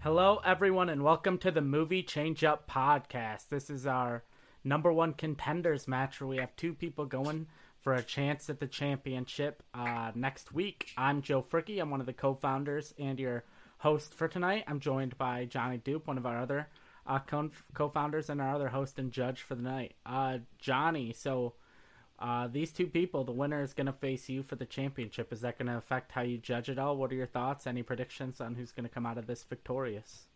Hello, everyone, and welcome to the Movie Change Up podcast. This is our number one contenders match where we have two people going for a chance at the championship uh, next week. I'm Joe Fricky. I'm one of the co founders and your host for tonight. I'm joined by Johnny Dupe, one of our other uh, co founders, and our other host and judge for the night. Uh, Johnny, so uh, these two people, the winner is going to face you for the championship. Is that going to affect how you judge it all? What are your thoughts? Any predictions on who's going to come out of this victorious?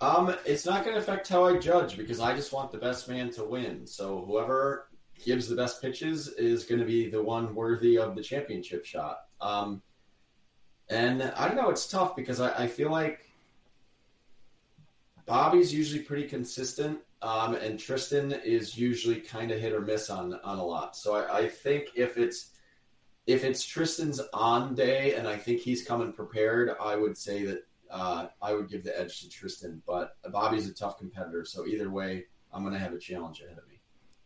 Um, it's not going to affect how I judge because I just want the best man to win. So whoever gives the best pitches is going to be the one worthy of the championship shot. Um, and I don't know, it's tough because I, I feel like Bobby's usually pretty consistent um, and Tristan is usually kind of hit or miss on on a lot. So I, I, think if it's if it's Tristan's on day and I think he's coming prepared, I would say that uh, I would give the edge to Tristan. But Bobby's a tough competitor, so either way, I'm going to have a challenge ahead of me.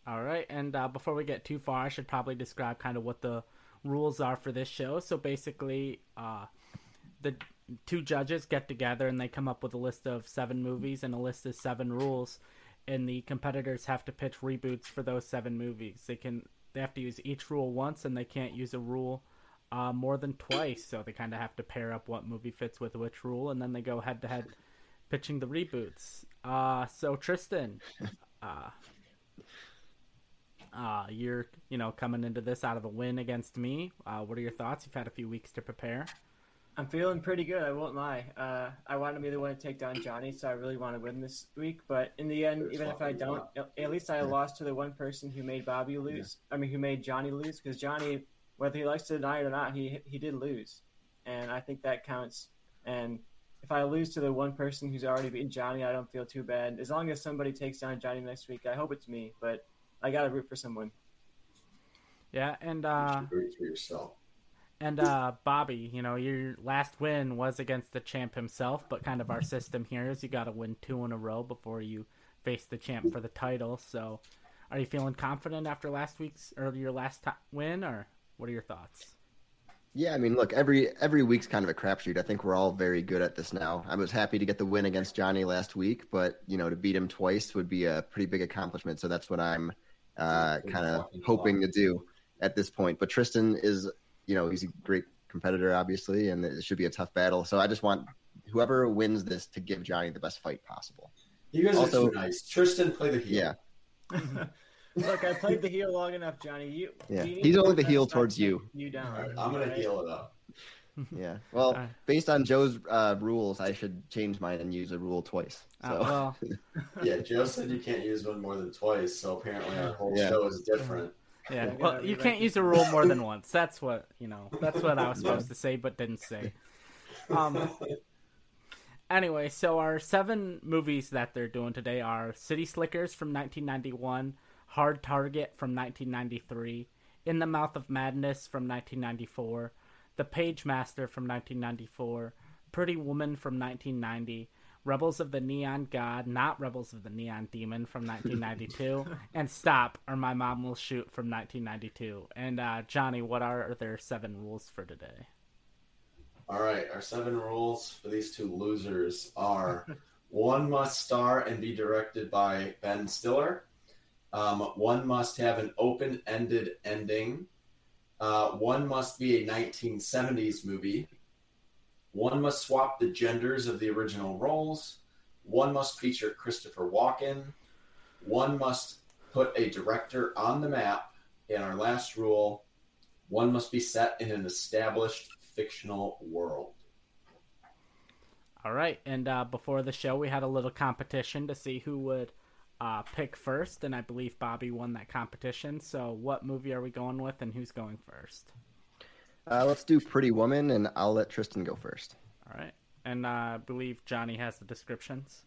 All right, and uh, before we get too far, I should probably describe kind of what the rules are for this show. So basically, uh, the two judges get together and they come up with a list of seven movies and a list of seven rules and the competitors have to pitch reboots for those seven movies. They can they have to use each rule once, and they can't use a rule uh, more than twice. So they kind of have to pair up what movie fits with which rule, and then they go head to head pitching the reboots. Uh, so Tristan, uh, uh, you're you know coming into this out of a win against me. Uh, what are your thoughts? You've had a few weeks to prepare. I'm feeling pretty good. I won't lie. Uh, I want to be the one to take down Johnny, so I really want to win this week. But in the end, even if I don't, at least I lost to the one person who made Bobby lose. I mean, who made Johnny lose? Because Johnny, whether he likes to deny it or not, he he did lose, and I think that counts. And if I lose to the one person who's already beaten Johnny, I don't feel too bad. As long as somebody takes down Johnny next week, I hope it's me. But I got to root for someone. Yeah, and uh, root for yourself. And uh, Bobby, you know, your last win was against the champ himself, but kind of our system here is you got to win two in a row before you face the champ for the title. So, are you feeling confident after last week's or your last win, or what are your thoughts? Yeah, I mean, look, every every week's kind of a crapshoot. I think we're all very good at this now. I was happy to get the win against Johnny last week, but you know, to beat him twice would be a pretty big accomplishment. So that's what I'm uh, kind of hoping to do at this point. But Tristan is you know, he's a great competitor, obviously, and it should be a tough battle. So I just want whoever wins this to give Johnny the best fight possible. You guys also, are too nice. Tristan, play the heel. Yeah. Look, I played the heel long enough, Johnny. You, yeah, he's only the heel towards you. You down. Right, I'm gonna right? heel it up. Yeah. Well, based on Joe's uh, rules, I should change mine and use a rule twice. Uh, so. Uh, well. yeah, Joe said you can't use one more than twice, so apparently our whole yeah. show is different. Yeah, well, you can't use a rule more than once. That's what you know. That's what I was supposed to say, but didn't say. Um. Anyway, so our seven movies that they're doing today are City Slickers from 1991, Hard Target from 1993, In the Mouth of Madness from 1994, The Pagemaster from 1994, Pretty Woman from 1990, Rebels of the Neon God, not Rebels of the Neon Demon from 1992, and Stop or My Mom Will Shoot from 1992. And uh, Johnny, what are their seven rules for today? All right, our seven rules for these two losers are one must star and be directed by Ben Stiller. Um, one must have an open ended ending. Uh, one must be a 1970s movie. One must swap the genders of the original roles. One must feature Christopher Walken. One must put a director on the map. And our last rule one must be set in an established fictional world. All right. And uh, before the show, we had a little competition to see who would uh, pick first. And I believe Bobby won that competition. So, what movie are we going with, and who's going first? Uh, let's do Pretty Woman, and I'll let Tristan go first. All right. And uh, I believe Johnny has the descriptions.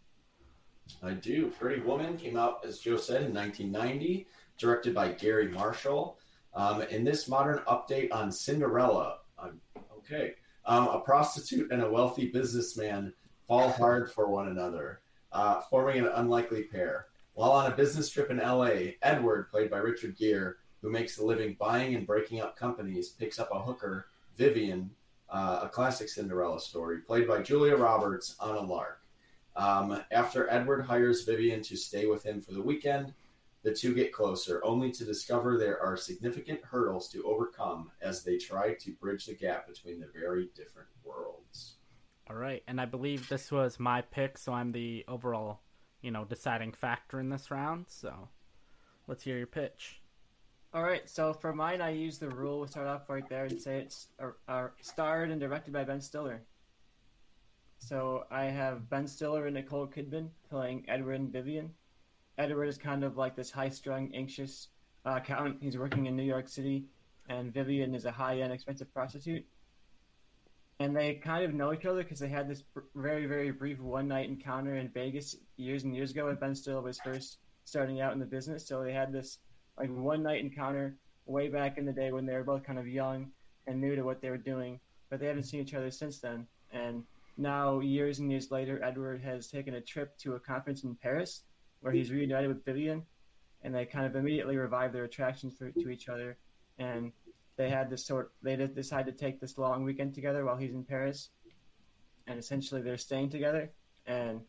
I do. Pretty Woman came out, as Joe said, in 1990, directed by Garry Marshall. Um, in this modern update on Cinderella, um, okay, um, a prostitute and a wealthy businessman fall hard for one another, uh, forming an unlikely pair. While on a business trip in LA, Edward, played by Richard Gere, who makes a living buying and breaking up companies, picks up a hooker, Vivian, uh, a classic Cinderella story, played by Julia Roberts on a lark. Um, after Edward hires Vivian to stay with him for the weekend, the two get closer, only to discover there are significant hurdles to overcome as they try to bridge the gap between the very different worlds. All right, and I believe this was my pick, so I'm the overall, you know, deciding factor in this round. So, let's hear your pitch. All right, so for mine, I use the rule. We'll start off right there and say it's uh, uh, starred and directed by Ben Stiller. So I have Ben Stiller and Nicole Kidman playing Edward and Vivian. Edward is kind of like this high-strung, anxious uh, accountant. He's working in New York City, and Vivian is a high-end, expensive prostitute. And they kind of know each other because they had this very, very brief one-night encounter in Vegas years and years ago when Ben Stiller was first starting out in the business. So they had this like one-night encounter way back in the day when they were both kind of young and new to what they were doing, but they haven't seen each other since then. And now, years and years later, Edward has taken a trip to a conference in Paris where he's reunited with Vivian, and they kind of immediately revive their attractions for, to each other. And they had this sort. They decide to take this long weekend together while he's in Paris, and essentially they're staying together and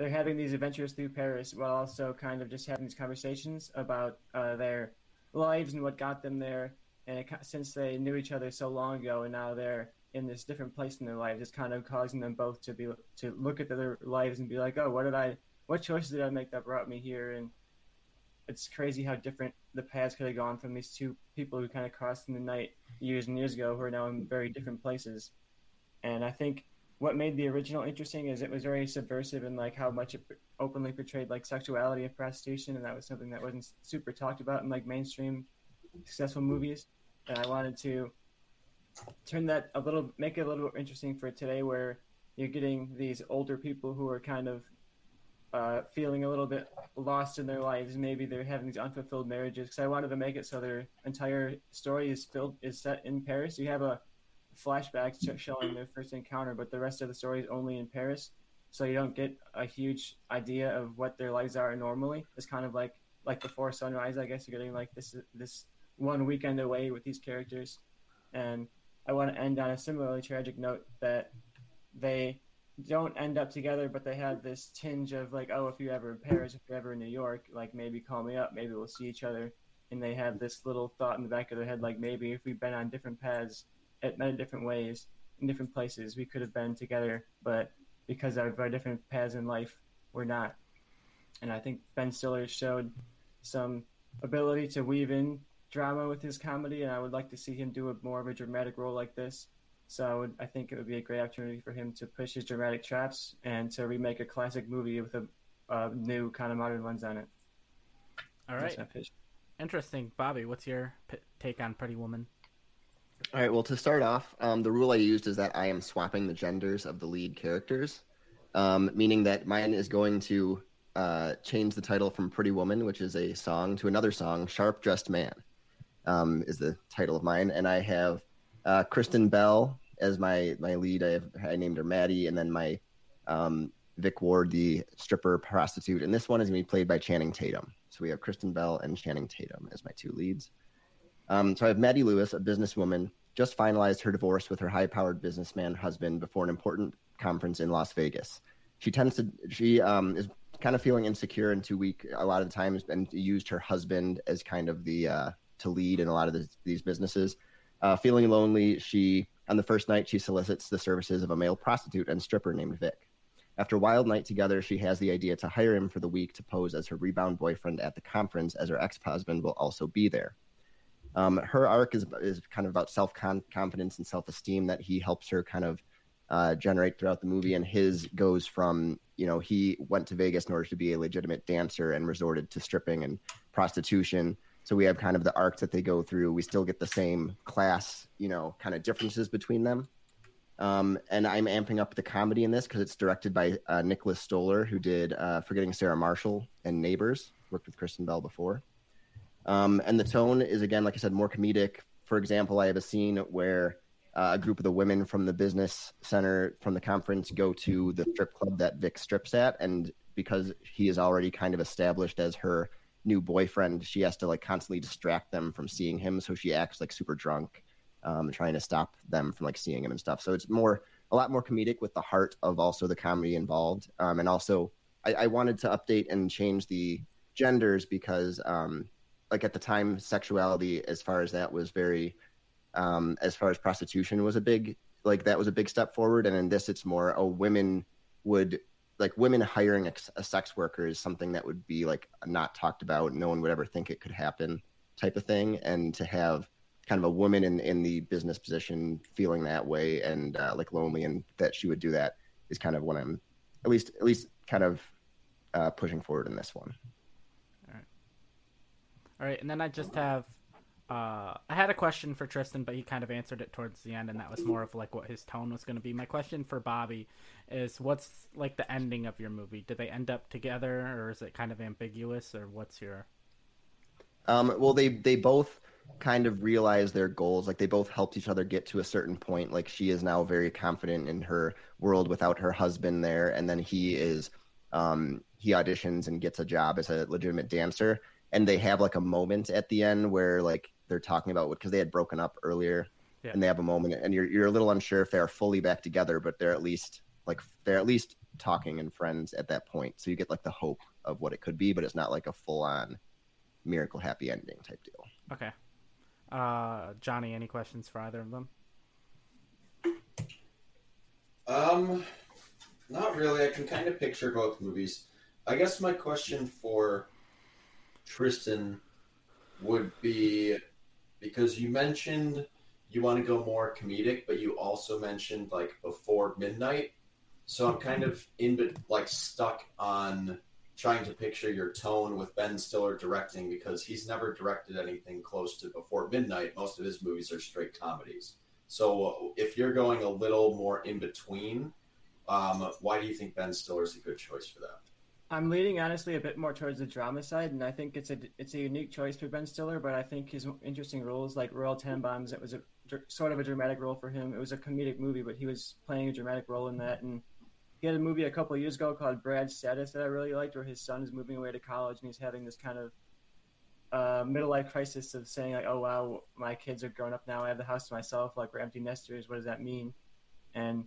they're having these adventures through Paris while also kind of just having these conversations about uh, their lives and what got them there. And it, since they knew each other so long ago, and now they're in this different place in their lives, it's kind of causing them both to be to look at their lives and be like, "Oh, what did I what choices did I make that brought me here? And it's crazy how different the paths could have gone from these two people who kind of crossed in the night years and years ago, who are now in very different places. And I think what made the original interesting is it was very subversive in like how much it openly portrayed like sexuality and prostitution, and that was something that wasn't super talked about in like mainstream successful movies. And I wanted to turn that a little, make it a little more interesting for today, where you're getting these older people who are kind of uh, feeling a little bit lost in their lives. Maybe they're having these unfulfilled marriages. Because I wanted to make it so their entire story is filled is set in Paris. You have a flashback showing their first encounter, but the rest of the story is only in Paris. So you don't get a huge idea of what their lives are normally. It's kind of like like before sunrise. I guess you're getting like this this one weekend away with these characters, and I want to end on a similarly tragic note that they don't end up together, but they have this tinge of like, oh, if you're ever in Paris, if you're ever in New York, like maybe call me up, maybe we'll see each other. And they have this little thought in the back of their head, like maybe if we've been on different paths, at many different ways, in different places, we could have been together, but because of our different paths in life, we're not. And I think Ben Stiller showed some ability to weave in drama with his comedy, and I would like to see him do a more of a dramatic role like this so I, would, I think it would be a great opportunity for him to push his dramatic chops and to remake a classic movie with a, a new kind of modern lens on it. All right. Interesting. Bobby, what's your p- take on Pretty Woman? All right. Well, to start off, um, the rule I used is that I am swapping the genders of the lead characters, um, meaning that mine is going to uh, change the title from Pretty Woman, which is a song, to another song, Sharp Dressed Man, um, is the title of mine. And I have uh, Kristen Bell as my my lead. I, have, I named her Maddie, and then my um, Vic Ward, the stripper prostitute. And this one is going to be played by Channing Tatum. So we have Kristen Bell and Channing Tatum as my two leads. Um, so I have Maddie Lewis, a businesswoman, just finalized her divorce with her high-powered businessman husband before an important conference in Las Vegas. She tends to she um, is kind of feeling insecure and too weak a lot of the times, and used her husband as kind of the uh, to lead in a lot of these businesses. Uh, feeling lonely, she on the first night she solicits the services of a male prostitute and stripper named Vic. After a wild night together, she has the idea to hire him for the week to pose as her rebound boyfriend at the conference, as her ex-husband will also be there. Um, her arc is is kind of about self confidence and self esteem that he helps her kind of uh, generate throughout the movie, and his goes from you know he went to Vegas in order to be a legitimate dancer and resorted to stripping and prostitution so we have kind of the arc that they go through. We still get the same class, you know, kind of differences between them. Um, and I'm amping up the comedy in this because it's directed by uh, Nicholas Stoller, who did uh, Forgetting Sarah Marshall and Neighbors, worked with Kristen Bell before. Um, and the tone is, again, like I said, more comedic. For example, I have a scene where uh, a group of the women from the business center from the conference go to the strip club that Vic strips at. And because he is already kind of established as her new boyfriend, she has to like constantly distract them from seeing him. So she acts like super drunk um, trying to stop them from like seeing him and stuff. So it's more a lot more comedic with the heart of also the comedy involved. Um, and also, I, I, wanted to update and change the genders because, um, like at the time, sexuality as far as that was very, um, as far as prostitution was a big like that was a big step forward. And in this, it's more oh, women would like women hiring a, a sex worker is something that would be like not talked about. No one would ever think it could happen, type of thing. And to have kind of a woman in in the business position feeling that way and uh, like lonely and that she would do that is kind of what I'm at least at least kind of uh, pushing forward in this one. All right. And then I just have uh, I had a question for Tristan, but he kind of answered it towards the end, and that was more of like what his tone was going to be. My question for Bobby is, what's like the ending of your movie? Did they end up together, or is it kind of ambiguous, or what's your? Um, well, they they both kind of realize their goals. Like they both helped each other get to a certain point. Like she is now very confident in her world without her husband there, and then he is um, he auditions and gets a job as a legitimate dancer. And they have like a moment at the end where like they're talking about what because they had broken up earlier, yeah. and they have a moment, and you're you're a little unsure if they are fully back together, but they're at least like they're at least talking and friends at that point. So you get like the hope of what it could be, but it's not like a full on miracle happy ending type deal. Okay. Uh, Johnny, any questions for either of them? Um, not really. I can kind of picture both movies. I guess my question for Tristan would be because you mentioned you want to go more comedic, but you also mentioned like before midnight. So I'm kind of in, but like stuck on trying to picture your tone with Ben Stiller directing because he's never directed anything close to Before Midnight. Most of his movies are straight comedies. So uh, if you're going a little more in between, um, why do you think Ben Stiller is a good choice for that? I'm leaning honestly a bit more towards the drama side, and I think it's a it's a unique choice for Ben Stiller. But I think his interesting roles, like Royal Tenenbaums, it was a sort of a dramatic role for him. It was a comedic movie, but he was playing a dramatic role in that, and he had a movie a couple years ago called Brad's Status that I really liked, where his son is moving away to college and he's having this kind of uh, middle life crisis of saying like, "Oh wow, my kids are grown up now. I have the house to myself. Like we're empty nesters. What does that mean?" And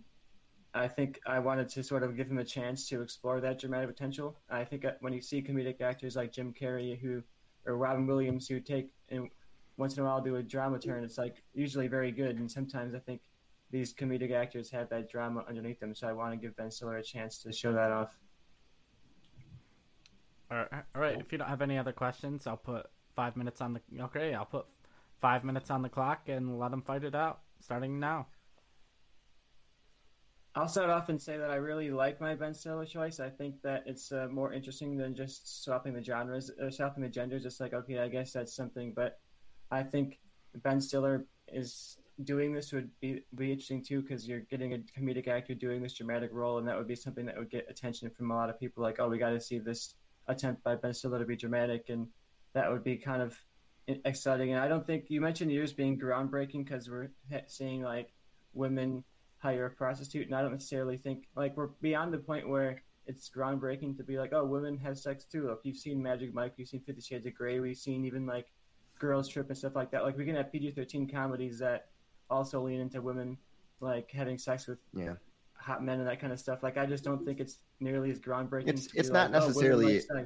I think I wanted to sort of give him a chance to explore that dramatic potential. I think uh, when you see comedic actors like Jim Carrey who or Robin Williams who take and once in a while do a drama turn, it's like usually very good. And sometimes I think these comedic actors have that drama underneath them. So I want to give Ben Stiller a chance to show that off. All right, all right. If you don't have any other questions, I'll put five minutes on the. Okay, I'll put five minutes on the clock and let them fight it out, starting now. I'll start off and say that I really like my Ben Stiller choice. I think that it's uh, more interesting than just swapping the genres or swapping the genders. Just like, okay, I guess that's something, but I think Ben Stiller is doing this would be be interesting too because you're getting a comedic actor doing this dramatic role, and that would be something that would get attention from a lot of people. Like, oh, we got to see this attempt by Ben Stiller to be dramatic, and that would be kind of exciting. And I don't think you mentioned yours being groundbreaking because we're seeing like women hire a prostitute, and I don't necessarily think like we're beyond the point where it's groundbreaking to be like, oh, women have sex too. Like you've seen Magic Mike, you've seen Fifty Shades of Grey, we've seen even like Girls Trip and stuff like that. Like we can have PG thirteen comedies that also lean into women like having sex with yeah. hot men and that kind of stuff. Like I just don't think it's nearly as groundbreaking. It's it's not oh, like, oh, necessarily. Oh,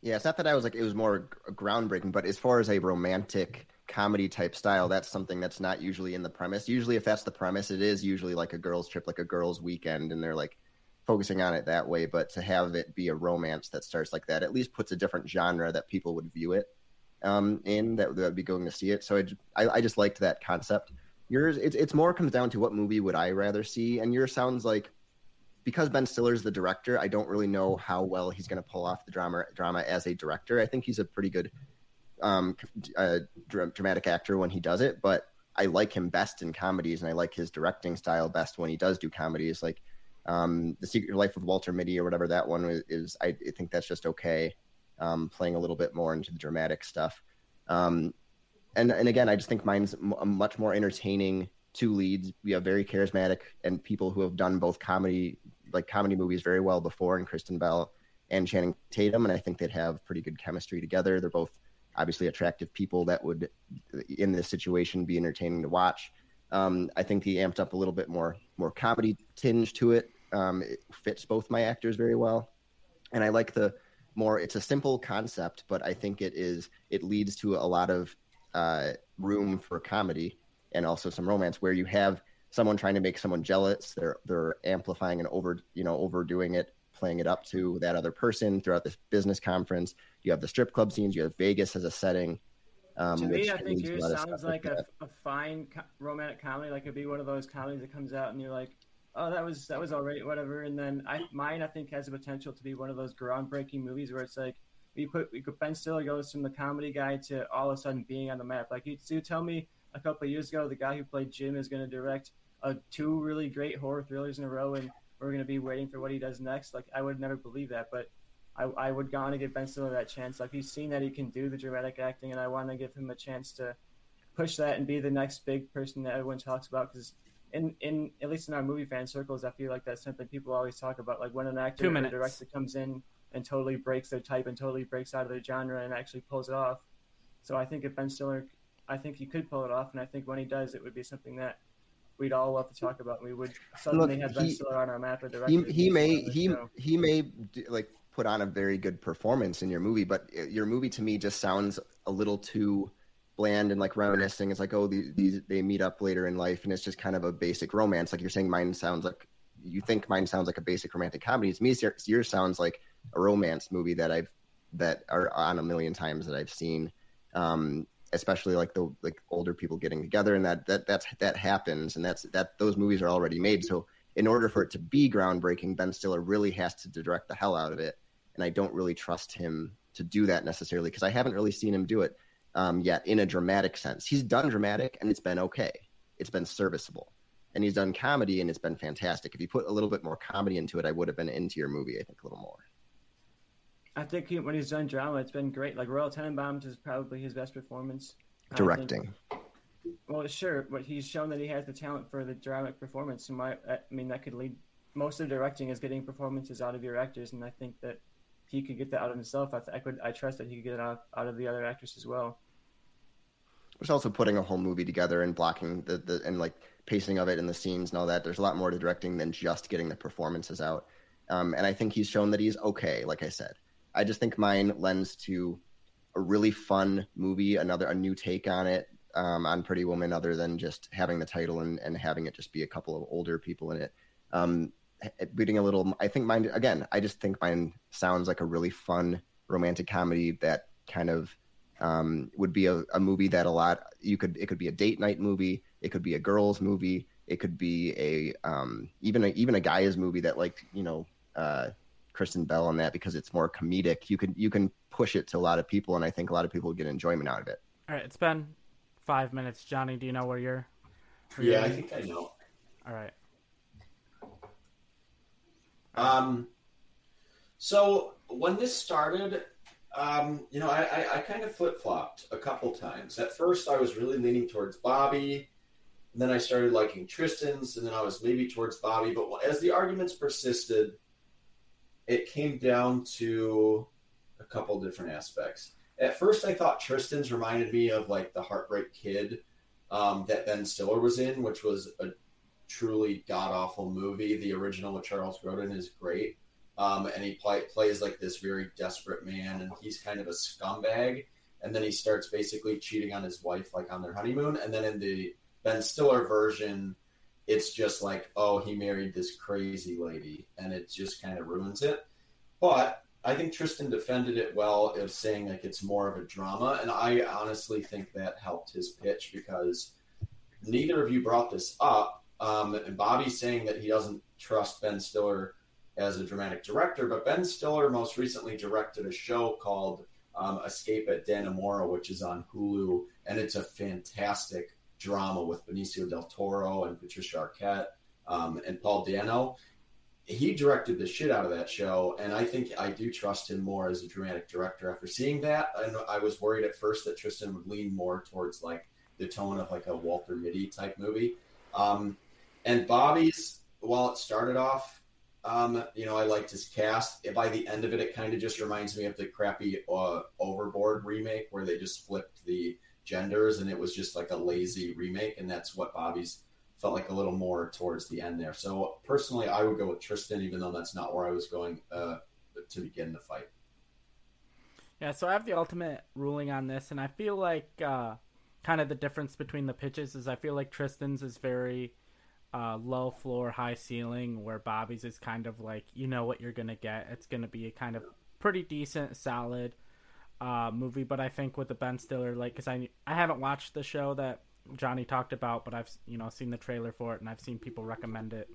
yeah, it's not that I was like it was more groundbreaking, but as far as a romantic comedy type style, that's something that's not usually in the premise. Usually, if that's the premise, it is usually like a girls' trip, like a girls' weekend, and they're like focusing on it that way. But to have it be a romance that starts like that, at least puts a different genre that people would view it um, in that, that would be going to see it. So I, I, I just liked that concept. Yours, it's it's more comes down to what movie would I rather see, and yours sounds like because Ben Stiller's the director, I don't really know how well he's going to pull off the drama drama as a director. I think he's a pretty good um, dramatic actor when he does it, but I like him best in comedies, and I like his directing style best when he does do comedies, like um, the Secret Life of Walter Mitty or whatever that one is. I, I think that's just okay, um, playing a little bit more into the dramatic stuff. Um, and and again, I just think mine's a much more entertaining two leads. We have very charismatic and people who have done both comedy, like comedy movies, very well before, and Kristen Bell and Channing Tatum, and I think they'd have pretty good chemistry together. They're both obviously attractive people that would, in this situation, be entertaining to watch. Um, I think he amped up a little bit more more comedy tinge to it. Um, it fits both my actors very well, and I like the more. It's a simple concept, but I think it is. It leads to a lot of uh, room for comedy and also some romance, where you have someone trying to make someone jealous. They're they're amplifying and over you know overdoing it, playing it up to that other person throughout this business conference. You have the strip club scenes. You have Vegas as a setting. Um, to me, I think yours sounds like, a, a, fine co- romantic comedy. Like it'd be one of those comedies that comes out and you're like, oh, that was that was all right, whatever. And then I mine, I think, has the potential to be one of those groundbreaking movies where it's like we put we Ben Stiller goes from the comedy guy to all of a sudden being on the map. Like you, you tell me a couple of years ago, the guy who played Jim is going to direct uh, two really great horror thrillers in a row, and we're going to be waiting for what he does next. Like I would never believe that, but I, I would want to give Ben Stiller that chance. Like he's seen that he can do the dramatic acting, and I want to give him a chance to push that and be the next big person that everyone talks about. Because in, in at least in our movie fan circles, I feel like that's something people always talk about. Like when an actor or director comes in and totally breaks their type and totally breaks out of their genre and actually pulls it off. So I think if Ben Stiller, I think he could pull it off, and I think when he does, it would be something that we'd all love to talk about. We would suddenly Look, have Ben Stiller on our map. He, he may he he may like put on a very good performance in your movie, but your movie to me just sounds a little too bland and like reminiscing. It's like, oh, these, these they meet up later in life, and it's just kind of a basic romance. Like you're saying, mine sounds like you think mine sounds like a basic romantic comedy. To me, yours sounds like a romance movie that I've that are on a million times that I've seen. Um, especially like the like older people getting together and that that that's that happens and that's that those movies are already made so in order for it to be groundbreaking ben stiller really has to direct the hell out of it and I don't really trust him to do that necessarily because I haven't really seen him do it um, yet in a dramatic sense. He's done dramatic and it's been okay. It's been serviceable, and he's done comedy and it's been fantastic. If you put a little bit more comedy into it, I would have been into your movie. I think a little more. I think he, when he's done drama, it's been great. Like Royal Tenenbaums is probably his best performance. Directing. well, sure, but he's shown that he has the talent for the dramatic performance. And my, I mean, that could lead. Most of directing is getting performances out of your actors, and I think that he could get that out of himself, I, th- I could I trust that he could get it out, out of the other actors as well. There's also putting a whole movie together and blocking the, the and like pacing of it and the scenes and all that. There's a lot more to directing than just getting the performances out. Um, and I think he's shown that he's okay. Like I said, I just think mine lends to a really fun movie, another a new take on it um, on Pretty Woman, other than just having the title and, and having it just be a couple of older people in it. Um, reading a little. I think mine again. I just think mine sounds like a really fun romantic comedy that kind of um, would be a, a, movie that a lot you could it could be a date night movie. It could be a girls movie. It could be a um, even a, even a guy's movie that like you know uh, Kristen Bell on that because it's more comedic. You can you can push it to a lot of people, and I think a lot of people get enjoyment out of it. All right, it's been five minutes. Johnny, do you know where you're? Where yeah, you're I think I know. All right. Um, so when this started, um, you know, I, I, I kind of flip flopped a couple times. At first, I was really leaning towards Bobby. And then I started liking Tristan's, and then I was maybe towards Bobby. But as the arguments persisted, it came down to a couple different aspects. At first, I thought Tristan's reminded me of like the Heartbreak Kid um, that Ben Stiller was in, which was a truly god awful movie. The original with Charles Grodin is great. Um, and he play, plays like this very desperate man, and he's kind of a scumbag. And then he starts basically cheating on his wife, like on their honeymoon. And then in the Ben Stiller version, it's just like, oh, he married this crazy lady, and it just kind of ruins it. But I think Tristan defended it well of saying like it's more of a drama, and I honestly think that helped his pitch because neither of you brought this up, um, and Bobby's saying that he doesn't trust Ben Stiller as a dramatic director, but Ben Stiller most recently directed a show called um, Escape at Dannemora, which is on Hulu, and it's a fantastic drama with Benicio del Toro and Patricia Arquette um, and Paul Dano. He directed the shit out of that show, and I think I do trust him more as a dramatic director after seeing that. And I was worried at first that Tristan would lean more towards like the tone of like a Walter Mitty type movie. Um, and Bobby's, while it started off Um, you know, I liked his cast. By the end of it, it kind of just reminds me of the crappy uh, Overboard remake where they just flipped the genders and it was just like a lazy remake, and that's what Bobby's felt like a little more towards the end there. So personally, I would go with Tristan, even though that's not where I was going uh, to begin the fight. Yeah, so I have the ultimate ruling on this, and I feel like uh, kind of the difference between the pitches is I feel like Tristan's is very uh, low floor, high ceiling, where Bobby's is kind of like you know what you're gonna get. It's gonna be a kind of pretty decent, solid uh, movie. But I think with the Ben Stiller, like, because I I haven't watched the show that Johnny talked about, but I've you know seen the trailer for it and I've seen people recommend it.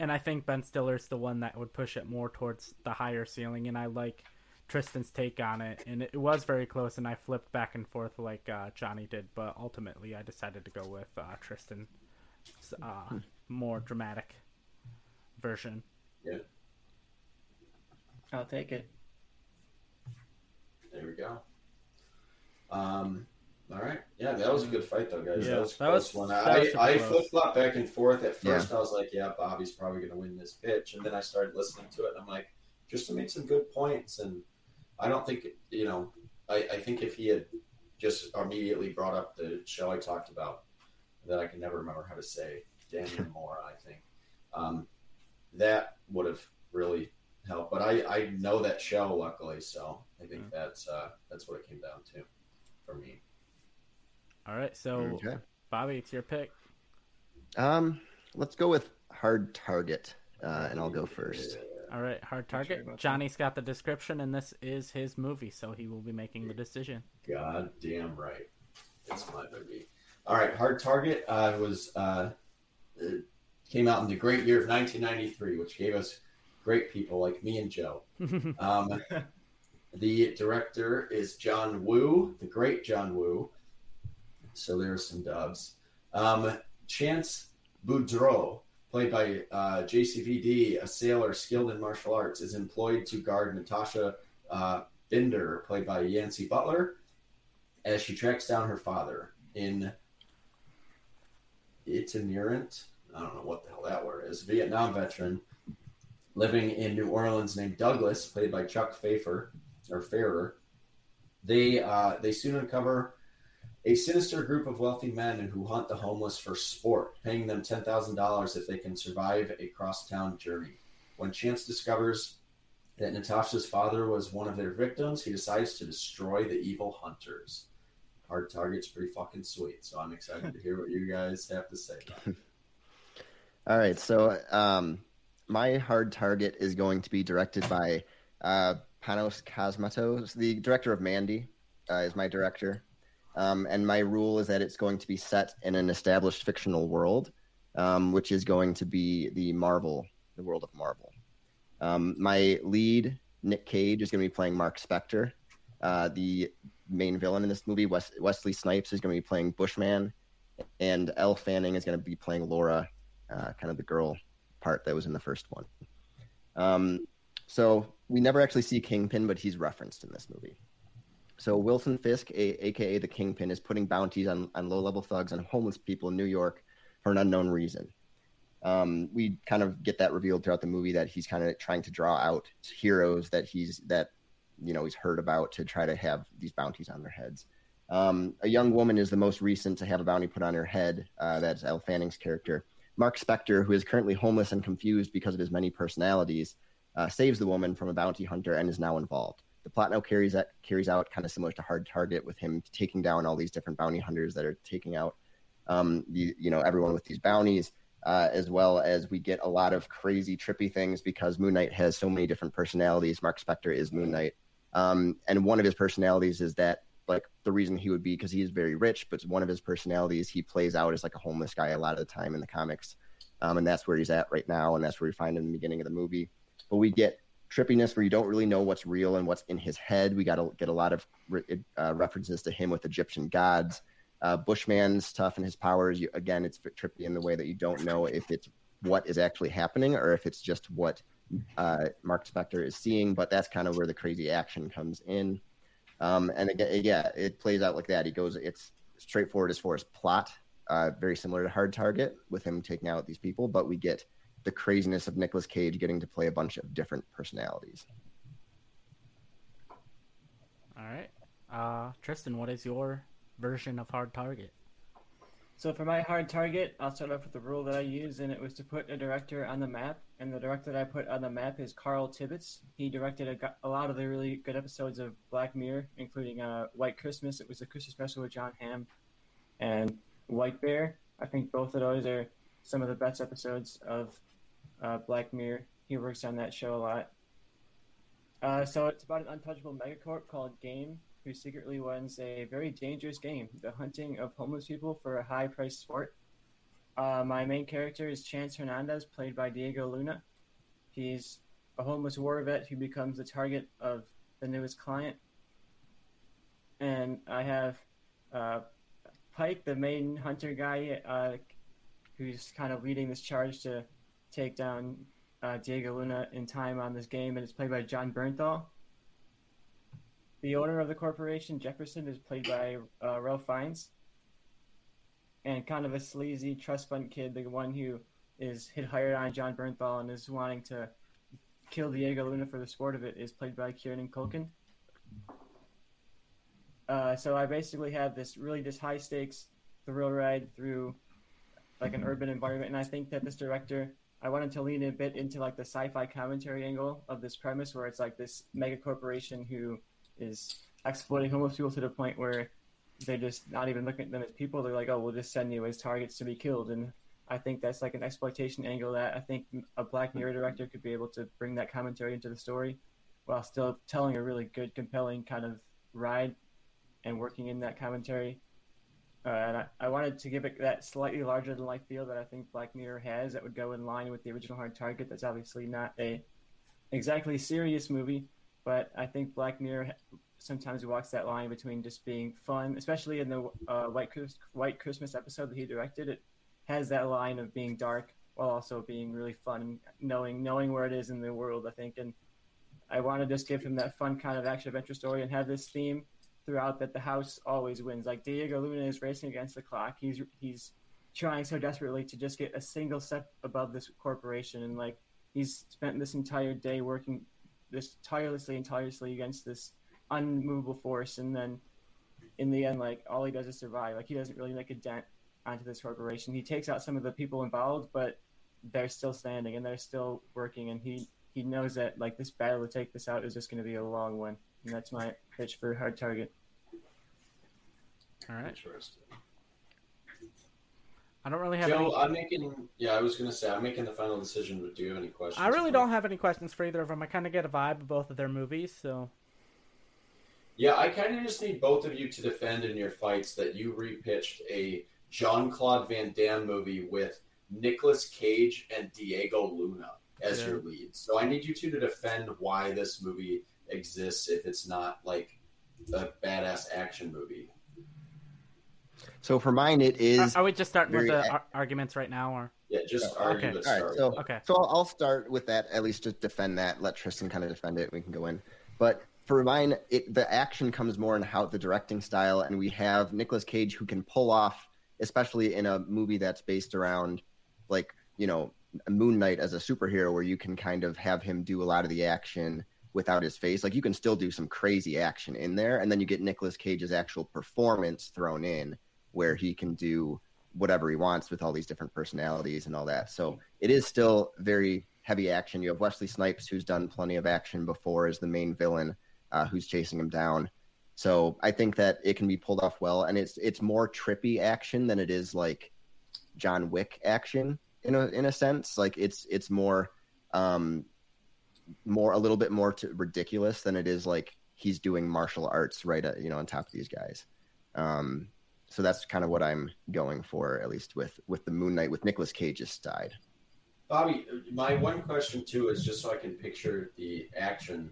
And I think Ben Stiller's the one that would push it more towards the higher ceiling, and I like Tristan's take on it. And it was very close, and I flipped back and forth like uh, Johnny did, but ultimately I decided to go with uh, Tristan uh, more dramatic version. Yeah. I'll take it. There we go. Um, all right. Yeah, that was a good fight, though, guys. Yeah, that was a that close was- one. that I, was I flip flop back and forth. At Yeah. first, I was like, yeah, Bobby's probably going to win this pitch. And then I started listening to it, and I'm like, Tristan made some good points. And I don't think, you know, I, I think if he had just immediately brought up the show I talked about that I can never remember how to say, Daniel Moore, I think, um, that would have really helped. But I, I know that show, luckily, so I think Mm. that's uh, that's what it came down to for me. All right, so Okay. Bobby, it's your pick. Um, let's go with hard target, uh, and I'll go first. All right, hard sure target. that. Johnny's got the description, and this is his movie, so he will be making the decision. God damn right. It's my movie. All right, Hard Target uh, was uh, it came out in the great year of 1993, which gave us great people like me and Joe. Um, the director is John Woo, the great John Woo. So there's some dubs. Um, Chance Boudreau, played by uh, JCVD, a sailor skilled in martial arts, is employed to guard Natasha uh, Binder, played by Yancy Butler, as she tracks down her father in itinerant, I don't know what the hell that word is, Vietnam veteran living in New Orleans named Douglas, played by Chuck Pfeiffer or Farrer. They uh, they soon uncover a sinister group of wealthy men who hunt the homeless for sport, paying them ten thousand dollars if they can survive a cross-town journey. When Chance discovers that Natasha's father was one of their victims, he decides to destroy the evil hunters. Hard Target's pretty fucking sweet, so I'm excited to hear what you guys have to say. All right, so um, my hard target is going to be directed by uh, Panos Cosmatos, the director of Mandy, uh, is my director. Um, and my rule is that it's going to be set in an established fictional world, um, which is going to be the Marvel, the world of Marvel. Um, my lead, Nick Cage, is going to be playing Mark Spector. Uh, the main villain in this movie, Wes- Wesley Snipes, is going to be playing Bushman, and Elle Fanning is going to be playing Laura, uh, kind of the girl part that was in the first one. Um, so we never actually see Kingpin, but he's referenced in this movie. So Wilson Fisk, a, aka the Kingpin, is putting bounties on, on low-level thugs and homeless people in New York for an unknown reason. Um, we kind of get that revealed throughout the movie that he's kind of trying to draw out heroes that he's that you know he's heard about to try to have these bounties on their heads. Um, a young woman is the most recent to have a bounty put on her head. Uh, that's Elle Fanning's character. Mark Spector, who is currently homeless and confused because of his many personalities, uh, saves the woman from a bounty hunter and is now involved. The plot now carries that carries out kind of similar to Hard Target, with him taking down all these different bounty hunters that are taking out, um, the, you know, everyone with these bounties, uh, as well as we get a lot of crazy, trippy things because Moon Knight has so many different personalities. Mark Spector is Moon Knight, um, and one of his personalities is that like the reason he would be because he is very rich, but one of his personalities he plays out as like a homeless guy a lot of the time in the comics, um, and that's where he's at right now, and that's where we find him in the beginning of the movie. But we get trippiness where you don't really know what's real and what's in his head. We got to get a lot of re- uh, references to him with Egyptian gods. Uh, Bushman's stuff and his powers. You, again, it's trippy in the way that you don't know if it's what is actually happening or if it's just what uh, Mark Spector is seeing. But that's kind of where the crazy action comes in. Um, and again, yeah, it plays out like that. He goes, it's straightforward as far as plot, uh, very similar to Hard Target with him taking out these people, but we get the craziness of Nicolas Cage getting to play a bunch of different personalities. All right, uh, Tristan, what is your version of Hard Target? So for my hard target, I'll start off with the rule that I use, and it was to put a director on the map. And the director that I put on the map is Carl Tibbetts. He directed a, a lot of the really good episodes of Black Mirror, including uh, White Christmas. It was a Christmas special with Jon Hamm, and White Bear. I think both of those are some of the best episodes of uh, Black Mirror. He works on that show a lot. Uh, so it's about an untouchable megacorp called Game, who secretly runs a very dangerous game, the hunting of homeless people for a high priced sport. Uh, my main character is Chance Hernandez, played by Diego Luna. He's a homeless war vet who becomes the target of the newest client. And I have uh, Pike, the main hunter guy, uh, who's kind of leading this charge to take down uh, Diego Luna in time on this game, and it's played by Jon Bernthal. The owner of the corporation, Jefferson, is played by uh, Ralph Fiennes. And kind of a sleazy trust fund kid, the one who is hit hired on Jon Bernthal and is wanting to kill Diego Luna for the sport of it, is played by Kieran Culkin. Uh, so I basically have this really just high stakes thrill ride through like an urban environment, and I think that this director I wanted to lean a bit into like the sci-fi commentary angle of this premise, where it's like this mega corporation who is exploiting homeless people to the point where they're just not even looking at them as people. They're like, oh, we'll just send you as targets to be killed. And I think that's like an exploitation angle that I think a Black Mirror director could be able to bring that commentary into the story while still telling a really good, compelling kind of ride and working in that commentary. Uh, and I, I wanted to give it that slightly larger than life feel that I think Black Mirror has that would go in line with the original Hard Target. That's obviously not a exactly serious movie, but I think Black Mirror sometimes walks that line between just being fun, especially in the uh, White White Christmas episode that he directed. It has that line of being dark while also being really fun knowing knowing where it is in the world. I think, and I want to just give him that fun kind of action adventure story and have this theme throughout that the house always wins. Like Diego Luna is racing against the clock. He's he's trying so desperately to just get a single step above this corporation, and like he's spent this entire day working this tirelessly and tirelessly against this unmovable force, and then in the end, like all he does is survive. Like he doesn't really make a dent onto this corporation. He takes out some of the people involved, but they're still standing and they're still working, and he he knows that like this battle to take this out is just going to be a long one, and that's my pitch for hard target. All right. Interesting. I don't really have Joe, any. I'm making. Yeah, I was gonna say I'm making the final decision. But do you have any questions? I really don't have any questions for either of them. I kind of get a vibe of both of their movies, so Yeah, I kind of just need both of you to defend in your fights that you repitched a Jean-Claude Van Damme movie with Nicolas Cage and Diego Luna as Yeah. your leads. So I need you two to defend why this movie exists if it's not like a badass action movie. So for mine, it is. are, are we just starting with the ar- arguments right now, or Yeah, just Oh, okay. All right, so okay? So I'll, I'll start with that. At least just defend that. Let Tristan kind of defend it. We can go in. But for mine, it, the action comes more in how the directing style, and we have Nicolas Cage who can pull off, especially in a movie that's based around, like you know, Moon Knight as a superhero, where you can kind of have him do a lot of the action without his face. Like you can still do some crazy action in there, and then you get Nicolas Cage's actual performance thrown in, where he can do whatever he wants with all these different personalities and all that. So it is still very heavy action. You have Wesley Snipes, who's done plenty of action before as the main villain, uh, who's chasing him down. So I think that it can be pulled off well, and it's it's more trippy action than it is like John Wick action in a in a sense. Like it's it's more um more a little bit more ridiculous than it is like he's doing martial arts right at, you know on top of these guys. Um, so that's kind of what I'm going for, at least with with the Moon Knight with Nicolas Cage's side. Bobby, my one question too is just so I can picture the action.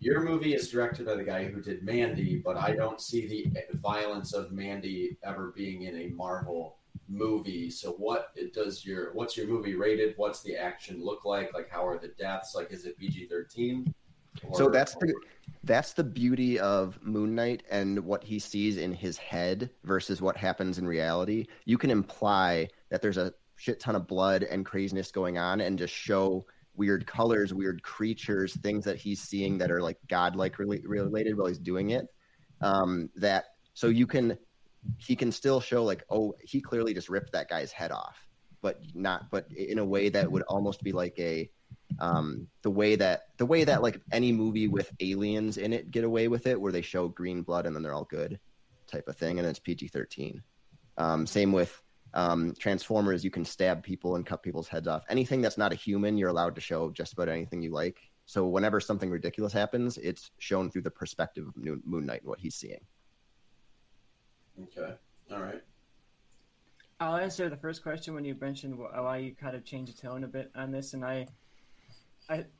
Your movie is directed by the guy who did Mandy, but I don't see the violence of Mandy ever being in a Marvel movie. So what does your what's your movie rated? What's the action look like? Like how are the deaths? Like is it PG thirteen? So that's the that's the beauty of Moon Knight and what he sees in his head versus what happens in reality. You can imply that there's a shit ton of blood and craziness going on and just show weird colors, weird creatures, things that he's seeing that are like godlike related while he's doing it. Um, that so you can he can still show like oh he clearly just ripped that guy's head off, but not but in a way that would almost be like a um, the way that the way that like any movie with aliens in it get away with it, where they show green blood and then they're all good, type of thing, and it's PG thirteen. Um, same with um, Transformers, you can stab people and cut people's heads off. Anything that's not a human, you're allowed to show just about anything you like. So whenever something ridiculous happens, it's shown through the perspective of Moon Knight and what he's seeing. Okay. All right. I'll answer the first question when you mentioned why you kind of changed the tone a bit on this, and I,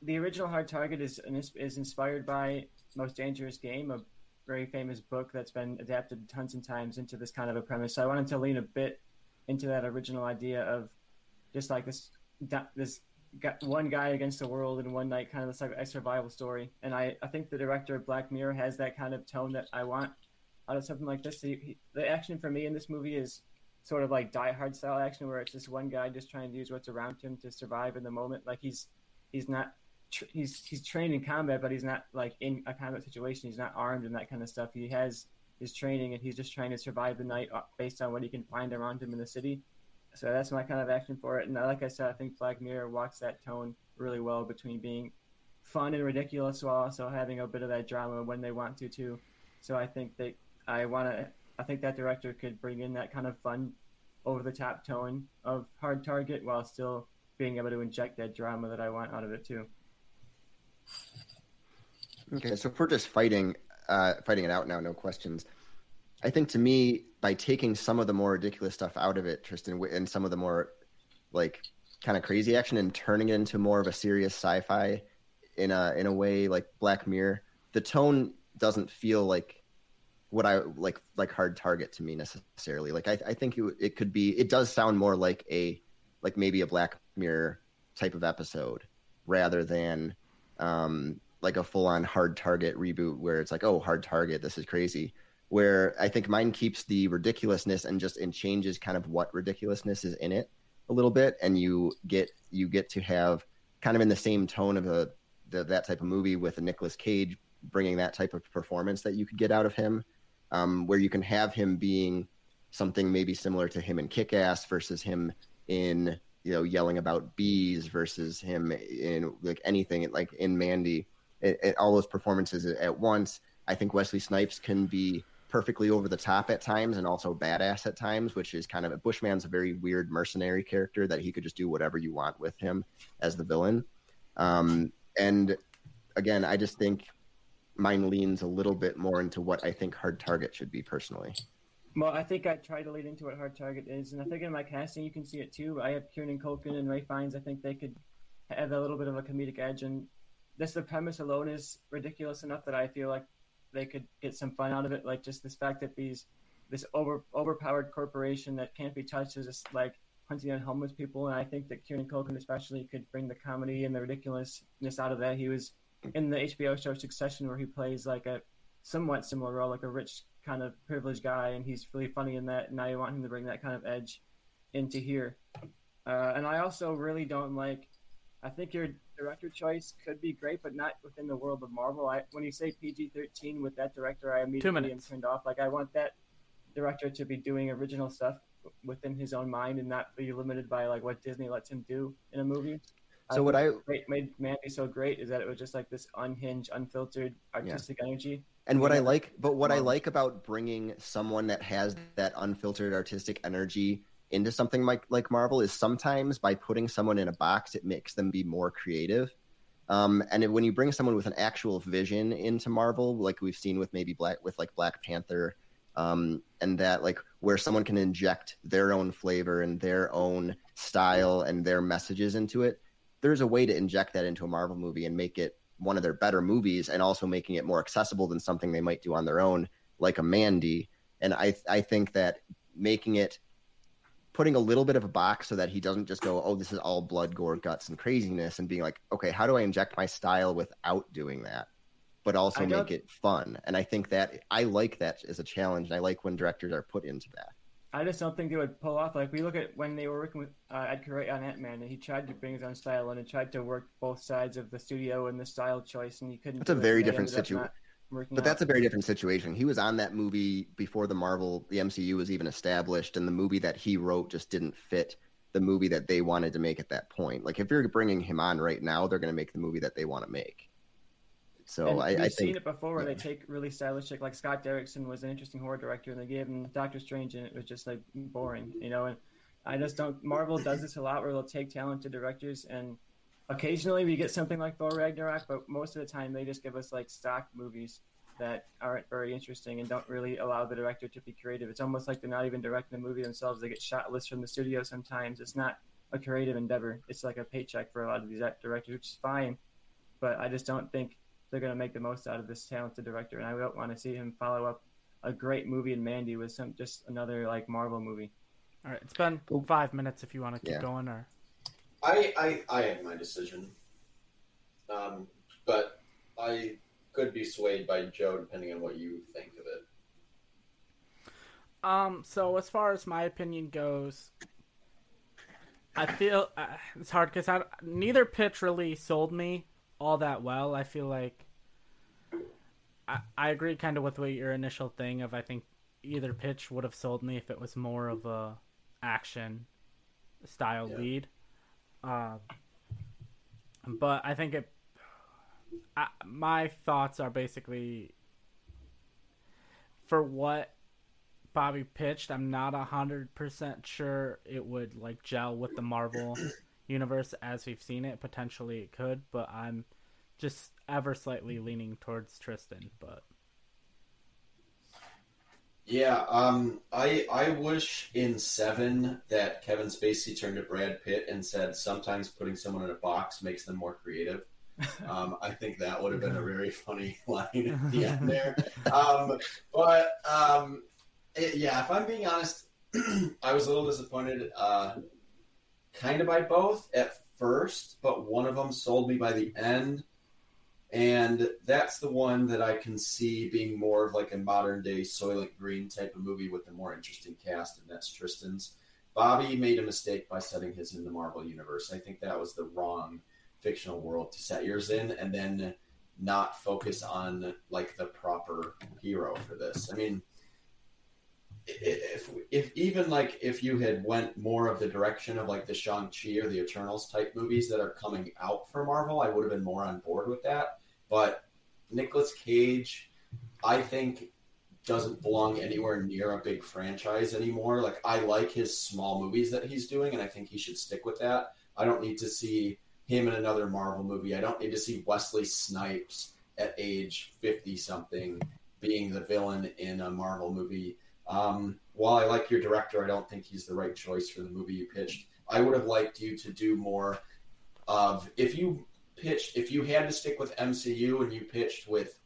The original Hard Target is is inspired by Most Dangerous Game, a very famous book that's been adapted tons and times into this kind of a premise. So I wanted to lean a bit into that original idea of just like this this one guy against the world in one night, kind of this like a survival story. And I, I think the director of Black Mirror has that kind of tone that I want out of something like this. He, he, the action for me in this movie is sort of like Die Hard style action, where it's just one guy just trying to use what's around him to survive in the moment. Like he's he's not he's he's trained in combat, but he's not like in a combat situation. He's not armed and that kind of stuff. He has his training, and he's just trying to survive the night uh, based on what he can find around him in the city. So that's my kind of action for it. And like I said, I think Black Mirror walks that tone really well between being fun and ridiculous while also having a bit of that drama when they want to too. So I think that I want to. I think that director could bring in that kind of fun, over the top tone of Hard Target while still being able to inject that drama that I want out of it too. Okay, so if we're just fighting uh, fighting it out now, no questions. I think to me, by taking some of the more ridiculous stuff out of it, Tristan, and some of the more like kind of crazy action, and turning it into more of a serious sci-fi in a in a way like Black Mirror, the tone doesn't feel like what I like like Hard Target to me necessarily. Like I, I think it, it could be. It does sound more like a like maybe a Black Mirror type of episode rather than um, like a full on hard target reboot where it's like, oh, hard target, this is crazy. Where I think mine keeps the ridiculousness and just and changes kind of what ridiculousness is in it a little bit, and you get you get to have kind of in the same tone of a the, that type of movie with a Nicolas Cage bringing that type of performance that you could get out of him, um, where you can have him being something maybe similar to him in Kick Ass versus him in you know yelling about bees versus him in like anything like in Mandy it, it, all those performances at once. I think Wesley Snipes can be perfectly over the top at times and also badass at times, which is kind of a Bushman's a very weird mercenary character that he could just do whatever you want with him as the villain. Um, and again, I just think mine leans a little bit more into what I think Hard Target should be personally. Well, I think I tried to lead into what Hard Target is, and I think in my casting you can see it too. I have Kieran Culkin and Ralph Fiennes. I think they could have a little bit of a comedic edge, and this the premise alone is ridiculous enough that I feel like they could get some fun out of it. Like just this fact that these this over overpowered corporation that can't be touched is just like hunting on homeless people, and I think that Kieran Culkin especially could bring the comedy and the ridiculousness out of that. He was in the HBO show Succession where he plays like a somewhat similar role, like a rich kind of privileged guy, and he's really funny in that. And now you want him to bring that kind of edge into here. Uh, and I also really don't like. I think your director choice could be great, but not within the world of Marvel. I, when you say PG thirteen with that director, I immediately am turned off. Like I want that director to be doing original stuff within his own mind and not be limited by like what Disney lets him do in a movie. So I what I great, made Mandy so great is that it was just like this unhinged, unfiltered artistic yeah. energy. And what I like, but what I like about bringing someone that has that unfiltered artistic energy into something like like Marvel is sometimes by putting someone in a box, it makes them be more creative. Um, and when you bring someone with an actual vision into Marvel, like we've seen with maybe Black with like Black Panther, um, and that like where someone can inject their own flavor and their own style and their messages into it, there's a way to inject that into a Marvel movie and make it one of their better movies, and also making it more accessible than something they might do on their own, like a Mandy. And I I think that making it putting a little bit of a box so that he doesn't just go, oh, this is all blood, gore, guts, and craziness, and being like, okay, how do I inject my style without doing that, but also make it fun? And I think that I like that as a challenge, and I like when directors are put into that. I just don't think they would pull off. Like we look at when they were working with uh, Edgar Wright on Ant Man, and he tried to bring his own style and he tried to work both sides of the studio and the style choice, and he couldn't. That's a very different situation. But that's a very different situation. He was on that movie before the Marvel, the MCU was even established, and the movie that he wrote just didn't fit the movie that they wanted to make at that point. Like if you're bringing him on right now, they're going to make the movie that they want to make. So and I, we've seen it before where they take really stylish, like Scott Derrickson was an interesting horror director, and they gave him Doctor Strange, and it was just like boring, you know. And I just don't. Marvel does this a lot, where they'll take talented directors, and occasionally we get something like Thor Ragnarok, but most of the time they just give us like stock movies that aren't very interesting and don't really allow the director to be creative. It's almost like they're not even directing the movie themselves. They get shot lists from the studio sometimes. It's not a creative endeavor. It's like a paycheck for a lot of these directors, which is fine. But I just don't think they're going to make the most out of this talented director, and I don't want to see him follow up a great movie in Mandy with some just another like Marvel movie. All right, it's been five minutes. If you want to keep Yeah. going, or I, I I have my decision, um, but I could be swayed by Joe depending on what you think of it. Um, so as far as my opinion goes, I feel uh, it's hard because I neither pitch really sold me all that well. I feel like I I agree kind of with what your initial thing of I think either pitch would have sold me if it was more of a action style Yeah. lead. Um, but I think it. I, my thoughts are basically for what Bobby pitched. I'm not a hundred percent sure it would like gel with the Marvel universe as we've seen it. Potentially it could, but I'm just ever slightly leaning towards Tristan. But Yeah, um, I I wish in Seven that Kevin Spacey turned to Brad Pitt and said sometimes putting someone in a box makes them more creative. Um, I think that would have been a very funny line at the end there. Um, but um, it- yeah, if I'm being honest, I was a little disappointed, uh, kind of by both at first, but one of them sold me by the end. And that's the one that I can see being more of like a modern day Soylent Green type of movie with a more interesting cast, and that's Tristan's. Bobby made a mistake by setting his in the Marvel universe. I think that was the wrong fictional world to set yours in, and then not focus on like the proper hero for this. I mean, if if even like if you had went more of the direction of like the Shang Chi or the Eternals type movies that are coming out for Marvel, I would have been more on board with that. But Nicolas Cage, I think, doesn't belong anywhere near a big franchise anymore. Like I like his small movies that he's doing, and I think he should stick with that. I don't need to see him in another Marvel movie. I don't need to see Wesley Snipes at age fifty something being the villain in a Marvel movie. Um, while I like your director, I don't think he's the right choice for the movie you pitched. I would have liked you to do more of if you pitched if you had to stick with MCU and you pitched with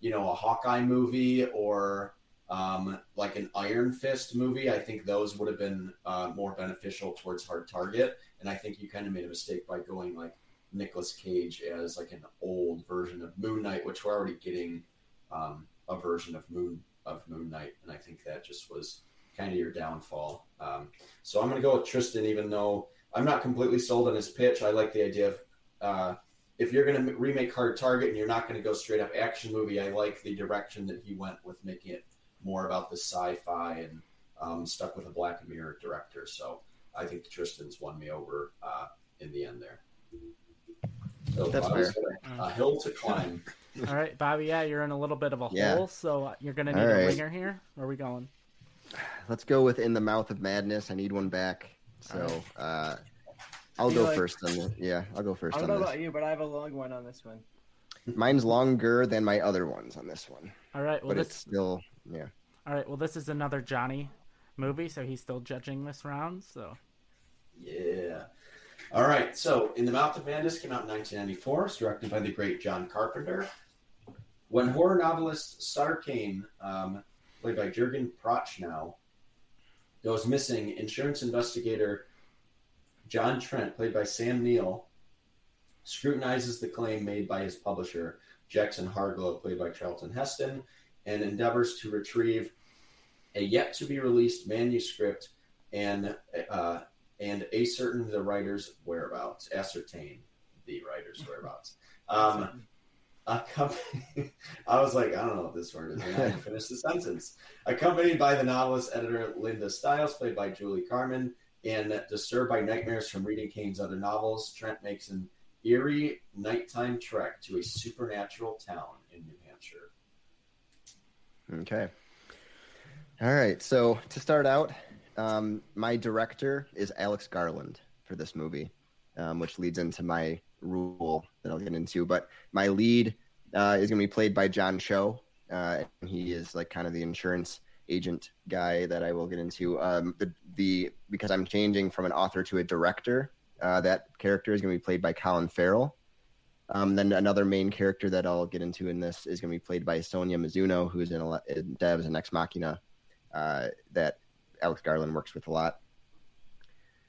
you know a Hawkeye movie or um, like an Iron Fist movie, I think those would have been uh, more beneficial towards Hard Target. And I think you kind of made a mistake by going like Nicolas Cage as like an old version of Moon Knight, which we're already getting um, a version of Moon of Moon Knight, and I think that just was kind of your downfall. Um, so I'm going to go with Tristan, even though I'm not completely sold on his pitch. I like the idea of uh, if you're going to remake Hard Target and you're not going to go straight up action movie, I like the direction that he went with making it more about the sci-fi and um, stuck with a Black Mirror director. So I think Tristan's won me over uh, in the end there. So That's Bobby's fair. got a, a hill to climb. All right, Bobby, yeah, you're in a little bit of a Yeah. hole, so you're gonna need All a right. ringer here. Where are we going? Let's go with In the Mouth of Madness. I need one back. So uh, I'll Feel go like- first on the yeah, I'll go first I don't on know this. about you, but I have a long one on this one. Mine's longer than my other ones on this one. All right, well but this it's still yeah. all right, well this is another Johnny movie, so he's still judging this round. So Yeah. All right. So, In the Mouth of Madness came out in 1994. It's directed by the great John Carpenter. When horror novelist Sutter Kane, um, played by Jurgen Prochnow, goes missing, insurance investigator John Trent, played by Sam Neill, scrutinizes the claim made by his publisher, Jackson Harglow, played by Charlton Heston, and endeavors to retrieve a yet to be released manuscript and uh, and ascertain the writer's whereabouts, ascertain the writer's whereabouts. Um, accompanied, I was like, I don't know what this word is. I didn't finish the sentence. Accompanied by the novelist editor Linda Stiles, played by Julie Carmen, and disturbed by nightmares from reading Kane's other novels, Trent makes an eerie nighttime trek to a supernatural town in New Hampshire. Okay. All right. So to start out, um, my director is Alex Garland for this movie, um, which leads into my rule that I'll get into. But my lead uh, is going to be played by John Cho. Uh, he is like kind of the insurance agent guy that I will get into. Um, the the because I'm changing from an author to a director. Uh, that character is going to be played by Colin Farrell. Um, then another main character that I'll get into in this is going to be played by Sonoya Mizuno, who's in, a, in Devs and Ex Machina. Uh, that Alex Garland works with a lot.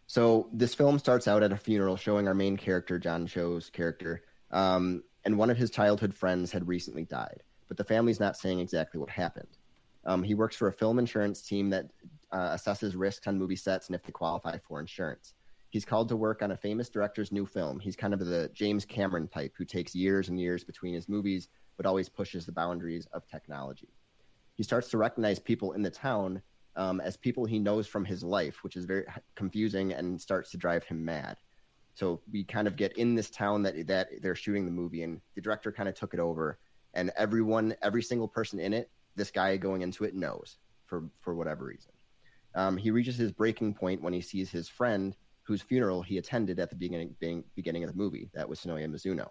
So this film starts out at a funeral showing our main character, John Cho's character, um, and one of his childhood friends had recently died, but the family's not saying exactly what happened. Um, he works for a film insurance team that uh, assesses risks on movie sets and if they qualify for insurance. He's called to work on a famous director's new film. He's kind of the James Cameron type who takes years and years between his movies, but always pushes the boundaries of technology. He starts to recognize people in the town um, as people he knows from his life, which is very confusing and starts to drive him mad. So we kind of get in this town that that they're shooting the movie, and the director kind of took it over, and everyone, every single person in it, this guy going into it knows for for whatever reason. Um, he reaches his breaking point when he sees his friend, whose funeral he attended at the beginning being, beginning of the movie. That was Sonoya Mizuno.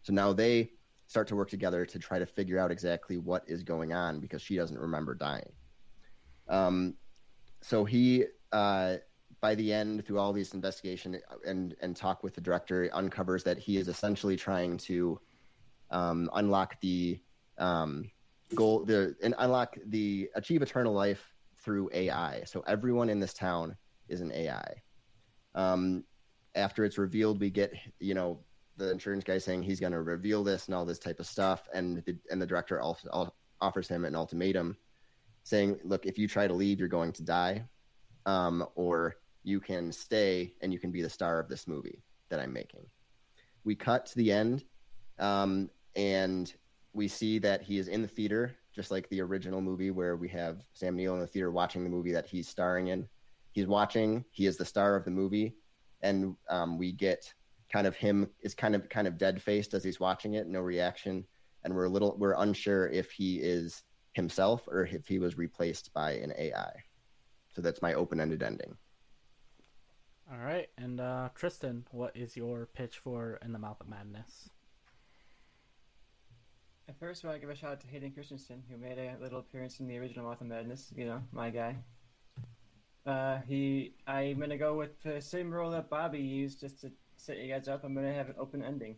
So now they start to work together to try to figure out exactly what is going on because she doesn't remember dying. Um, so he, uh, by the end, through all these investigation and and talk with the director, uncovers that he is essentially trying to um, unlock the um, goal, the and unlock the achieve eternal life through AI. So everyone in this town is an AI. Um, after it's revealed, we get you know the insurance guy saying he's going to reveal this and all this type of stuff, and the, and the director also offers him an ultimatum saying, look, if you try to leave, you're going to die, um, or you can stay and you can be the star of this movie that I'm making. We cut to the end, um, and we see that he is in the theater, just like the original movie where we have Sam Neill in the theater watching the movie that he's starring in. He's watching. He is the star of the movie, and um, we get kind of him is kind of kind of dead faced as he's watching it, no reaction, and we're a little we're unsure if he is himself or if he was replaced by an AI. So that's my open ended ending. All right. And uh, Tristan, what is your pitch for In the Mouth of Madness? At first, I want to give a shout out to Hayden Christensen, who made a little appearance in the original Mouth of Madness. You know, my guy. Uh, he, I'm gonna go with the same role that Bobby used just to set you guys up. I'm gonna have an open ending,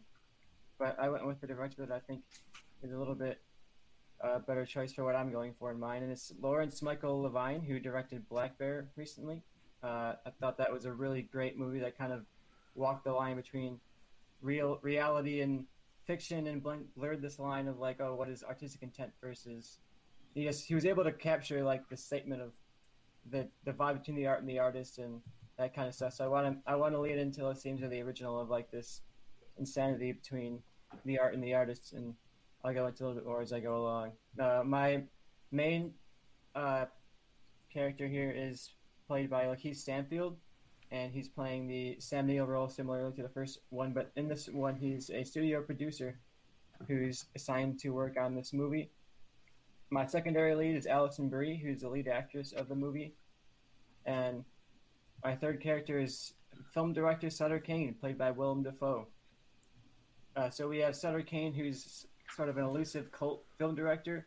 but I went with the director that I think is a little bit a better choice for what I'm going for in mine, and it's Lawrence Michael Levine, who directed Black Bear recently. Uh, I thought that was a really great movie that kind of walked the line between real reality and fiction, and blurred this line of like, oh, what is artistic intent versus. He just, he was able to capture like the statement of the the vibe between the art and the artist and that kind of stuff. So I want to I want to lead into the themes of the original of like this insanity between the art and the artist and I'll go into a little bit more as I go along. Uh, my main uh, character here is played by Lakeith Stanfield, and he's playing the Sam Neill role similarly to the first one, but in this one, he's a studio producer who's assigned to work on this movie. My secondary lead is Alison Brie, who's the lead actress of the movie, and my third character is film director Sutter Kane, played by Willem Dafoe. Uh, so we have Sutter Kane, who's sort of an elusive cult film director.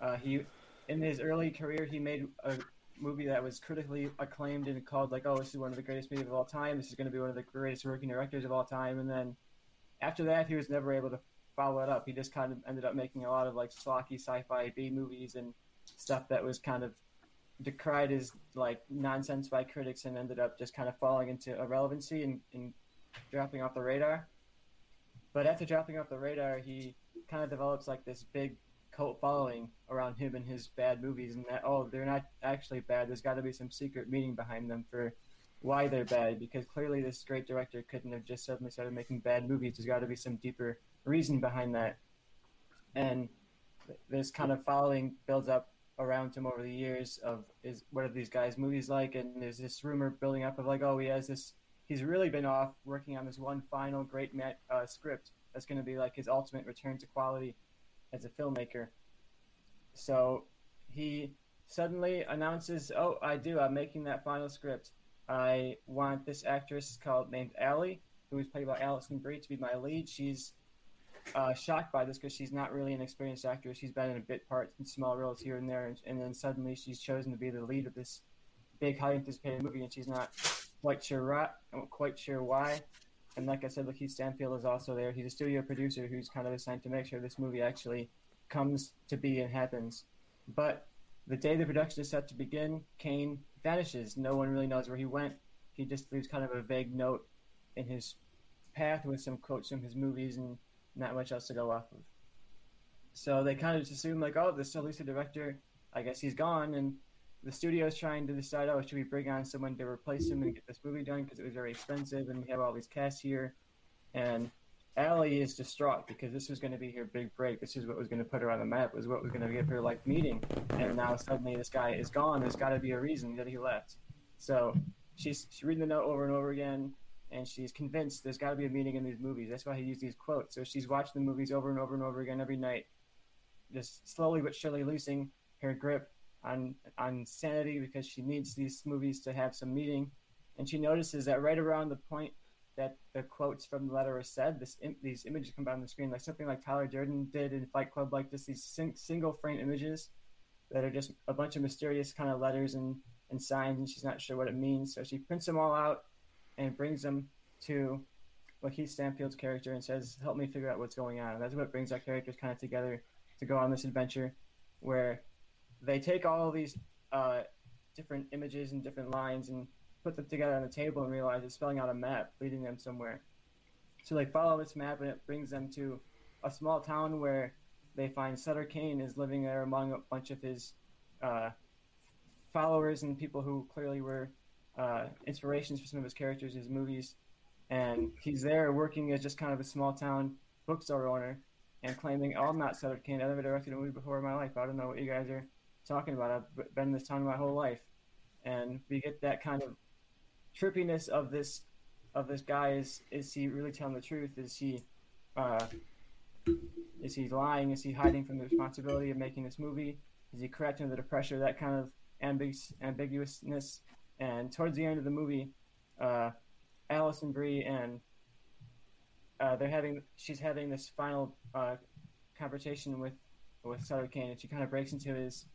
Uh, he, in his early career, he made a movie that was critically acclaimed and called like, "Oh, this is one of the greatest movies of all time. This is going to be one of the greatest working directors of all time." And then after that, he was never able to follow it up. He just kind of ended up making a lot of like schlocky sci-fi B movies and stuff that was kind of decried as like nonsense by critics and ended up just kind of falling into irrelevancy and, and dropping off the radar. But after dropping off the radar, he kind of develops like this big cult following around him and his bad movies, and that oh they're not actually bad. There's got to be some secret meaning behind them for why they're bad. Because clearly this great director couldn't have just suddenly started making bad movies. There's got to be some deeper reason behind that, and this kind of following builds up around him over the years of is what are these guys' movies like, and there's this rumor building up of like oh he has this he's really been off working on this one final great uh, script that's going to be like his ultimate return to quality as a filmmaker. So he suddenly announces, "Oh, I do. I'm making that final script. I want this actress called named Allie, who is played by Alison Brie, to be my lead. She's uh, shocked by this because she's not really an experienced actress. She's been in a bit parts and small roles here and there, and, and then suddenly she's chosen to be the lead of this big, high anticipated movie, and she's not quite sure right, quite sure why. And like I said, Lakeith Stanfield is also there. He's a studio producer who's kind of assigned to make sure this movie actually comes to be and happens. But the day the production is set to begin, Kane vanishes. No one really knows where he went. He just leaves kind of a vague note in his path with some quotes from his movies and not much else to go off of. So they kind of just assume like, oh, this is Lisa director, I guess he's gone, and the studio is trying to decide, oh, should we bring on someone to replace him and get this movie done because it was very expensive, and we have all these casts here, and Allie is distraught because this was going to be her big break. This is what was going to put her on the map. Was what was going to give her like meeting, and now suddenly this guy is gone. There's got to be a reason that he left. So she's she's reading the note over and over again, and she's convinced there's got to be a meaning in these movies. That's why he used these quotes. So she's watching the movies over and over and over again every night, just slowly but surely losing her grip on on sanity because she needs these movies to have some meaning. And she notices that right around the point that the quotes from the letter are said, this these images come on the screen, like something like Tyler Durden did in Fight Club, like just these sing- single frame images that are just a bunch of mysterious kind of letters and, and signs, and she's not sure what it means. So she prints them all out and brings them to Lakeith Stanfield's character and says, "Help me figure out what's going on." And that's what brings our characters kind of together to go on this adventure, where they take all these uh, different images and different lines and put them together on the table and realize it's spelling out a map leading them somewhere. So they follow this map and it brings them to a small town where they find Sutter Kane is living there among a bunch of his uh, followers and people who clearly were uh, inspirations for some of his characters, his movies. And he's there working as just kind of a small town bookstore owner and claiming, "Oh, I'm not Sutter Kane. I've never directed a movie before in my life. I don't know what you guys are talking about. I've been in this town my whole life." And we get that kind of trippiness of this of this guy is is he really telling the truth? Is he uh, is he lying? Is he hiding from the responsibility of making this movie? Is he correcting under the pressure? That kind of ambig- ambiguousness. And towards the end of the movie, uh, Alison Brie and uh, they're having she's having this final uh, conversation with with Sutter Kane, and she kind of breaks into his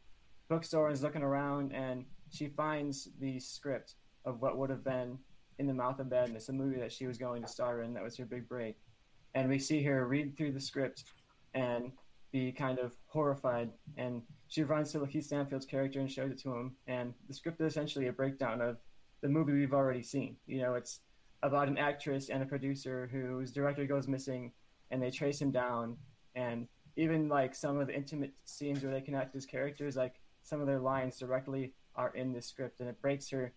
bookstore and is looking around, and she finds the script of what would have been in the mouth of madness, a movie that she was going to star in. That was her big break, and we see her read through the script and be kind of horrified. And she runs to Lakeith Stanfield's character and shows it to him. And the script is essentially a breakdown of the movie we've already seen. You know, it's about an actress and a producer whose director goes missing, and they trace him down. And even like some of the intimate scenes where they connect as characters, like some of their lines directly are in the script, and it breaks her,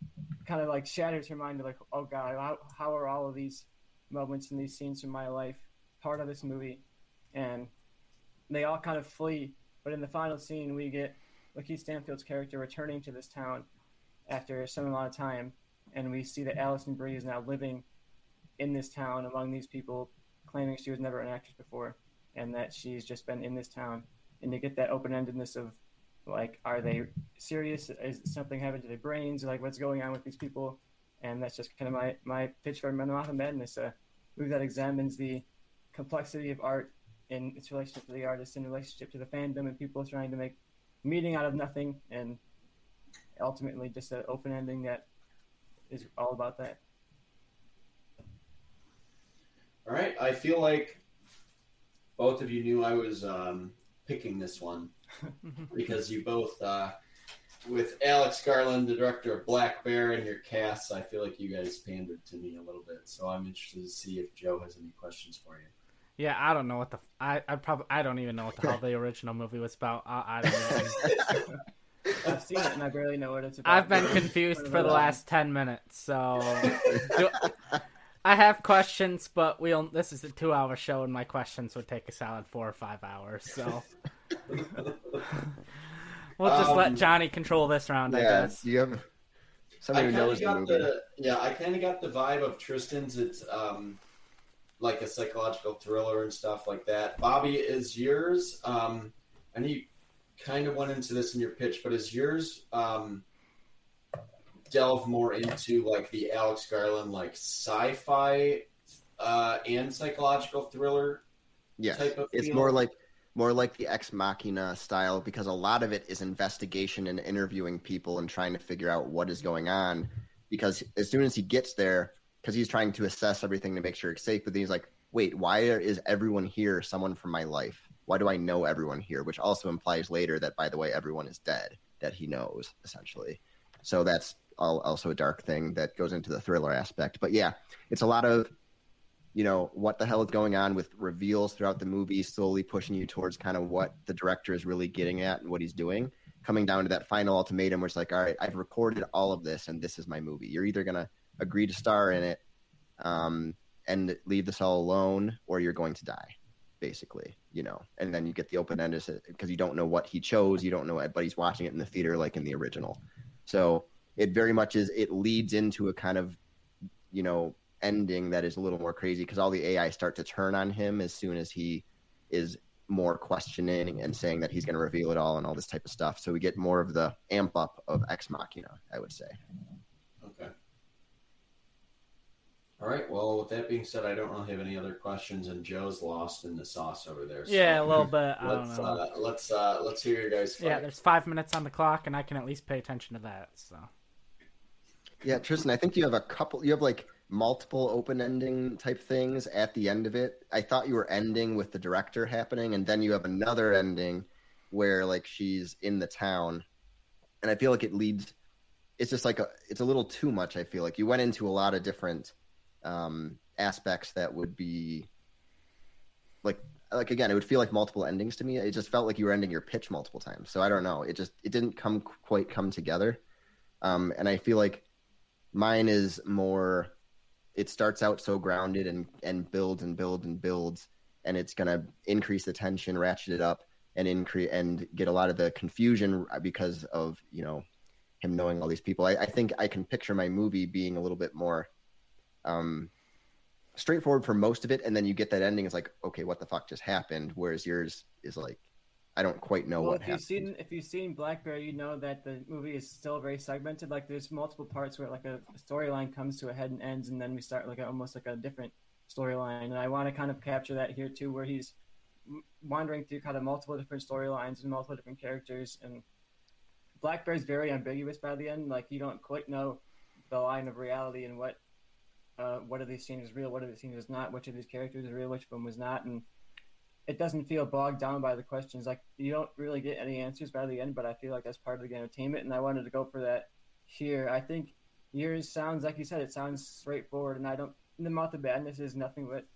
kind of like shatters her mind. Like, oh god, how, how are all of these moments and these scenes from my life part of this movie? And they all kind of flee. But in the final scene, we get Lakeith Stanfield's character returning to this town after some amount of time, and we see that Alison Brie is now living in this town among these people, claiming she was never an actress before, and that she's just been in this town. And to get that open endedness of like, are they serious? Is something happened to their brains? Like, what's going on with these people? And that's just kind of my, my pitch for Men of Madness, a movie that examines the complexity of art in its relationship to the artist, in relationship to the fandom, and people trying to make meaning out of nothing, and ultimately just an open ending that is all about that. All right, I feel like both of you knew I was um, picking this one because you both, uh, with Alex Garland, the director of Black Bear, and your cast, I feel like you guys pandered to me a little bit. So I'm interested to see if Joe has any questions for you. Yeah, I don't know what the I I probably I don't even know what the hell the original movie was about. I, I don't even. I've seen it and I barely know what it's about. I've been confused for the last ten minutes, so do, I have questions, but we'll. This is a two-hour show, and my questions would take a solid four or five hours. So we'll just Um, let Johnny control this round, I guess. you have I somebody who knows of the movie. the yeah. I kind of got the vibe of Tristan's. It's um, like a psychological thriller and stuff like that. Bobby, is yours? Um, and you kind of went into this in your pitch, but is yours um, delve more into like the Alex Garland like sci-fi uh, and psychological thriller Yes, type of it's feel? more like more like the ex machina style because a lot of it is investigation and interviewing people and trying to figure out what is going on. Because as soon as he gets there, because he's trying to assess everything to make sure it's safe, but then he's like, "Wait, why is everyone here? Someone from my life? Why do I know everyone here?" Which also implies later that, by the way, everyone is dead that he knows essentially. So that's also a dark thing that goes into the thriller aspect. But yeah, it's a lot of you know what the hell is going on with reveals throughout the movie slowly pushing you towards kind of what the director is really getting at and what he's doing coming down to that final ultimatum where it's like all right i've recorded all of this and this is my movie. You're either going to agree to star in it um, and leave this all alone or you're going to die basically you know? And then you get the open ended because you don't know what he chose you don't know it but he's watching it in the theater like in the original. So it very much is it leads into a kind of you know ending that is a little more crazy because all the AI start to turn on him as soon as he is more questioning and saying that he's going to reveal it all and all this type of stuff. So we get more of the amp up of Ex Machina, I would say. Okay. All right. Well, with that being said, I don't really have any other questions, and Joe's lost in the sauce over there. so Yeah, a little bit. I don't Let's know. uh, let's uh, let's hear your guys. Fight. yeah, there's five minutes on the clock, and I can at least pay attention to that. So Yeah, Tristan, I think you have a couple. You have like multiple open ending type things at the end of it. I thought you were ending with the director happening, and then you have another ending where like she's in the town, and I feel like it leads. It's just like a. It's a little too much. I feel like you went into a lot of different um, aspects that would be like like again it would feel like multiple endings to me it just felt like you were ending your pitch multiple times so i don't know it just it didn't come quite come together um, and i feel like mine is more it starts out so grounded and and builds and builds and builds and it's going to increase the tension ratchet it up and increase and get a lot of the confusion because of you know him knowing all these people. I, I think i can picture my movie being a little bit more um straightforward for most of it and then you get that ending it's like okay what the fuck just happened? Whereas yours is like i don't quite know well, what if you've seen if you've seen Black Bear, you know that the movie is still very segmented. Like there's multiple parts where like a storyline comes to a head and ends, and then we start like a, almost like a different storyline. And I want to kind of capture that here too, where he's wandering through kind of multiple different storylines and multiple different characters. And Black Bear's very ambiguous by the end. Like you don't quite know the line of reality and what uh, what of these scenes is real, what of these scenes is not, which of these characters is real, which of them was not, and it doesn't feel bogged down by the questions. Like you don't really get any answers by the end, but I feel like that's part of the entertainment, and I wanted to go for that here. I think yours sounds like you said it sounds straightforward, and I don't. The mouth of madness is nothing but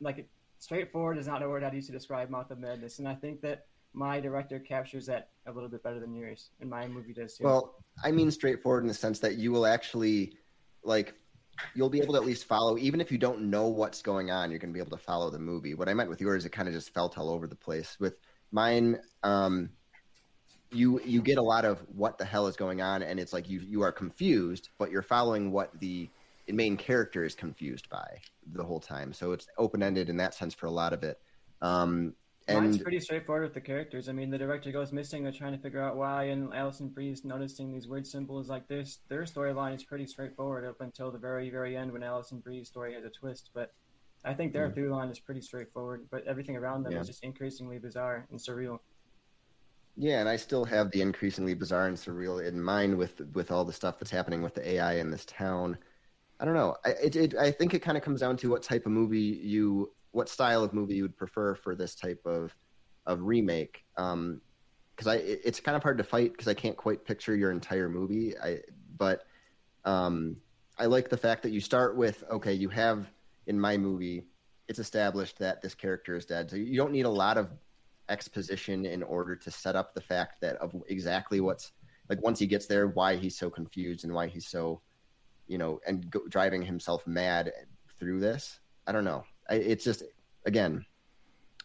like it, straightforward is not a word I'd use to describe mouth of madness, and I think that my director captures that a little bit better than yours, and my movie does too. Well, I mean straightforward in the sense that you will actually like you'll be able to at least follow even if you don't know what's going on, you're going to be able to follow the movie. What I meant with yours it kind of just felt all over the place. With mine um you you get a lot of what the hell is going on and it's like you you are confused, but you're following what the main character is confused by the whole time. So it's open-ended in that sense for a lot of it. Um Mine's and pretty straightforward with the characters. I mean, the director goes missing. They're trying to figure out why, and Alison Brie's noticing these weird symbols like this. Their storyline is pretty straightforward up until the very, very end when Alison Brie's story has a twist. But I think their Mm. through line is pretty straightforward. But everything around them Yeah. is just increasingly bizarre and surreal. Yeah, and I still have the increasingly bizarre and surreal in mind with with all the stuff that's happening with the AI in this town. I don't know. I it, it I think it kind of comes down to what type of movie you, what style of movie you would prefer for this type of of remake. Um, because I it, it's kind of hard to fight because I can't quite picture your entire movie. I but um, I like the fact that you start with okay, you have in my movie it's established that this character is dead. So you don't need a lot of exposition in order to set up the fact that of exactly what's like once he gets there, why he's so confused and why he's so, you know, and go, driving himself mad through this. I don't know. It's just again,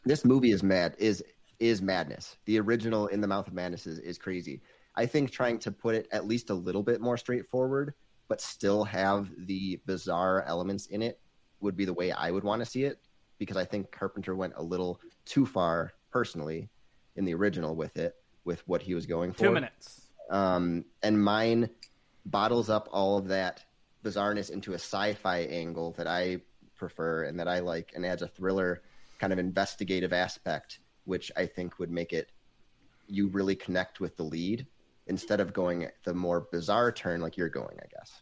this movie is mad is is madness. The original In the Mouth of Madness is, is crazy. I think trying to put it at least a little bit more straightforward, but still have the bizarre elements in it would be the way I would want to see it because I think Carpenter went a little too far personally in the original with it, with what he was going for. Two minutes. Um, and mine bottles up all of that bizarreness into a sci-fi angle that I prefer and that I like, and adds a thriller kind of investigative aspect, which I think would make it you really connect with the lead instead of going the more bizarre turn like you're going, I guess.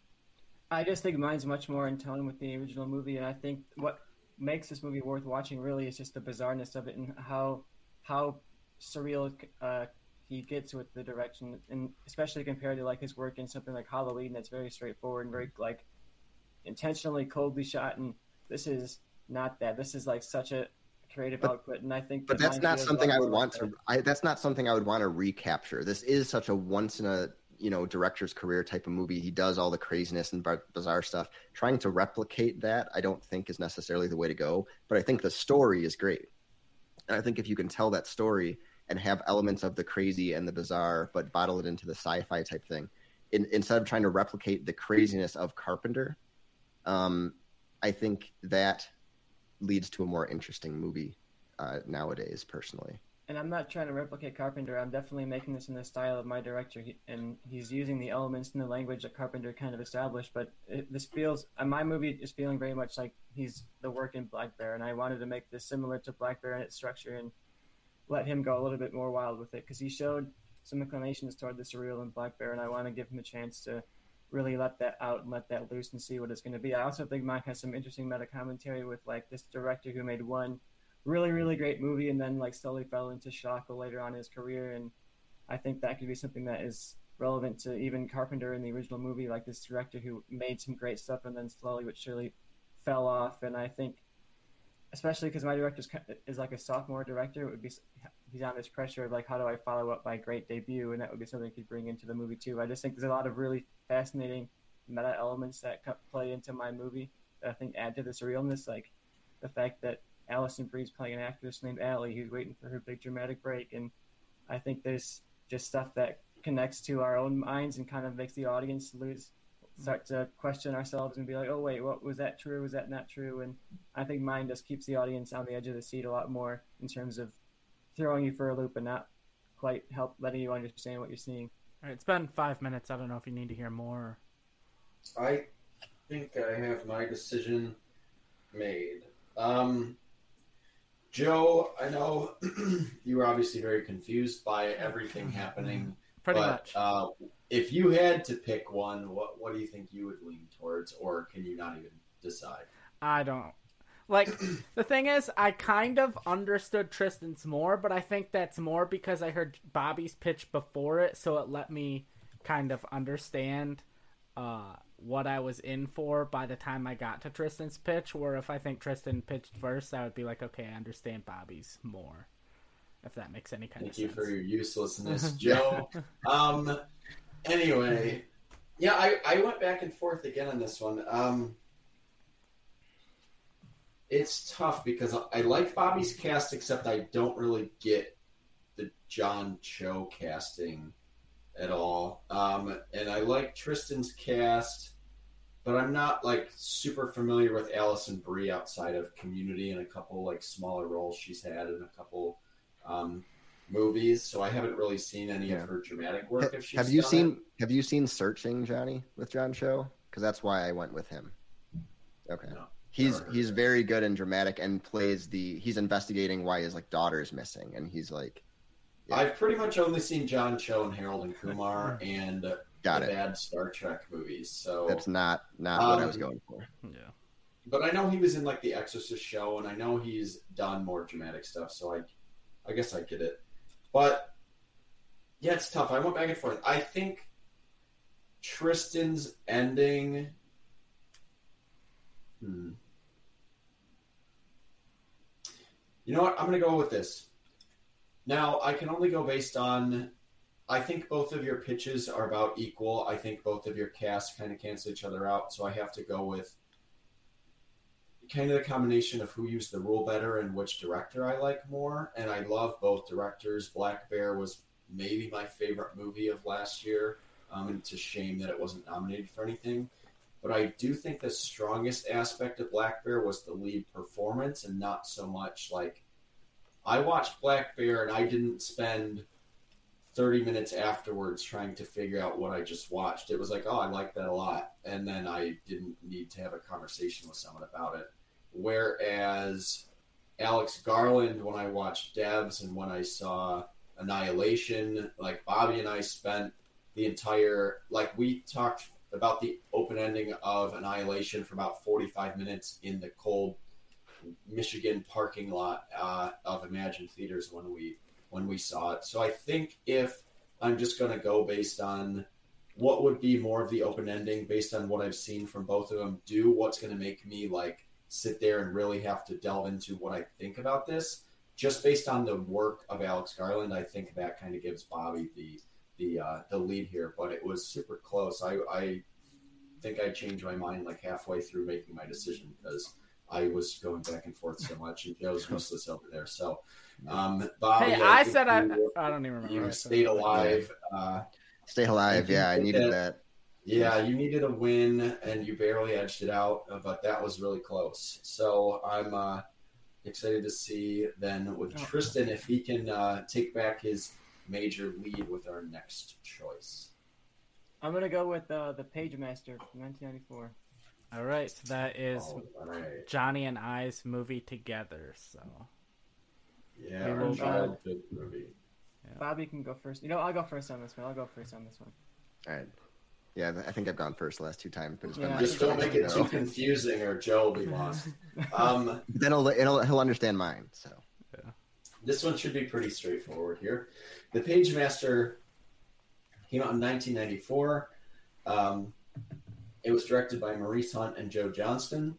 I just think mine's much more in tone with the original movie, and I think what makes this movie worth watching really is just the bizarreness of it and how how surreal uh, he gets with the direction, and especially compared to like his work in something like Halloween, that's very straightforward and very like intentionally coldly shot. And this is not that. This is like such a creative But- output, and I think. But that's not something I would want to. I, that's not something I would want to recapture. This is such a once in a you know director's career type of movie. He does all the craziness and bizarre stuff. Trying to replicate that, I don't think is necessarily the way to go. But I think the story is great, and I think if you can tell that story and have elements of the crazy and the bizarre, but bottle it into the sci-fi type thing, in, instead of trying to replicate the craziness of Carpenter, um, I think that leads to a more interesting movie uh, nowadays. Personally. and I'm not trying to replicate Carpenter. I'm definitely making this in the style of my director, and he's using the elements and the language that Carpenter kind of established. But it, this feels, uh, my movie is feeling very much like he's the work in Black Bear, and I wanted to make this similar to Black Bear in its structure and let him go a little bit more wild with it because he showed some inclinations toward the surreal in Black Bear, and I want to give him a chance to really let that out and let that loose and see what it's going to be. I also think Mike has some interesting meta commentary with like this director who made one really really great movie and then like slowly fell into shock later on in his career and i think that could be something that is relevant to even carpenter in the original movie like this director who made some great stuff and then slowly but surely fell off and i think especially because my director is like a sophomore director it would be he's on this pressure of like how do i follow up my great debut and that would be something he could bring into the movie too i just think there's a lot of really fascinating meta elements that play into my movie that i think add to the surrealness like the fact that Alison Brie's playing an actress named Allie who's waiting for her big dramatic break, and I think there's just stuff that connects to our own minds and kind of makes the audience lose, start to question ourselves and be like, oh wait, what was that true? Was that not true? And I think mine just keeps the audience on the edge of the seat a lot more in terms of throwing you for a loop and not quite help letting you understand what you're seeing. All right, it's been five minutes. I don't know if you need to hear more. I think I have my decision made. Um, Joe, I know you were obviously very confused by everything happening. Pretty but, much. Uh, if you had to pick one, what what do you think you would lean towards, or can you not even decide? I don't. Like the thing is, I kind of understood Tristan's more, but I think that's more because I heard Bobby's pitch before it, so it let me kind of understand uh, what I was in for by the time I got to Tristan's pitch. Where if I think Tristan pitched first, I would be like, okay, I understand Bobby's more. If that makes any kind Thank of sense. Thank you for your uselessness, Joe. um, anyway, yeah, I, I went back and forth again on this one. Um, it's tough because I, I like Bobby's cast, except I don't really get the John Cho casting at all. Um, and I like Tristan's cast, but I'm not like super familiar with Alison Brie outside of Community and a couple like smaller roles she's had in a couple um, movies. So I haven't really seen any Yeah. of her dramatic work. If she's have you seen it. Have you seen Searching Johnny with John Cho? Because that's why I went with him. Okay. No. He's Never he's very good and dramatic and plays the he's investigating why his like daughter is missing and he's like Yeah. I've pretty much only seen John Cho and Harold and Kumar and got the it. bad Star Trek movies. So That's not not what I was Um, going for. Yeah. but I know he was in like the Exorcist show, and I know he's done more dramatic stuff. So I, I guess I get it. But yeah, it's tough. I went back and forth. I think Tristan's ending. Hmm. You know what? I'm going to go with this. Now, I can only go based on. I think both of your pitches are about equal. I think both of your casts kind of cancel each other out. So I have to go with kind of the combination of who used the rule better and which director I like more. And I love both directors. Black Bear was maybe my favorite movie of last year. Um, and it's a shame that it wasn't nominated for anything. But I do think the strongest aspect of Black Bear was the lead performance and not so much like I watched Black Bear and I didn't spend 30 minutes afterwards trying to figure out what I just watched. It was like, oh, I like that a lot. And then I didn't need to have a conversation with someone about it. Whereas Alex Garland, when I watched Devs and when I saw Annihilation, like Bobby and I spent the entire, like, we talked about the open ending of Annihilation for about 45 minutes in the cold Michigan parking lot uh, of Emagine Theaters when we when we saw it. So I think if I'm just going to go based on what would be more of the open ending, based on what I've seen from both of them, do what's going to make me like sit there and really have to delve into what I think about this. Just based on the work of Alex Garland, I think that kind of gives Bobby the the uh, the lead here. But it was super close. I, I think I changed my mind like halfway through making my decision because I was going back and forth so much, and Joe's useless over there. So, um, Bobby, hey, I, I said I. I don't even remember. You stayed alive. Uh, Stay alive. Yeah, I needed that, that. Yeah, you needed a win, and you barely edged it out, uh, but that was really close. So I'm uh, excited to see then with oh. Tristan if he can uh, take back his major lead with our next choice. I'm gonna go with uh, the Pagemaster from 1994. All right, so that is right. Johnny and I's movie together. So yeah, our childhood movie. Yeah. Bobby can go first. You know, I'll go first on this one. I'll go first on this one. All right. Yeah, I think I've gone first the last two times, but it's yeah, just don't make it too confusing, or Joe will be lost. Um, then he'll, he'll, he'll understand mine. So yeah. this one should be pretty straightforward here. The Pagemaster came out in 1994. Um, it was directed by Maurice Hunt and Joe Johnston.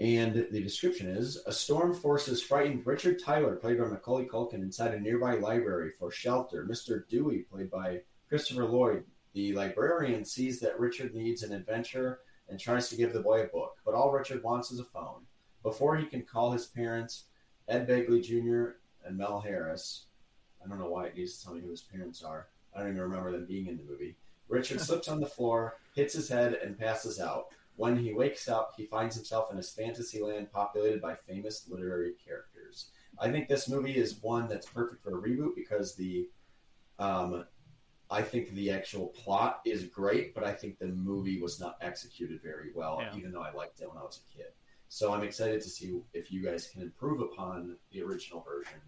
And the description is A storm forces frightened Richard Tyler, played by Macaulay Culkin, inside a nearby library for shelter. Mr. Dewey, played by Christopher Lloyd, the librarian, sees that Richard needs an adventure and tries to give the boy a book, but all Richard wants is a phone. Before he can call his parents, Ed Begley Jr. and Mel Harris, I don't know why it needs to tell me who his parents are. I don't even remember them being in the movie. Richard slips on the floor, hits his head, and passes out. When he wakes up, he finds himself in a fantasy land populated by famous literary characters. I think this movie is one that's perfect for a reboot because the, um, I think the actual plot is great, but I think the movie was not executed very well, yeah. even though I liked it when I was a kid. So I'm excited to see if you guys can improve upon the original version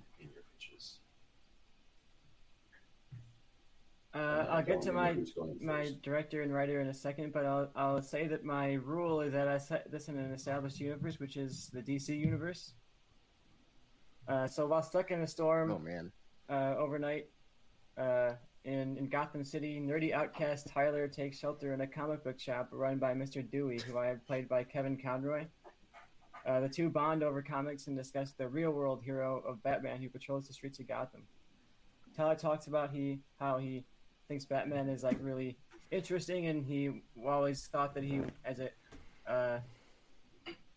Uh, I'll get to my my director and writer in a second, but I'll I'll say that my rule is that I set this in an established universe, which is the DC universe. Uh, so while stuck in a storm, oh man, uh, overnight, uh, in in Gotham City, nerdy outcast Tyler takes shelter in a comic book shop run by Mr. Dewey, who I have played by Kevin Conroy. Uh, the two bond over comics and discuss the real world hero of Batman who patrols the streets of Gotham. Tyler talks about he how he thinks Batman is like really interesting, and he always thought that he as a uh,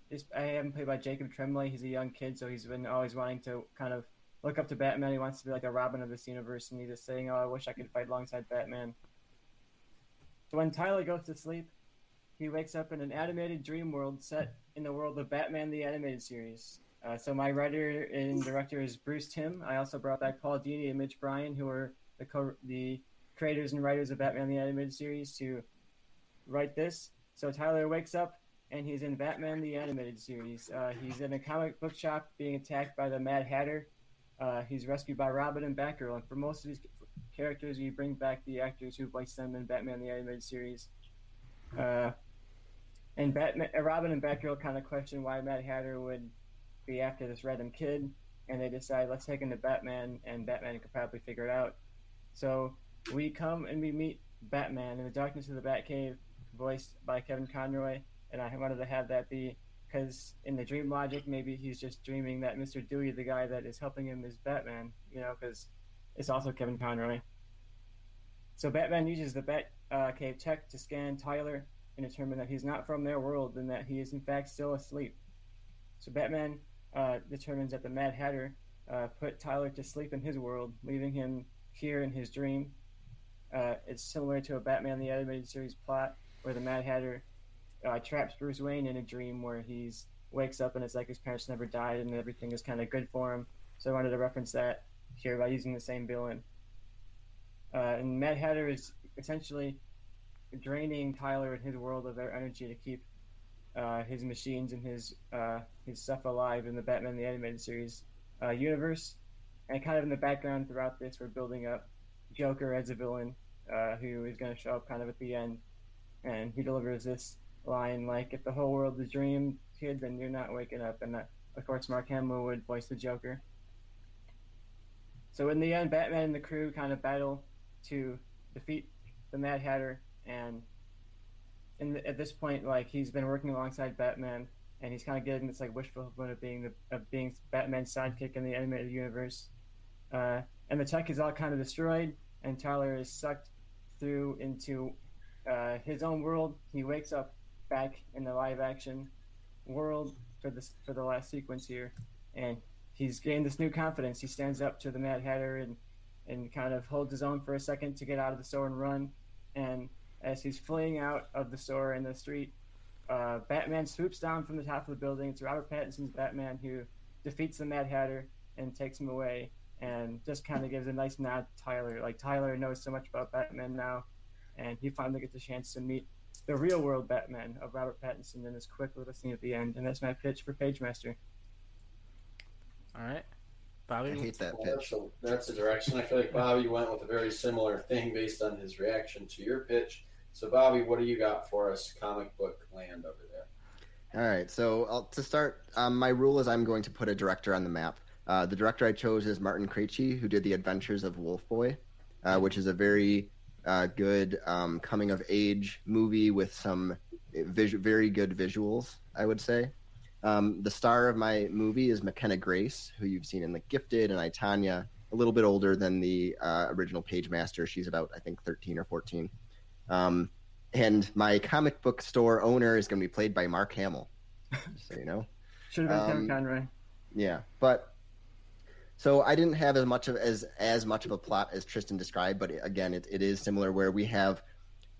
this, I haven't played by Jacob Tremblay. He's a young kid, so he's been always wanting to kind of look up to Batman. He wants to be like a Robin of this universe, and he's just saying, "Oh, I wish I could fight alongside Batman." When Tyler goes to sleep, he wakes up in an animated dream world set in the world of Batman the Animated Series. Uh, so my writer and director is Bruce Timm. I also brought back Paul Dini and Mitch Brian, who are the co- the creators and writers of Batman the Animated Series to write this. So Tyler wakes up and he's in Batman the Animated Series. Uh, he's in a comic book shop being attacked by the Mad Hatter. Uh, he's rescued by Robin and Batgirl, and for most of these characters, we bring back the actors who voiced them in Batman the Animated Series. Uh, and Batman, uh, Robin and Batgirl kind of question why Mad Hatter would be after this random kid, and they decide let's take him to Batman, and Batman could probably figure it out. So we come and we meet Batman in the darkness of the Batcave, voiced by Kevin Conroy, and I wanted to have that be because in the dream logic, maybe he's just dreaming that Mr. Dewey, the guy that is helping him, is Batman. You know, because it's also Kevin Conroy. So Batman uses the Bat uh, Cave check to scan Tyler and determine that he's not from their world and that he is in fact still asleep. So Batman uh, determines that the Mad Hatter uh, put Tyler to sleep in his world, leaving him here in his dream. Uh, it's similar to a Batman the Animated Series plot where the Mad Hatter uh, traps Bruce Wayne in a dream where he's wakes up and it's like his parents never died and everything is kind of good for him. So I wanted to reference that here by using the same villain. Uh, and Mad Hatter is essentially draining Tyler and his world of their energy to keep uh, his machines and his uh, his stuff alive in the Batman the Animated Series uh, universe. And kind of in the background throughout this, we're building up Joker as a villain uh, who is going to show up kind of at the end, and he delivers this line like, "If the whole world is a dream, kid, then you're not waking up." And that, of course, Mark Hamill would voice the Joker. So in the end, Batman and the crew kind of battle to defeat the Mad Hatter, and the, at this point, like he's been working alongside Batman, and he's kind of getting this like wish fulfillment of being the of being Batman's sidekick in the animated universe. Uh, and the tech is all kind of destroyed, and Tyler is sucked through into uh, his own world. He wakes up back in the live action world for this for the last sequence here, and he's gained this new confidence. He stands up to the Mad Hatter and and kind of holds his own for a second to get out of the store and run. And as he's fleeing out of the store in the street, uh, Batman swoops down from the top of the building. It's Robert Pattinson's Batman who defeats the Mad Hatter and takes him away, and just kind of gives a nice nod to Tyler. Like Tyler knows so much about Batman now, and he finally gets a chance to meet the real world Batman of Robert Pattinson in this quick little scene at the end. And that's my pitch for Pagemaster. All right. Bobby? I hate that Well, pitch. that's, a, that's a direction. I feel like Bobby went with a very similar thing based on his reaction to your pitch. So, Bobby, what do you got for us, comic book land over there? All right. So I'll, to start, um, my rule is I'm going to put a director on the map. Uh, the director I chose is Martin Krejci, who did The Adventures of Wolf Boy, uh, which is a very uh, good um, coming of age movie with some vis- very good visuals, I would say. Um, the star of my movie is McKenna Grace, who you've seen in The Gifted and I, Tanya, a little bit older than the uh, original Pagemaster. She's about, I think, 13 or 14. Um, and my comic book store owner is going to be played by Mark Hamill. Just so you know. Should have been Kevin Um, Conroy. Yeah, but so I didn't have as much of as as much of a plot as Tristan described, but again, it, it is similar where we have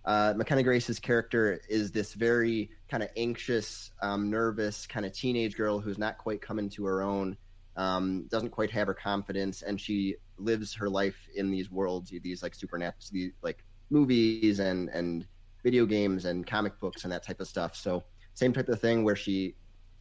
uh, McKenna Grace's character is this very kind of anxious, um, nervous kind of teenage girl who's not quite coming to her own, um, doesn't quite have her confidence, and she lives her life in these worlds, these like supernatural, like movies and and video games and comic books and that type of stuff. So same type of thing where she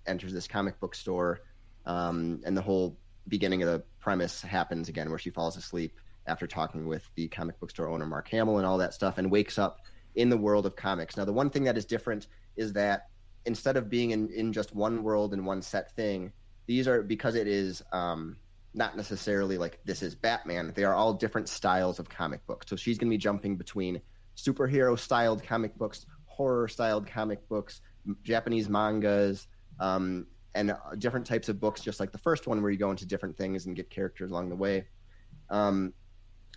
enters this comic book store, um, and the whole beginning of the premise happens again where she falls asleep after talking with the comic book store owner Mark Hamill and all that stuff, and wakes up in the world of comics. Now, the one thing that is different is that instead of being in, in just one world and one set thing, these are because it is um, not necessarily like this is Batman. They are all different styles of comic books. So she's going to be jumping between superhero styled comic books, horror styled comic books, Japanese mangas, um, and uh, different types of books, just like the first one, where you go into different things and get characters along the way. Um,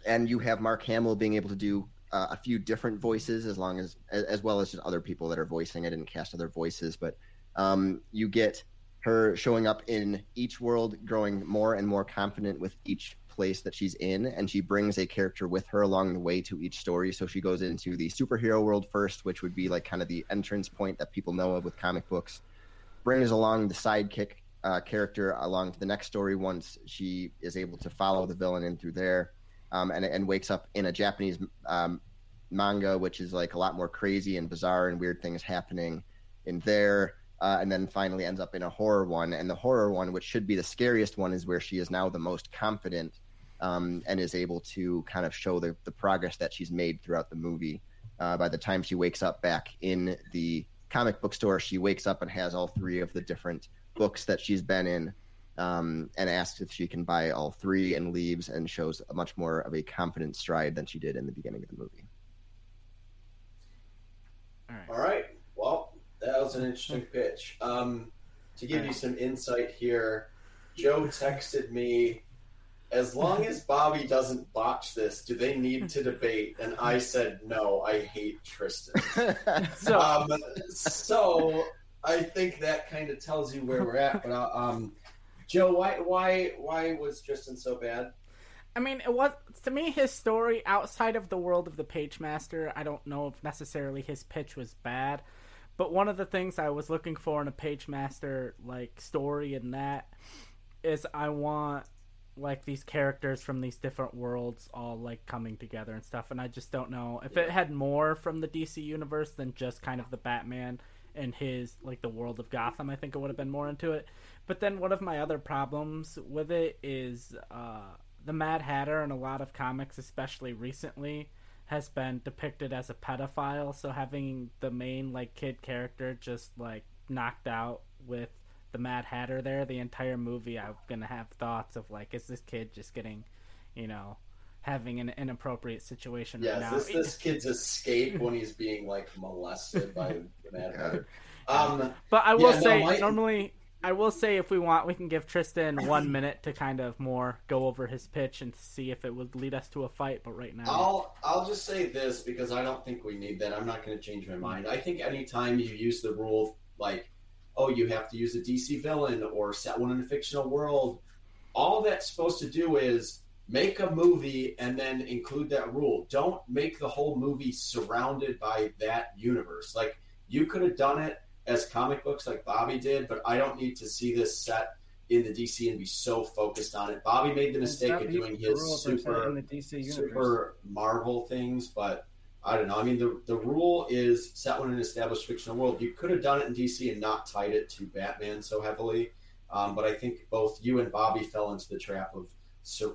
and you have Mark Hamill being able to do uh, a few different voices, as long as as well as just other people that are voicing. I didn't cast other voices, but um, you get her showing up in each world, growing more and more confident with each place that she's in, and she brings a character with her along the way to each story. So she goes into the superhero world first, which would be like kind of the entrance point that people know of with comic books. Brings along the sidekick uh, character along to the next story once she is able to follow the villain in through there, um, and and wakes up in a Japanese um, manga, which is like a lot more crazy and bizarre and weird things happening in there. Uh, and then finally ends up in a horror one. And the horror one, which should be the scariest one, is where she is now the most confident um, and is able to kind of show the, the progress that she's made throughout the movie. Uh, by the time she wakes up back in the comic book store, she wakes up and has all three of the different books that she's been in um, and asks if she can buy all three and leaves and shows a much more of a confident stride than she did in the beginning of the movie. All right. All right. Well, that was an interesting pitch. Um, to give you some insight here, Joe texted me, as long as Bobby doesn't botch this, do they need to debate? And I said, no, I hate Tristan. So um, so I think that kind of tells you where we're at. But uh, um, Joe, why why why was Tristan so bad? I mean, it was to me his story outside of the world of the Pagemaster. I don't know if necessarily his pitch was bad, but one of the things I was looking for in a Pagemaster like story in that is I want like these characters from these different worlds all like coming together and stuff. And I just don't know if it had more from the DC universe than just kind of the Batman and his like the world of Gotham. I think it would have been more into it. But then one of my other problems with it is uh, the Mad Hatter in a lot of comics, especially recently, has been depicted as a pedophile. So having the main like kid character just like knocked out with the Mad Hatter there the entire movie, I'm gonna have thoughts of like, is this kid just getting, you know, having an inappropriate situation Yes, right now? this this kid's escape when he's being like molested by the Mad Hatter. Um, But I will Yeah, no, say, my- normally, I will say if we want, we can give Tristan one minute to kind of more go over his pitch and see if it would lead us to a fight. But right now, I'll I'll just say this because I don't think we need that. I'm not going to change my mind. I think anytime you use the rule like, oh, you have to use a DC villain or set one in a fictional world, all that's supposed to do is make a movie and then include that rule. Don't make the whole movie surrounded by that universe. Like you could have done it as comic books like Bobby did, but I don't need to see this set in the DC and be so focused on it. Bobby made the mistake of doing his rules like that super in the DC super Marvel things, but I don't know. I mean, the the rule is set in an established fictional world. You could have done it in DC and not tied it to Batman so heavily, um, but I think both you and Bobby fell into the trap of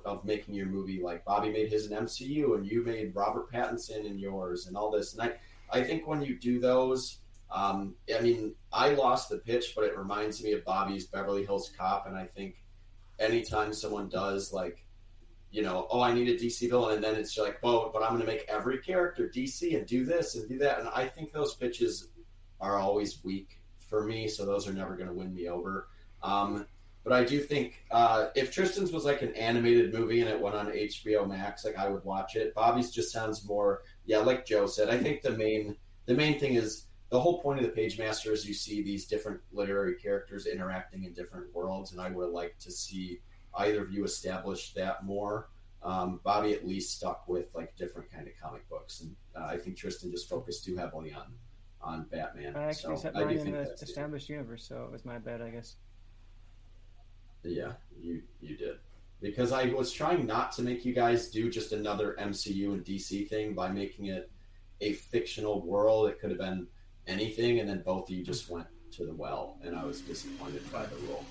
of making your movie like Bobby made his in MCU and you made Robert Pattinson in yours and all this. And I I think when you do those. Um, I mean, I lost the pitch, but it reminds me of Bobby's Beverly Hills Cop, and I think anytime someone does like you know, oh, I need a DC villain, and then it's like, oh, but I'm going to make every character DC and do this and do that. And I think those pitches are always weak for me, so those are never going to win me over. Um, but I do think uh, if Tristan's was like an animated movie and it went on HBO Max, like I would watch it. Bobby's just sounds more, yeah, like Joe said. I think the main the main thing is the whole point of the Pagemaster is you see these different literary characters interacting in different worlds, and I would like to see either of you established that more. Um, Bobby at least stuck with like different kind of comic books, and uh, I think Tristan just focused too heavily on on Batman. I actually so set mine in the that's it. established universe, so it was my bad, I guess. Yeah, you you did because I was trying not to make you guys do just another MCU and DC thing by making it a fictional world. It could have been anything, and then both of you just went to the well, and I was disappointed by the rule.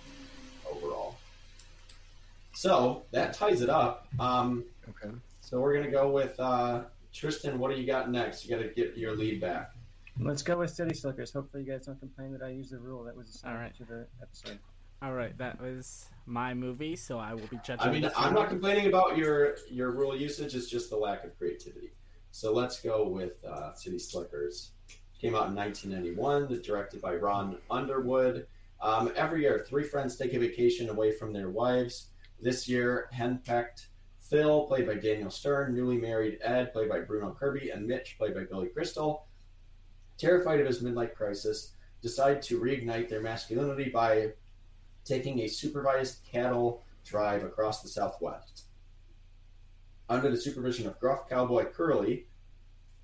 So that ties it up. Um, Okay. so we're gonna go with uh, Tristan. What do you got next? You got to get your lead back. Let's go with City Slickers. Hopefully, you guys don't complain that I used the rule that was assigned All right. to the episode. all right, that was my movie, so I will be judging. I mean, I'm not complaining about your your rule usage. It's just the lack of creativity. So let's go with uh, City Slickers. Came out in 1991. Directed by Ron Underwood. Um, every year, three friends take a vacation away from their wives. This year, henpecked Phil, played by Daniel Stern, newly married Ed, played by Bruno Kirby, and Mitch, played by Billy Crystal, terrified of his midlife crisis, decide to reignite their masculinity by taking a supervised cattle drive across the Southwest. Under the supervision of gruff cowboy Curly,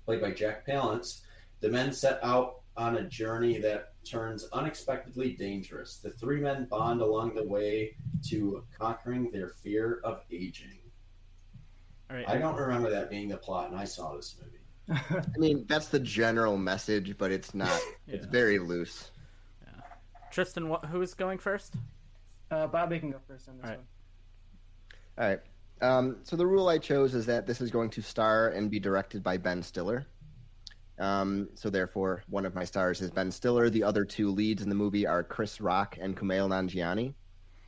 played by Jack Palance, the men set out on a journey that turns unexpectedly dangerous. The three men bond along the way to conquering their fear of aging. All right, I don't remember that being the plot, and I saw this movie. I mean, that's the general message, but it's not. It's very loose. Yeah. Tristan, what, who's going first? uh, Bobby can go first on this All right. one. All right. Um, so the rule I chose is that this is going to star and be directed by Ben Stiller. Um, so therefore, one of my stars is Ben Stiller. The other two leads in the movie are Chris Rock and Kumail Nanjiani.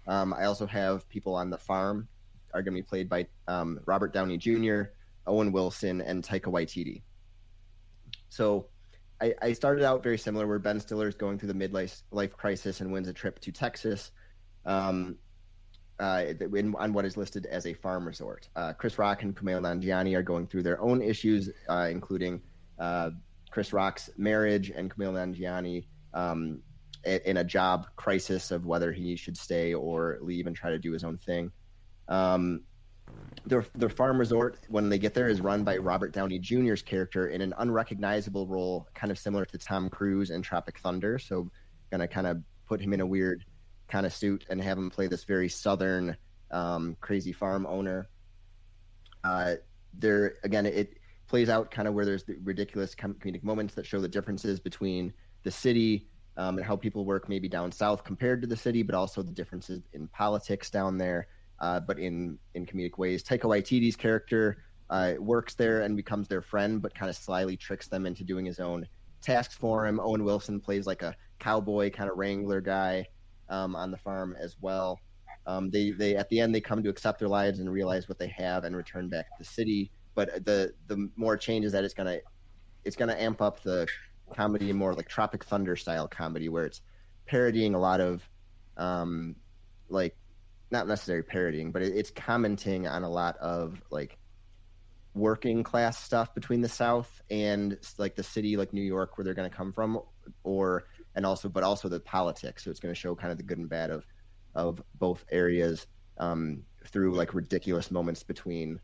Um, I also have people on the farm are going to be played by um, Robert Downey Jr., Owen Wilson, and Taika Waititi. So I, I started out very similar, where Ben Stiller is going through the midlife life crisis and wins a trip to Texas. Um, uh, in, on what is listed as a farm resort. Uh, Chris Rock and Kumail Nanjiani are going through their own issues, uh, including uh, Chris Rock's marriage and Kumail Nanjiani um, in a job crisis of whether he should stay or leave and try to do his own thing. Um, their their farm resort when they get there is run by Robert Downey Jr.'s character in an unrecognizable role, kind of similar to Tom Cruise in Tropic Thunder. So, gonna kind of put him in a weird kind of suit and have him play this very southern, um, crazy farm owner. Uh, there again, it plays out kind of where there's the ridiculous comedic moments that show the differences between the city um, and how people work maybe down south compared to the city, but also the differences in politics down there, uh, but in in comedic ways. Taika Waititi's character uh, works there and becomes their friend, but kind of slyly tricks them into doing his own tasks for him. Owen Wilson plays like a cowboy kind of wrangler guy um, on the farm as well. Um, they they at the end they come to accept their lives and realize what they have and return back to the city but the the more changes that it's gonna it's gonna amp up the comedy more like Tropic Thunder style comedy where it's parodying a lot of um like not necessarily parodying, but it, it's commenting on a lot of like working class stuff between the South and like the city like New York where they're to come from, or and also but also the politics. So it's to show kind of the good and bad of of both areas um, through like ridiculous moments between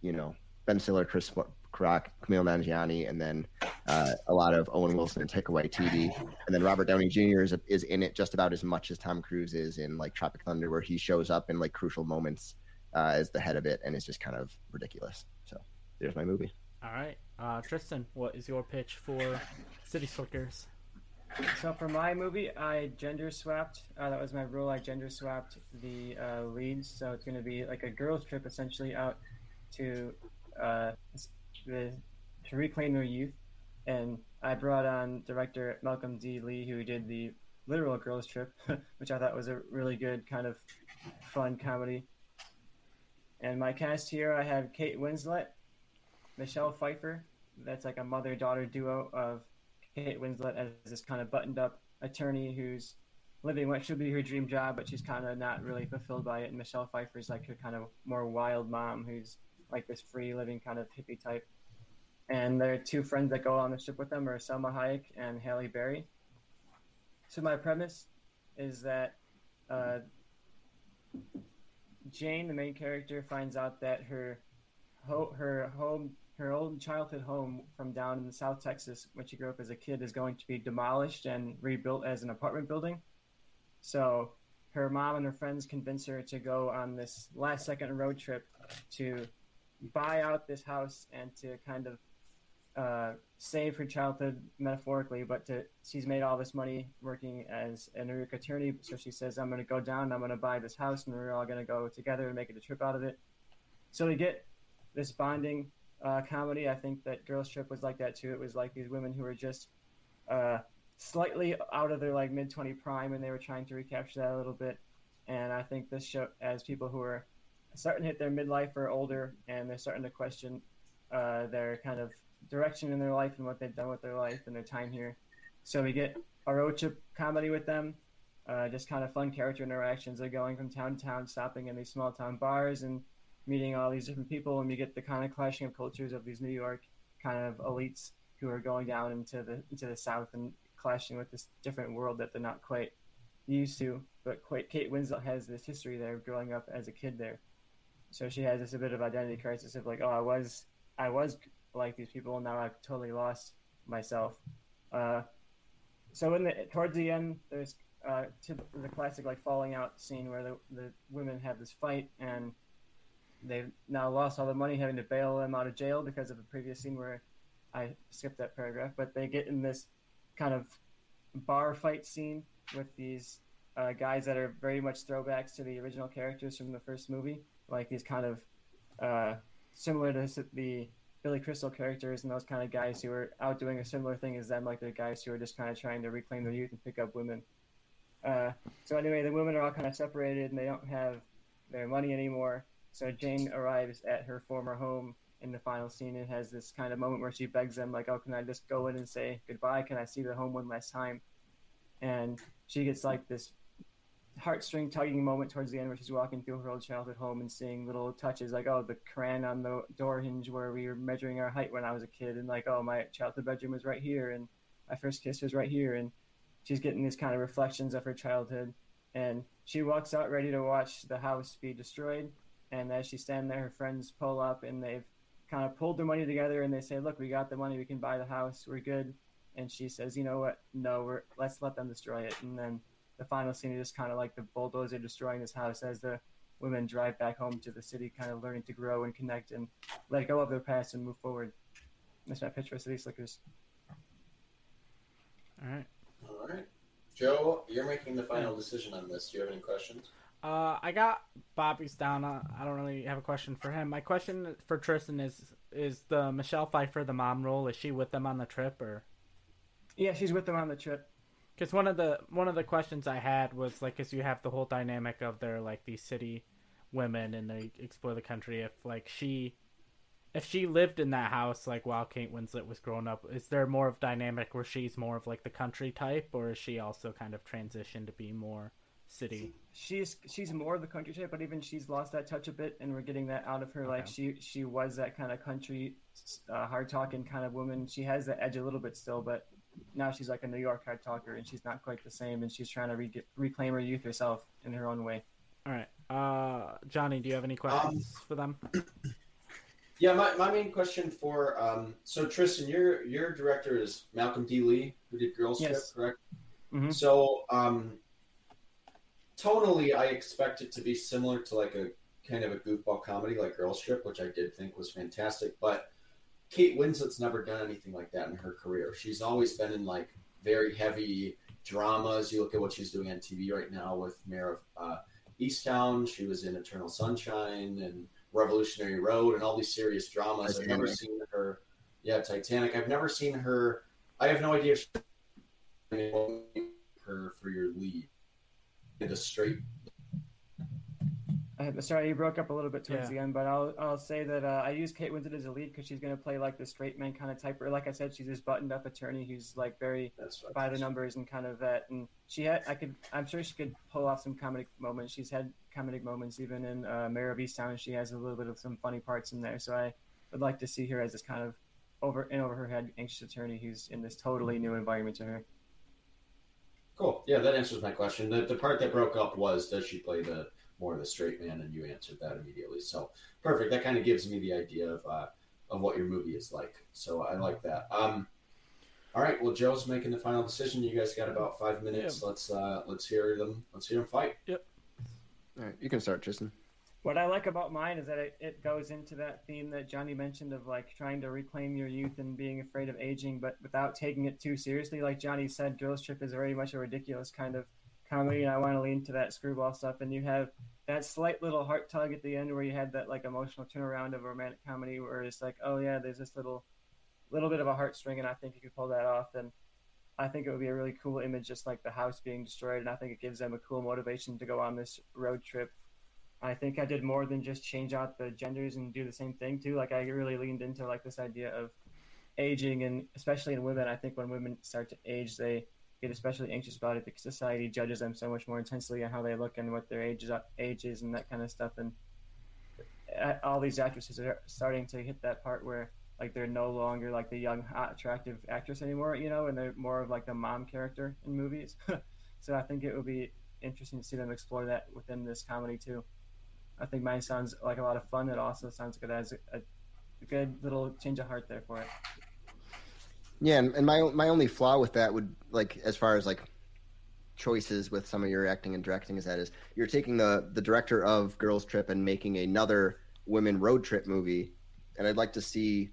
you know Ben Stiller, Chris Rock, Kumail Nanjiani, and then uh, a lot of Owen Wilson and Taika Waititi. and then Robert Downey Jr. is is in it just about as much as Tom Cruise is in like Tropic Thunder, where he shows up in like crucial moments uh, as the head of it, and it's just kind of ridiculous. So there's my movie. All right, uh, Tristan, what is your pitch for City Slickers? So for my movie, I gender swapped. Uh, that was my rule. I gender swapped the uh, leads, so it's going to be like a girls' trip essentially out to uh, to reclaim their youth. And I brought on director Malcolm D. Lee, who did the literal girls trip, which I thought was a really good kind of fun comedy. And my cast here, I have Kate Winslet, Michelle Pfeiffer. That's like a mother-daughter duo of Kate Winslet as this kind of buttoned-up attorney who's living what should be her dream job, but she's kind of not really fulfilled by it. And Michelle Pfeiffer is like her kind of more wild mom who's like this free living kind of hippie type. And their two friends that go on the ship with them are Salma Hayek and Halle Berry. So my premise is that uh, Jane, the main character, finds out that her ho- her home, her old childhood home from down in South Texas, when she grew up as a kid, is going to be demolished and rebuilt as an apartment building. So her mom and her friends convince her to go on this last second road trip to buy out this house and to kind of uh, save her childhood metaphorically, but to she's made all this money working as an New attorney. So she says, "I'm going to go down. I'm going to buy this house, and we're all going to go together and make it a trip out of it." So we get this bonding uh, comedy. I think that Girls Trip was like that too. It was like these women who were just uh, slightly out of their like mid twenty prime, and they were trying to recapture that a little bit. And I think this show, as people who are starting to hit their midlife or older, and they're starting to question uh, their kind of direction in their life and what they've done with their life and their time here. So we get a road trip comedy with them, uh, just kind of fun character interactions. They're going from town to town, stopping in these small town bars and meeting all these different people, and we get the kind of clashing of cultures of these New York kind of elites who are going down into the into the South and clashing with this different world that they're not quite used to. But quite, Kate Winslet has this history there, growing up as a kid there so she has this a bit of identity crisis of like, oh, I was I was like these people, and now I've totally lost myself. Uh, so in the towards the end, there's uh, the classic like falling out scene where the, the women have this fight and they've now lost all the money having to bail them out of jail because of a previous scene where I skipped that paragraph, but they get in this kind of bar fight scene with these uh, guys that are very much throwbacks to the original characters from the first movie like these kind of uh, similar to the Billy Crystal characters and those kind of guys who are out doing a similar thing as them, like the guys who are just kind of trying to reclaim their youth and pick up women. Uh, so anyway, the women are all kind of separated and they don't have their money anymore. So Jane arrives at her former home in the final scene and has this kind of moment where she begs them like, "Oh, can I just go in and say goodbye? Can I see the home one last time?" And she gets like this heartstring tugging moment towards the end where she's walking through her old childhood home and seeing little touches like, "Oh, the crayon on the door hinge where we were measuring our height when I was a kid," and like, "Oh, my childhood bedroom was right here," and my first kiss was right here, and she's getting these kind of reflections of her childhood. And she walks out ready to watch the house be destroyed. And as she's standing there, her friends pull up and they've kind of pulled their money together and they say, "Look, we got the money. We can buy the house. We're good." And she says, "You know what? No, we're let's let them destroy it." And then the final scene is just kind of like the bulldozer destroying this house as the women drive back home to the city, kind of learning to grow and connect and let go of their past and move forward. That's my pitch for City Slickers. All right. All right. Joe, you're making the final decision on this. Do you have any questions? Uh, I got Bobby's down. Uh, I don't really have a question for him. My question for Tristan is: Is the Michelle Pfeiffer the mom role? Is she with them on the trip, or? Yeah, she's with them on the trip. Because one of the one of the questions I had was like, as you have the whole dynamic of their like these city women and they explore the country. If like she, if she lived in that house like while Kate Winslet was growing up, is there more of dynamic where she's more of like the country type, or is she also kind of transitioned to be more city? She's she's more of the country type, but even she's lost that touch a bit, and we're getting that out of her. Like she she was that kind of country, uh, hard talking kind of woman. She has that edge a little bit still, but now she's like a New York hard talker, and she's not quite the same, and she's trying to re- reclaim her youth herself in her own way. All right, uh, Johnny, do you have any questions um, for them? Yeah, my, my main question for um, so Tristan, your your director is Malcolm D. Lee, who did Girls Trip, correct? Mm-hmm. So um, tonally, I expect it to be similar to like a kind of a goofball comedy like Girls Trip, which I did think was fantastic. But Kate Winslet's never done anything like that in her career. She's always been in like very heavy dramas. You look at what she's doing on TV right now with Mare of uh, Easttown. She was in Eternal Sunshine and Revolutionary Road and all these serious dramas. Titanic. I've never seen her. Yeah, Titanic. I've never seen her. I have no idea her for your lead in a straight. Uh, sorry, you broke up a little bit towards yeah. the end, but I'll I'll say that uh, I use Kate Winslet as a lead because she's going to play like the straight man kind of type. Or like I said, she's this buttoned up attorney who's like very by the numbers and kind of that. And she had I could I'm sure she could pull off some comedic moments. She's had comedic moments even in uh, Mare of Easttown. And she has a little bit of some funny parts in there. So I would like to see her as this kind of over and over her head anxious attorney who's in this totally new environment to her. Cool. Yeah, that answers my question. The, the part that broke up was does she play the more of the straight man, and you answered that immediately. So perfect. That kind of gives me the idea of uh, of what your movie is like. So I like that. Um, all right. Well, Joe's making the final decision. You guys got about five minutes. Yeah. Let's uh, let's hear them. Let's hear them fight. Yep. All right. You can start, Tristan. What I like about mine is that it, it goes into that theme that Johnny mentioned of like trying to reclaim your youth and being afraid of aging, but without taking it too seriously. Like Johnny said, Girls Trip is very much a ridiculous kind of comedy, and I want to lean to that screwball stuff. And you have that slight little heart tug at the end where you had that like emotional turnaround of romantic comedy where it's like, oh yeah, there's this little little bit of a heartstring, and I think you could pull that off. And I think it would be a really cool image, just like the house being destroyed, and I think it gives them a cool motivation to go on this road trip I think I did more than just change out the genders and do the same thing too. Like I really leaned into like this idea of aging and especially in women, I think when women start to age, they get especially anxious about it because society judges them so much more intensely on how they look and what their age is, age is and that kind of stuff. And all these actresses are starting to hit that part where like they're no longer like the young, hot, attractive actress anymore, you know, and they're more of like the mom character in movies. so I think it would be interesting to see them explore that within this comedy too. I think mine sounds like a lot of fun. It also sounds it has a, a good little change of heart there for it. Yeah, and, and my my only flaw with that would like as far as like choices with some of your acting and directing is that is you're taking the the director of Girls Trip and making another women road trip movie, and I'd like to see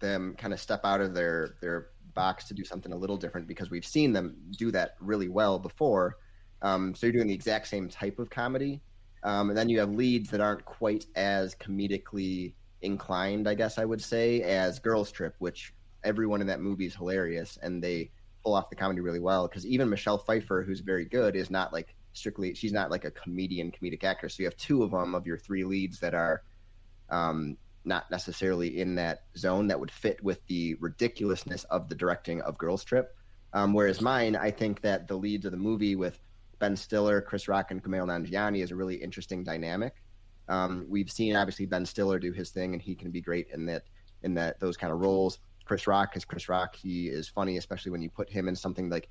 them kind of step out of their their box to do something a little different because we've seen them do that really well before. Um, so you're doing the exact same type of comedy, um, and then you have leads that aren't quite as comedically inclined, I guess I would say, as Girls Trip, which everyone in that movie is hilarious and they pull off the comedy really well. Because even Michelle Pfeiffer, who's very good, is not like strictly, she's not like a comedian, comedic actress. So you have two of them of your three leads that are um, not necessarily in that zone that would fit with the ridiculousness of the directing of Girls Trip. Um, whereas mine, I think that the leads of the movie with Ben Stiller, Chris Rock, and Kumail Nanjiani is a really interesting dynamic. Um, we've seen obviously Ben Stiller do his thing, and he can be great in that in that those kind of roles. Chris Rock is Chris Rock. He is funny, especially when you put him in something like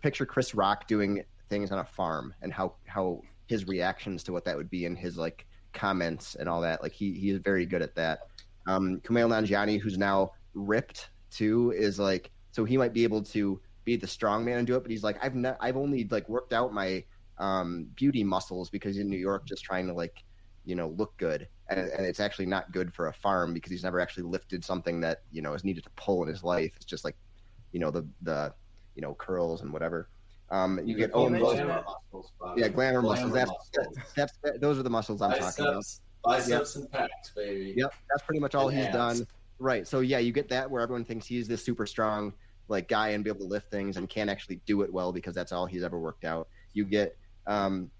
picture Chris Rock doing things on a farm and how how his reactions to what that would be and his like comments and all that. Like he he is very good at that. Um, Kumail Nanjiani, who's now ripped too, is like so he might be able to be the strong man and do it, but he's like I've not I've only like worked out my um, beauty muscles because in New York just trying to like you know look good and, and it's actually not good for a farm because he's never actually lifted something that you know is needed to pull in his life. It's just like you know the the you know curls and whatever. Um, you, get Owen Wilson. Muscles, yeah, glamour, glamour muscles. That's, muscles. That's, that's, those are the muscles I'm biceps, talking about. Biceps yep. and pecs, baby. Yep, that's pretty much all and he's done. Right. So yeah, you get that where everyone thinks he's this super strong like guy and be able to lift things and can't actually do it well because that's all he's ever worked out. You get um,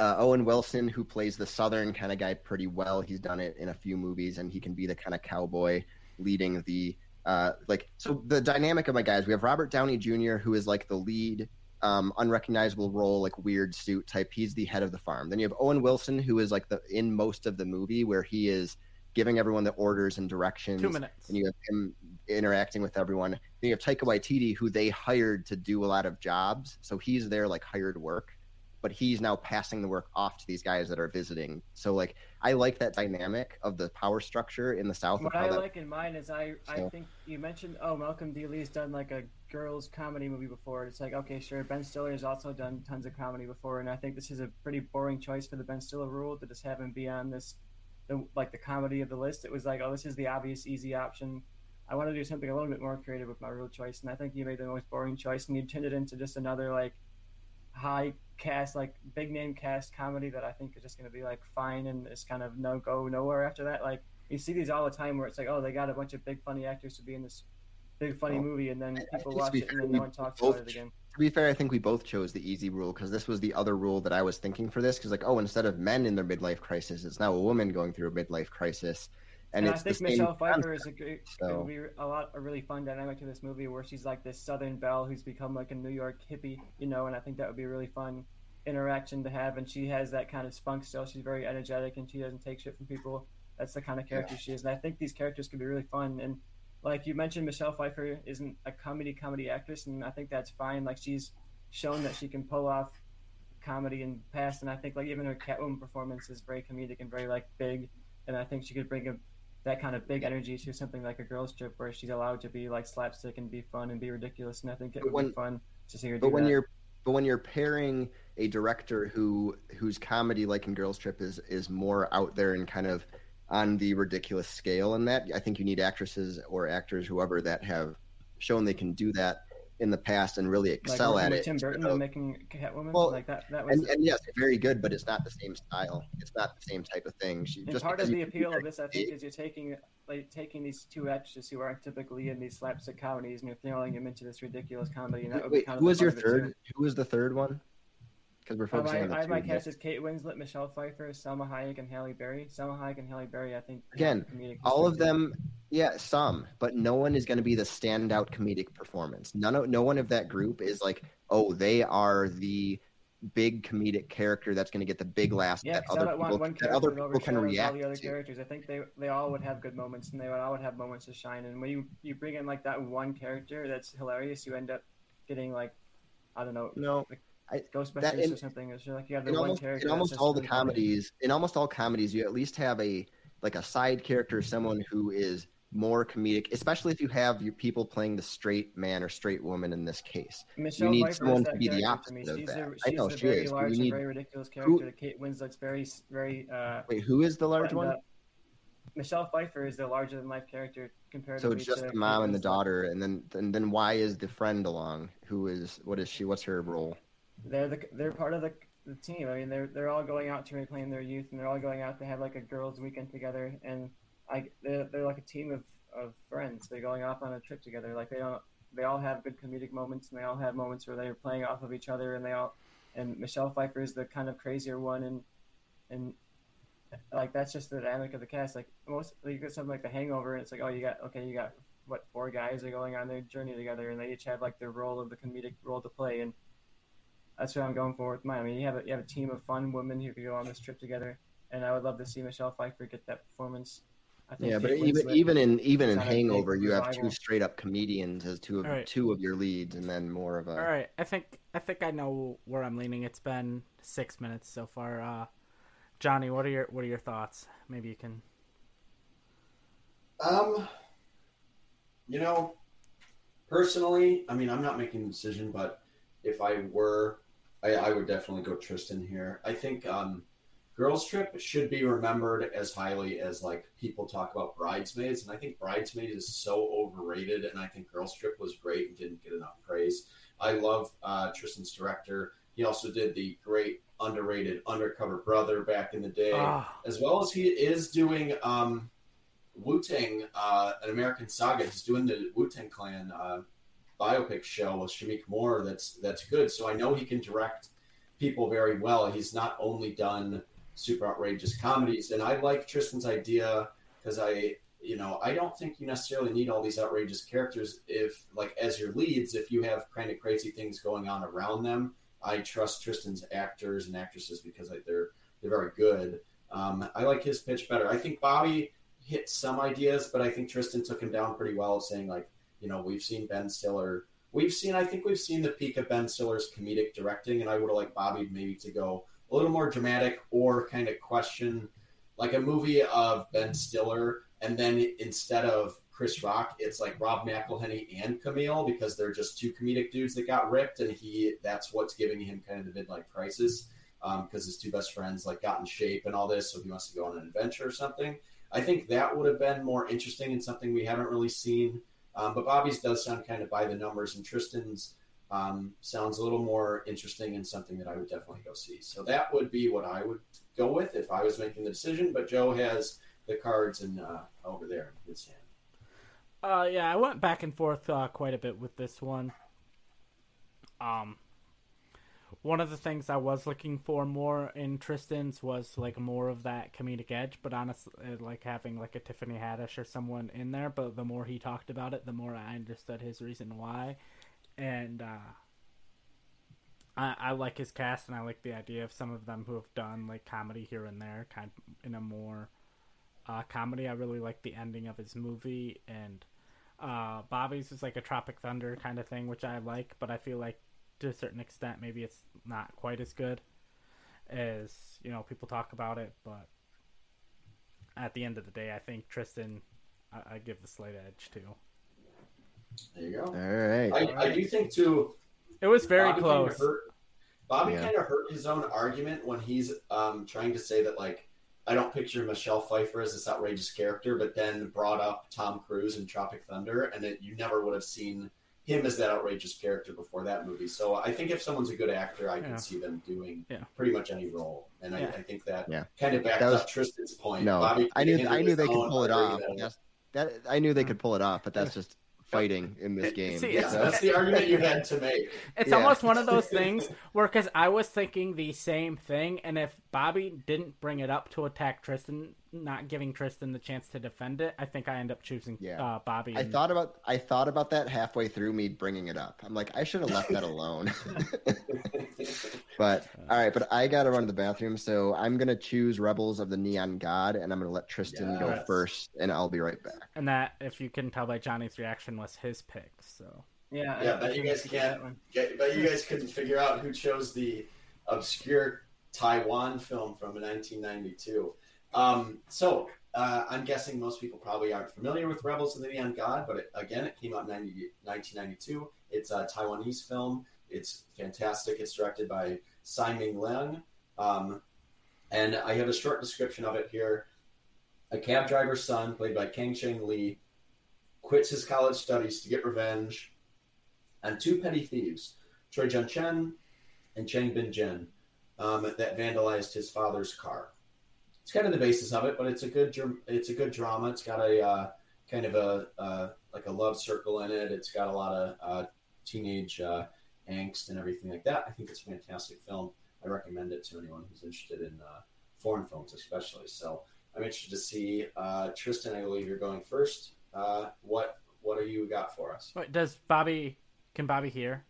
uh, Owen Wilson who plays the southern kind of guy pretty well. He's done it in a few movies and he can be the kind of cowboy leading the uh, like so the dynamic of my guys. We have Robert Downey Jr. who is like the lead um, unrecognizable role, like weird suit type. He's the head of the farm. Then you have Owen Wilson, who is like the in most of the movie where he is giving everyone the orders and directions. Two minutes. And you have him interacting with everyone. Then you have Taika Waititi, who they hired to do a lot of jobs, so he's there like hired work but he's now passing the work off to these guys that are visiting. So like I like that dynamic of the power structure in the South. What I that... like in mine is I so. I think you mentioned oh Malcolm D Lee's done like a girls comedy movie before. It's like okay sure Ben Stiller has also done tons of comedy before, and I think this is a pretty boring choice for the Ben Stiller rule to just have him be on this the, like the comedy of the list. It was like oh this is the obvious easy option. I want to do something a little bit more creative with my rule choice, and I think you made the most boring choice, and you turned it into just another like high cast, like big name cast comedy that I think is just going to be like fine and it's kind of no go nowhere after that. Like you see these all the time where it's like, oh, they got a bunch of big funny actors to be in this big funny well, movie, and then people watch it and then no one talks about it again. To be fair, I think we both chose the easy rule because this was the other rule that I was thinking for this. Because like, oh, instead of men in their midlife crisis, it's now a woman going through a midlife crisis. And, and I think Michelle Pfeiffer is a great, so. be a lot a really fun dynamic to this movie where she's like this Southern belle who's become like a New York hippie, you know, and I think that would be a really fun interaction to have. And she has that kind of spunk still. She's very energetic and she doesn't take shit from people. That's the kind of character yeah. she is, and I think these characters can be really fun. And like you mentioned, Michelle Pfeiffer isn't a comedy comedy actress, and I think that's fine. Like she's shown that she can pull off comedy in the past, and I think like even her Catwoman performance is very comedic and very like big, and I think she could bring a that kind of big energy to something like a girls trip where she's allowed to be like slapstick and be fun and be ridiculous and i think it would when, be fun to see her but when that. you're but when you're pairing a director who whose comedy like in girls trip is is more out there and kind of on the ridiculous scale and that i think you need actresses or actors whoever that have shown they can do that in the past and really excel like at it. Tim Burton so, making Catwoman, well, like that. That was and, and, yes, very good, but it's not the same style. It's not the same type of thing. She, and part of the appeal of this, I think, is you're taking like taking these two actors who aren't typically in these slapstick comedies and you're throwing them into this ridiculous comedy. And that wait, would be kind who was your third? Who was the third one? Because we're focusing um, I, on the I, my cast is Kate Winslet, Michelle Pfeiffer, Salma Hayek, and Halle Berry. Salma Hayek and Halle Berry, I think. Again, all of them, yeah, some, but no one is going to be the standout comedic performance. None of, no one of that group is like, oh, they are the big comedic character that's going to get the big laugh yeah, that other people, one, that other people can react all the other to. characters. I think they they all would have good moments and they would all would have moments to shine. And when you you bring in like that one character that's hilarious, you end up getting like I don't know, no. Like, I, Ghostbusters that, in, or something. It's like you have the one almost, character. In almost all the comedies, in almost all comedies, you at least have a like a side character, someone who is more comedic, especially if you have your people playing the straight man or straight woman in this case. Michelle you need someone to be the opposite of that. I know she very is. Large you need, very ridiculous character. Who, Kate Winslet's very, very. Uh, wait, who is the large one? Up. Michelle Pfeiffer is the larger than life character compared so to. So just the mom and the daughter, and then and then why is the friend along? Who is what is she? What's her role? They're the they're part of the, the team. I mean, they're they're all going out to reclaim their youth, and they're all going out to have like a girls' weekend together. And I they're, they're like a team of, of friends. They're going off on a trip together. Like they don't they all have good comedic moments, and they all have moments where they're playing off of each other. And they all and Michelle Pfeiffer is the kind of crazier one, and and like that's just the dynamic of the cast. Like most, you get something like The Hangover, and it's like, oh, you got okay, you got what four guys are going on their journey together, and they each have like their role of the comedic role to play, and that's what I'm going for with mine. I mean, you have a, you have a team of fun women who could go on this trip together, and I would love to see Michelle Pfeiffer get that performance. I think Yeah, but even Winslet- even in even in kind of big Hangover, you have two straight up comedians as two of All right. two of your leads, and then more of a. All right, I think I think I know where I'm leaning. It's been six minutes so far. Uh, Johnny, what are your what are your thoughts? Maybe you can. Um, you know, personally, I mean, I'm not making a decision, but if I were, I, I would definitely go Tristan here. I think um, Girls Trip should be remembered as highly as like people talk about Bridesmaids, and I think Bridesmaids is so overrated, and I think Girls Trip was great and didn't get enough praise. I love uh, Tristan's director. He also did the great underrated Undercover Brother back in the day Ah, as well as he is doing um, Wu Tang, uh, an American Saga. He's doing the Wu Tang Clan uh, biopic show with Shameik Moore. That's that's good. So I know he can direct people very well. He's not only done super outrageous comedies, and I like Tristan's idea because I, you know, I don't think you necessarily need all these outrageous characters if, like, as your leads, if you have kind of crazy things going on around them. I trust Tristan's actors and actresses because they're they're very good. Um, I like his pitch better. I think Bobby hit some ideas, but I think Tristan took him down pretty well, saying like, you know, we've seen Ben Stiller, we've seen, I think we've seen the peak of Ben Stiller's comedic directing, and I would have liked Bobby maybe to go a little more dramatic or kind of question like a movie of Ben Stiller, and then instead of Chris Rock, it's like Rob McElhenney and Kumail because they're just two comedic dudes that got ripped, and he that's what's giving him kind of the midlife crisis um, because his two best friends like got in shape and all this, so he wants to go on an adventure or something. I think that would have been more interesting and something we haven't really seen. Um, but Bobby's does sound kind of by the numbers, and Tristan's um, sounds a little more interesting and something that I would definitely go see. So that would be what I would go with if I was making the decision. But Joe has the cards and uh, over there in his hand. uh, yeah, I went back and forth uh, quite a bit with this one. Um, one of the things I was looking for more in Tristan's was like more of that comedic edge, but honestly, uh, like having like a Tiffany Haddish or someone in there. But the more he talked about it, the more I understood his reason why, and uh, I, I like his cast and I like the idea of some of them who have done like comedy here and there, kind of in a more uh, comedy. I really like the ending of his movie, and uh, Bobby's is like a Tropic Thunder kind of thing, which I like, but I feel like to a certain extent maybe it's not quite as good as you know people talk about it. But at the end of the day, I think Tristan, I, I give the slight edge to. There you go. All right. I, I do think too. It was very Bobby kinda close. hurt- Bobby Yeah. kind of hurt his own argument when he's um, trying to say that like I don't picture Michelle Pfeiffer as this outrageous character, but then brought up Tom Cruise in Tropic Thunder, and that you never would have seen him as that outrageous character before that movie. So I think if someone's a good actor, I Yeah. can see them doing Yeah. pretty much any role, and Yeah. I, I think that Yeah. kind of backed That was- up Tristan's point. No, Bobby I knew I knew they could pull it off. well. That's, that I knew they could pull it off, but that's just fighting in this game. See, Yeah, it's- so- that's the argument you had to make. It's Yeah. almost one of those things where, because I was thinking the same thing, and if Bobby didn't bring it up to attack Tristan, not giving Tristan the chance to defend it, I think I end up choosing Yeah. uh, Bobby. I and- thought about I thought about that halfway through me bringing it up. I'm like, I should have left that alone. but all right, but I gotta run to the bathroom, so I'm gonna choose Rebels of the Neon God, and I'm gonna let Tristan go first, and I'll be right back. and that, if you can tell by Johnny's reaction, was his pick. So Yeah, Yeah, but you guys can't- Get, but you guys couldn't figure out who chose the obscure Taiwan film from 1992. Um, so uh, I'm guessing most people probably aren't familiar with Rebels of the Neon God, but it, again, it came out in 90, 1992. It's a Taiwanese film. It's fantastic. It's directed by Tsai Ming Liang. Um, and I have a short description of it here. A cab driver's son, played by Kang Cheng Lee, quits his college studies to get revenge on two petty thieves, Choi Jun Chen and Cheng Bin Jen, um, that vandalized his father's car. It's kind of the basis of it, but it's a good it's a good drama. It's got a uh, kind of a uh, like a love circle in it. It's got a lot of uh, teenage uh, angst and everything like that. I think it's a fantastic film. I recommend it to anyone who's interested in uh, foreign films, especially. So I'm interested to see uh, Tristan. I believe you're going first. Uh, what what are you got for us? Wait, does Bobby? Can Bobby hear?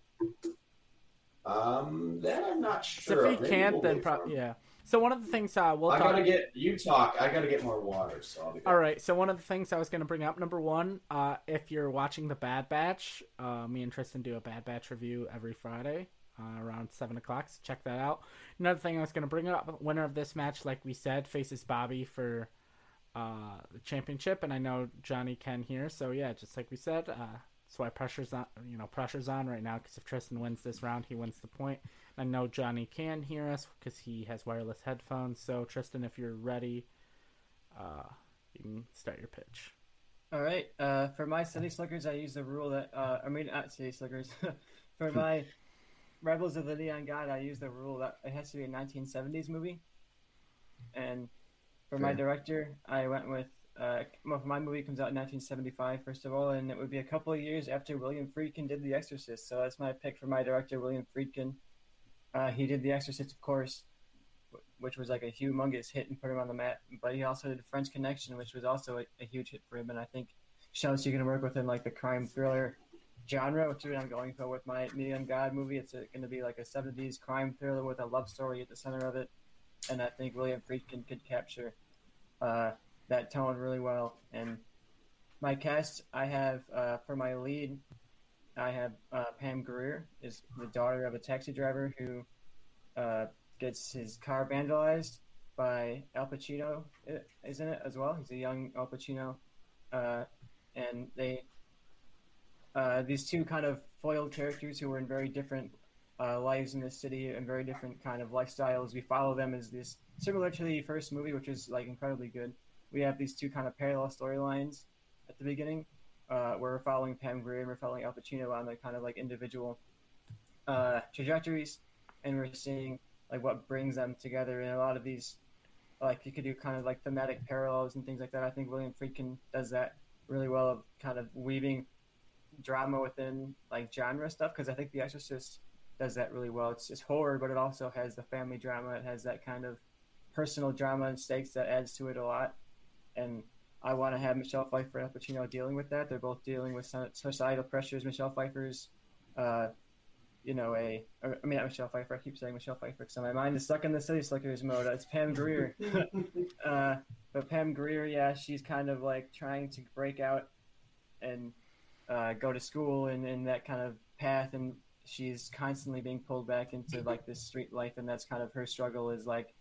Um, that I'm not sure. if he can't, we'll then wait pro- for him. yeah. So one of the things uh, we'll I talk. gotta get you talk. I gotta get more water. So I'll be. All right. So one of the things I was going to bring up, number one, uh, if you're watching the Bad Batch, uh, me and Tristan do a Bad Batch review every Friday uh, around seven o'clock. So check that out. Another thing I was going to bring up: winner of this match, like we said, faces Bobby for uh, the championship, and I know Johnny can here. So yeah, just like we said, uh, that's why pressure's on. You know, pressure's on right now because if Tristan wins this round, he wins the point. I know Johnny can hear us because he has wireless headphones. So Tristan, if you're ready, uh, you can start your pitch. All right. Uh, for my City Slickers, I use the rule that uh, I mean not City Slickers. for my Rebels of the Neon God, I use the rule that it has to be a 1970s movie. And for my director, I went with uh, my movie comes out in 1975, first of all, and it would be a couple of years after William Friedkin did The Exorcist. So that's my pick for my director, William Friedkin. Uh, he did The Exorcist, of course, which was like a humongous hit and put him on the map. But he also did French Connection, which was also a, a huge hit for him. And I think shows you can work within like the crime thriller genre, which is what I'm going for with my Neon God movie. It's going to be like a 70s crime thriller with a love story at the center of it. And I think William Friedkin could capture uh, that tone really well. And my cast, I have uh, for my lead, I have uh, Pam Grier, is the daughter of a taxi driver who uh, gets his car vandalized by Al Pacino, isn't it as well? He's a young Al Pacino, uh, and they uh, these two kind of foiled characters who were in very different uh, lives in this city and very different kind of lifestyles. We follow them as this similar to the first movie, which is like incredibly good. We have these two kind of parallel storylines at the beginning. Uh, where we're following Pam Grier and we're following Al Pacino on the kind of like individual uh, trajectories, and we're seeing like what brings them together. And a lot of these, like you could do kind of like thematic parallels and things like that. I think William Friedkin does that really well of kind of weaving drama within like genre stuff because I think The Exorcist does that really well. It's just horror, but it also has the family drama. It has that kind of personal drama and stakes that adds to it a lot. And I want to have Michelle Pfeiffer and Al Pacino dealing with that. They're both dealing with societal pressures. Michelle Pfeiffer's, uh, you know, a or, I mean not Michelle Pfeiffer. I keep saying Michelle Pfeiffer because my mind is stuck in the City Slickers mode. It's Pam Grier. uh, but Pam Grier, yeah, she's kind of like trying to break out and uh, go to school and in that kind of path, and she's constantly being pulled back into like this street life, and that's kind of her struggle. Is like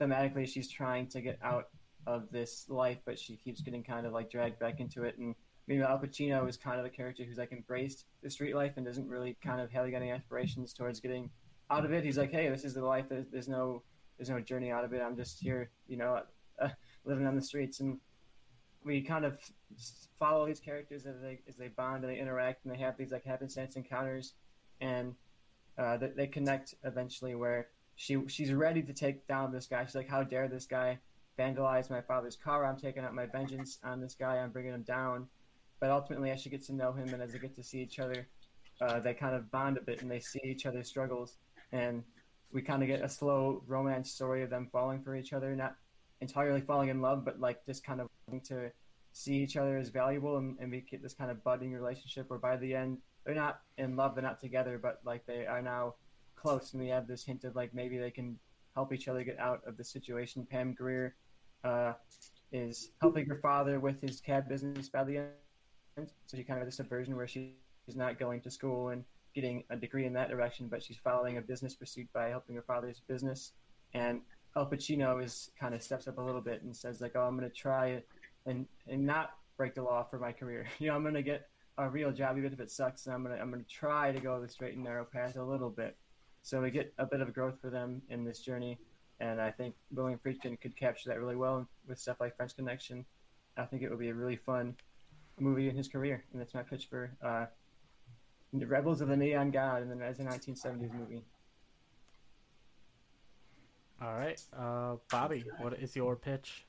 thematically, she's trying to get out of this life, but she keeps getting kind of like dragged back into it. And meanwhile, Al Pacino is kind of a character who's like embraced the street life and doesn't really kind of have any aspirations towards getting out of it. He's like, hey, this is the life. There's, no there's no journey out of it. I'm just here, you know, uh, living on the streets. And we kind of follow these characters as they as they bond and they interact and they have these like happenstance encounters, and uh, they, they connect eventually. Where she she's ready to take down this guy. She's like, how dare this guy vandalize my father's car? I'm taking out my vengeance on this guy. I'm bringing him down. But ultimately, as she gets to know him and as they get to see each other, uh, they kind of bond a bit and they see each other's struggles. And we kind of get a slow romance story of them falling for each other, not entirely falling in love, but like just kind of wanting to see each other as valuable and, and we get this kind of budding relationship where by the end they're not in love, they're not together, but like they are now close and we have this hint of like maybe they can help each other get out of the situation. Pam Grier uh, is helping her father with his cab business by the end. So she kind of this subversion where she, she's not going to school and getting a degree in that direction, but she's following a business pursuit by helping her father's business. And Al Pacino is kind of steps up a little bit and says like, "Oh, I'm going to try and and not break the law for my career. You know, I'm going to get a real job even if it sucks, and I'm to I'm going to try to go the straight and narrow path a little bit." So we get a bit of growth for them in this journey, and I think William Friedkin could capture that really well with stuff like French Connection. I think it would be a really fun movie in his career, and that's my pitch for uh, the Rebels of the Neon God, and then as a 1970s movie. All right, uh, Bobby, what is your pitch?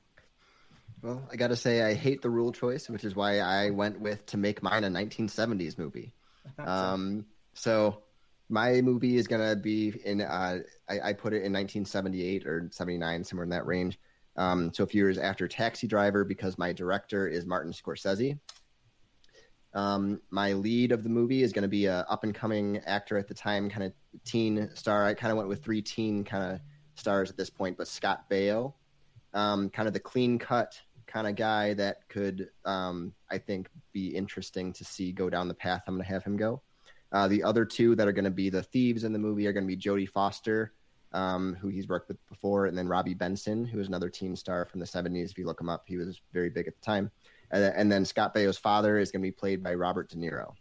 Well, I got to say, I hate the rule choice, which is why I went with to make mine a 1970s movie. Um, so my movie is gonna be in. Uh, I, I put it in 1978 or 79, somewhere in that range. Um, so a few years after Taxi Driver, because my director is Martin Scorsese. Um, my lead of the movie is going to be a up and coming actor at the time, kind of teen star. I kind of went with three teen kind of stars at this point, but Scott Baio, um, kind of the clean cut kind of guy that could, um, I think, be interesting to see go down the path I'm going to have him go. Uh, the other two that are going to be the thieves in the movie are going to be Jodie Foster, um, who he's worked with before, and then Robby Benson, who is another teen star from the 70s. If you look him up, he was very big at the time. And, and then Scott Baio's father is going to be played by Robert De Niro,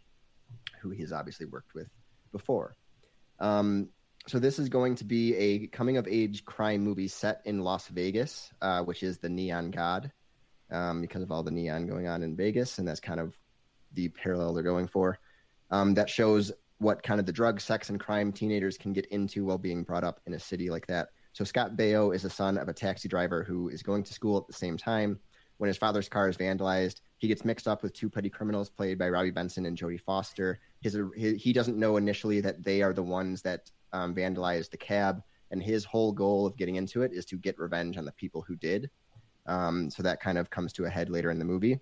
who he's obviously worked with before. Um, so this is going to be a coming of age crime movie set in Las Vegas, uh, which is the Neon God, um, because of all the neon going on in Vegas, and that's kind of the parallel they're going for. Um, that shows what kind of the drug, sex, and crime teenagers can get into while being brought up in a city like that. So Scott Baio is the son of a taxi driver who is going to school at the same time. When his father's car is vandalized, he gets mixed up with two petty criminals played by Robby Benson and Jodie Foster. His, his, he doesn't know initially that they are the ones that um, vandalized the cab, and his whole goal of getting into it is to get revenge on the people who did. Um, so that kind of comes to a head later in the movie.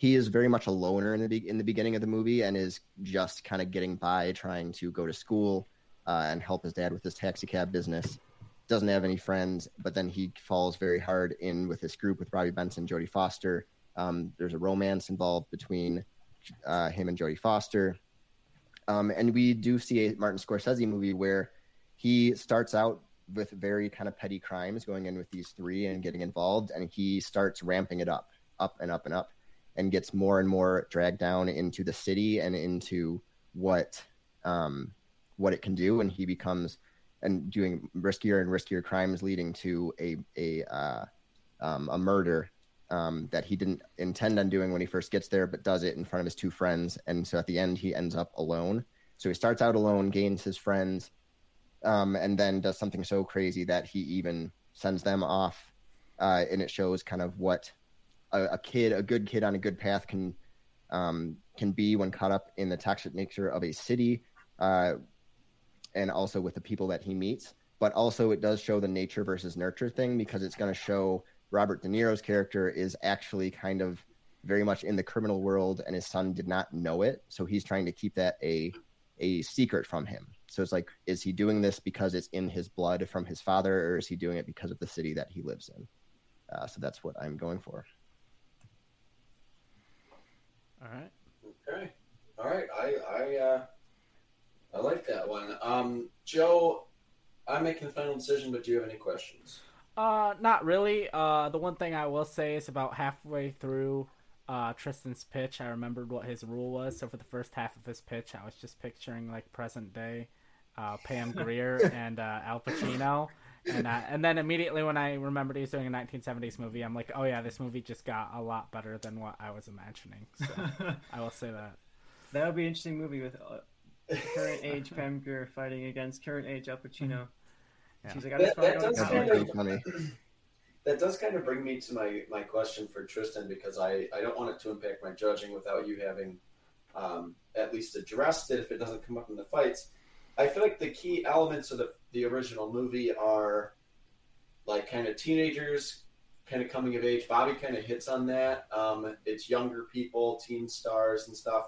He is very much a loner in the be- in the beginning of the movie and is just kind of getting by, trying to go to school uh, and help his dad with his taxi cab business. Doesn't have any friends, but then he falls very hard in with this group with Robby Benson, Jodie Foster. Um, there's a romance involved between uh, him and Jodie Foster. Um, and we do see a Martin Scorsese movie where he starts out with very kind of petty crimes going in with these three and getting involved and he starts ramping it up up and up and up and gets more and more dragged down into the city and into what um, what it can do and he becomes and doing riskier and riskier crimes leading to a a uh, um, a murder um, that he didn't intend on doing when he first gets there but does it in front of his two friends and so at the end he ends up alone so he starts out alone gains his friends um, and then does something so crazy that he even sends them off. Uh, and it shows kind of what a, a, kid, a good kid on a good path, can um, can be when caught up in the toxic nature of a city, uh, and also with the people that he meets. But also, it does show the nature versus nurture thing because it's going to show Robert De Niro's character is actually kind of very much in the criminal world, and his son did not know it, so he's trying to keep that a a secret from him. So it's like, is he doing this because it's in his blood from his father, or is he doing it because of the city that he lives in? Uh, so that's what I'm going for. All right. Okay. All right. I I uh, I like that one. Um, Joe, I'm making the final decision, but do you have any questions? Uh, not really. Uh, the one thing I will say is about halfway through uh, Tristan's pitch, I remembered what his rule was. So for the first half of his pitch, I was just picturing like present day uh, Pam Grier and uh, Al Pacino. And uh, and then immediately when I remembered he was doing a 1970s movie, I'm like, oh yeah, this movie just got a lot better than what I was imagining. So I will say that. That would be an interesting movie with uh, current age Pam Grier fighting against current age Al Pacino. Yeah. She's like, I just that, that does kind of, funny. That does kind of bring me to my, my question for Tristan because I, I don't want it to impact my judging without you having um, at least addressed it if it doesn't come up in the fights. I feel like the key elements of the the original movie are like kind of teenagers, kind of coming of age. Bobby kind of hits on that. Um, it's younger people, teen stars and stuff.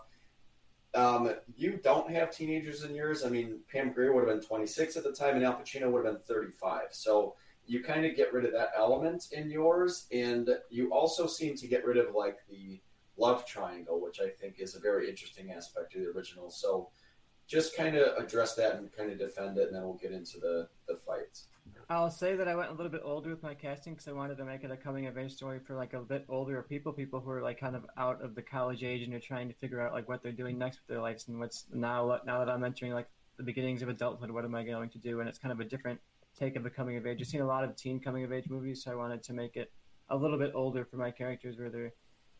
Um, you don't have teenagers in yours. I mean, Pam Grier would have been 26 at the time, and Al Pacino would have been 35. So you kind of get rid of that element in yours, and you also seem to get rid of like the love triangle, which I think is a very interesting aspect of the original. So just kind of address that and kind of defend it, and then we'll get into the the fights. I'll say that I went a little bit older with my casting because I wanted to make it a coming of age story for like a bit older people, people who are like kind of out of the college age and are trying to figure out like what they're doing next with their lives and what's now now that I'm entering like the beginnings of adulthood, what am I going to do? And it's kind of a different take of a coming of age. I've seen a lot of teen coming of age movies, so I wanted to make it a little bit older for my characters, where they're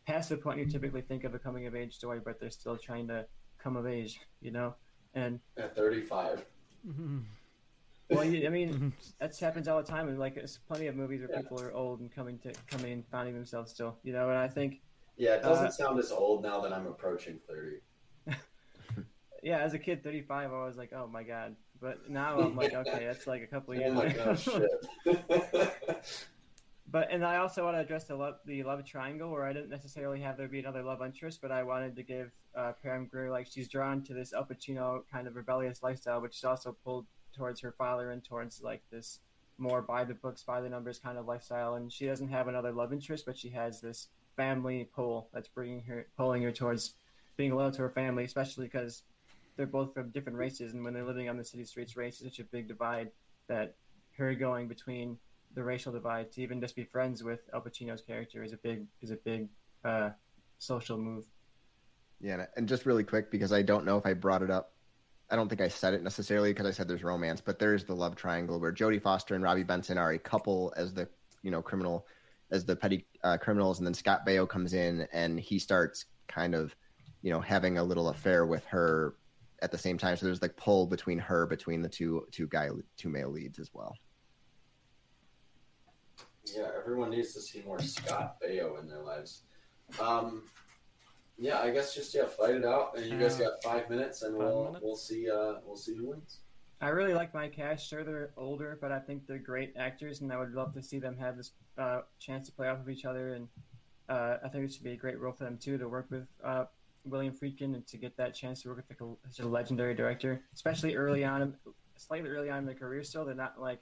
past the point you typically think of a coming of age story, but they're still trying to come of age, you know. And at 35. Mm-hmm. Well, I mean, that happens all the time, and like, there's plenty of movies where yeah. people are old and coming to coming and finding themselves still, you know. And I think, yeah, it doesn't uh, sound as old now that I'm approaching 30. yeah, as a kid, 35, I was like, oh my god. But now I'm like, okay, that's like a couple of years. Oh my gosh, shit. But and I also want to address the love the love triangle where I didn't necessarily have there be another love interest, but I wanted to give uh, Pam Grier like she's drawn to this Al Pacino kind of rebellious lifestyle, which is also pulled towards her father and towards like this more by the books, by the numbers kind of lifestyle. And she doesn't have another love interest, but she has this family pull that's bringing her pulling her towards being loyal to her family, especially because they're both from different races, and when they're living on the city streets, race is such a big divide that her going between the racial divide to even just be friends with Al Pacino's character is a big is a big uh, social move. Yeah, and just really quick because I don't know if I brought it up. I don't think I said it necessarily because I said there's romance, but there's the love triangle where Jodie Foster and Robby Benson are a couple as the you know criminal, as the petty uh, criminals, and then Scott Baio comes in and he starts kind of, you know, having a little affair with her at the same time. So there's like pull between her between the two two guy two male leads as well. Yeah, everyone needs to see more Scott Baio in their lives. Um, yeah, I guess just yeah, fight it out, and you guys got five minutes, and five we'll minutes? we'll see uh, we'll see who wins. I really like my cast. Sure, they're older, but I think they're great actors, and I would love to see them have this uh, chance to play off of each other. And uh, I think it should be a great role for them too to work with uh, William Friedkin and to get that chance to work with like a, such a legendary director, especially early on, slightly early on in their career. Still, they're not like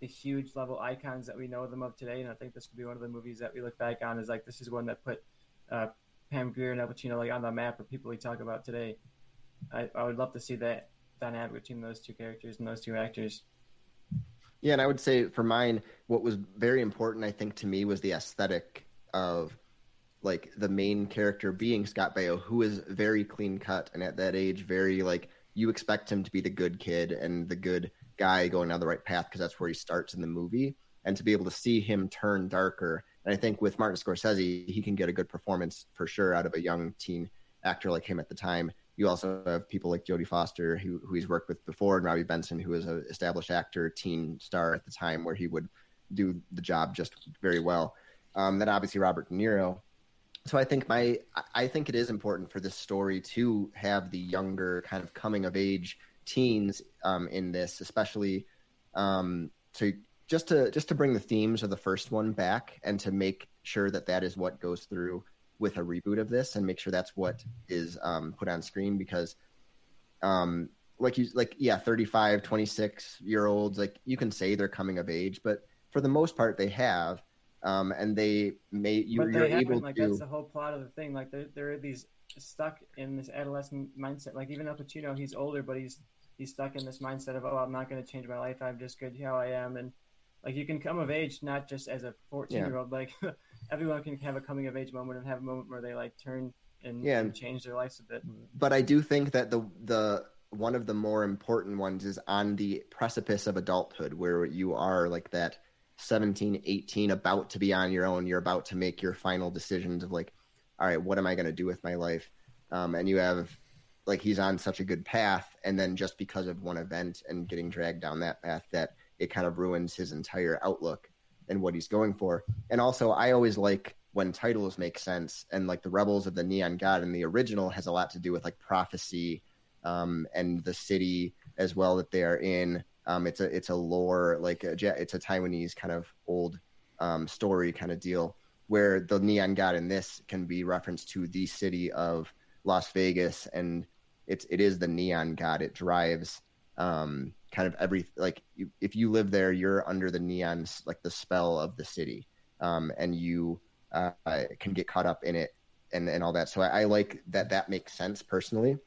the huge level icons that we know them of today. And I think this could be one of the movies that we look back on is like this is one that put uh, Pam Grier and Al Pacino like on the map for people we talk about today. I, I would love to see that dynamic between those two characters and those two actors. Yeah, and I would say for mine, what was very important, I think, to me was the aesthetic of like the main character being Scott Baio, who is very clean cut and at that age, very like you expect him to be the good kid and the good guy going down the right path because that's where he starts in the movie. And to be able to see him turn darker, and I think with Martin Scorsese, he can get a good performance for sure out of a young teen actor like him at the time. You also have people like Jodie Foster, who, who he's worked with before, and Robby Benson, who was an established actor, teen star at the time, where he would do the job just very well. Um, then obviously Robert De Niro. So I think my I think it is important for this story to have the younger kind of coming of age teens um, in this, especially um, to just to just to bring the themes of the first one back and to make sure that that is what goes through with a reboot of this and make sure that's what is um, put on screen because um, like you like yeah 35 26 year olds like you can say they're coming of age but for the most part they have um, and they may you, but you're they haven't. able Like to that's the whole plot of the thing. Like there, there are these stuck in this adolescent mindset. Like even Al Pacino, he's older, but he's he's stuck in this mindset of oh, I'm not going to change my life. I'm just good how I am. And like you can come of age not just as a 14 year old. Like everyone can have a coming of age moment and have a moment where they like turn and, Yeah. and change their lives a bit. but I do think that the the one of the more important ones is on the precipice of adulthood where you are like that 17 18 about to be on your own you're about to make your final decisions of like all right what am i going to do with my life um, and you have like he's on such a good path and then just because of one event and getting dragged down that path that it kind of ruins his entire outlook and what he's going for. And also i always like when titles make sense and like the rebels of the neon god in the original has a lot to do with like prophecy um, and the city as well that they are in. Um, it's a it's a lore like a, it's a taiwanese kind of old um, story kind of deal where the neon god in this can be referenced to the city of las vegas and it's it is the neon god it drives um, kind of every like you, if you live there you're under the neon like the spell of the city um, and you uh, can get caught up in it and, and all that so I, I like that that makes sense personally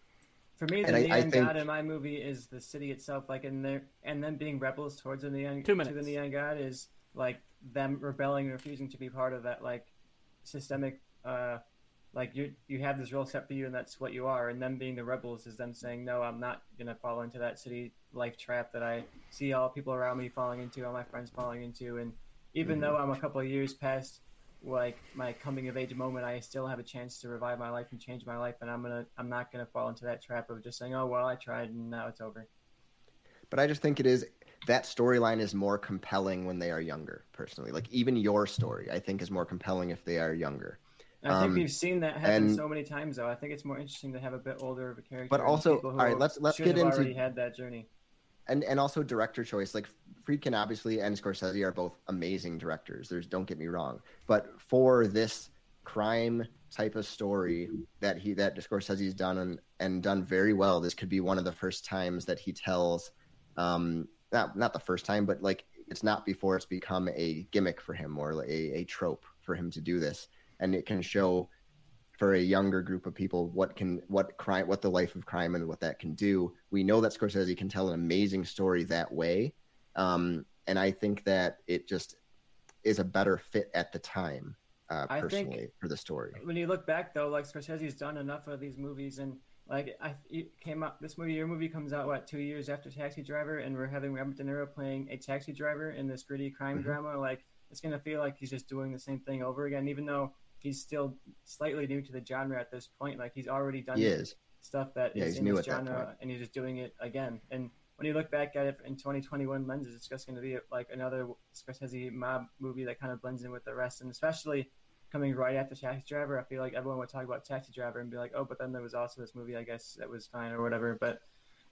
For me, the And I- I neon think- god in my movie is the city itself. Like in there, and then being rebels towards the neon Two to the minutes. neon god is like them rebelling and refusing to be part of that like systemic. uh Like you, you have this role set for you, and that's what you are. And them being the rebels is them saying, "No, I'm not gonna fall into that city life trap that I see all people around me falling into, all my friends falling into." And even Mhm. though I'm a couple of years past like my coming of age moment, I still have a chance to revive my life and change my life, and I'm gonna I'm not gonna fall into that trap of just saying, oh well, I tried and now it's over. but I just think it is that storyline is more compelling when they are younger. Personally, like even your story, I think is more compelling if they are younger. I think Um, we've seen that happen and- so many times, though. I think it's more interesting to have a bit older of a character. But also- all right, let's- let's get into- already had that journey. and and also director choice. Like Friedkin, obviously, and Scorsese are both amazing directors. There's don't get me wrong, but for this crime type of story that he that Scorsese's done and and done very well, this could be one of the first times that he tells, um, not not the first time, but like it's not before it's become a gimmick for him or a a trope for him to do this, and it can show for a younger group of people what can what crime what the life of crime and what that can do we know that scorsese can tell an amazing story that way um, and i think that it just is a better fit at the time uh, personally for the story When you look back, though, like Scorsese's done enough of these movies, and like I it came out this movie, your movie comes out what two years after Taxi Driver, and we're having Robert De Niro playing a taxi driver in this gritty crime Mhm. drama. Like it's gonna feel like he's just doing the same thing over again, even though he's still slightly new to the genre at this point. Like he's already done he is stuff that is Yeah, he's in this genre, and he's just doing it again. And when you look back at it in 2021 lenses, it's just going to be like another Scorsese mob movie that kind of blends in with the rest, and especially coming right after Taxi Driver, I feel like everyone would talk about Taxi Driver and be like, "Oh, but then there was also this movie, I guess that was fine or whatever." But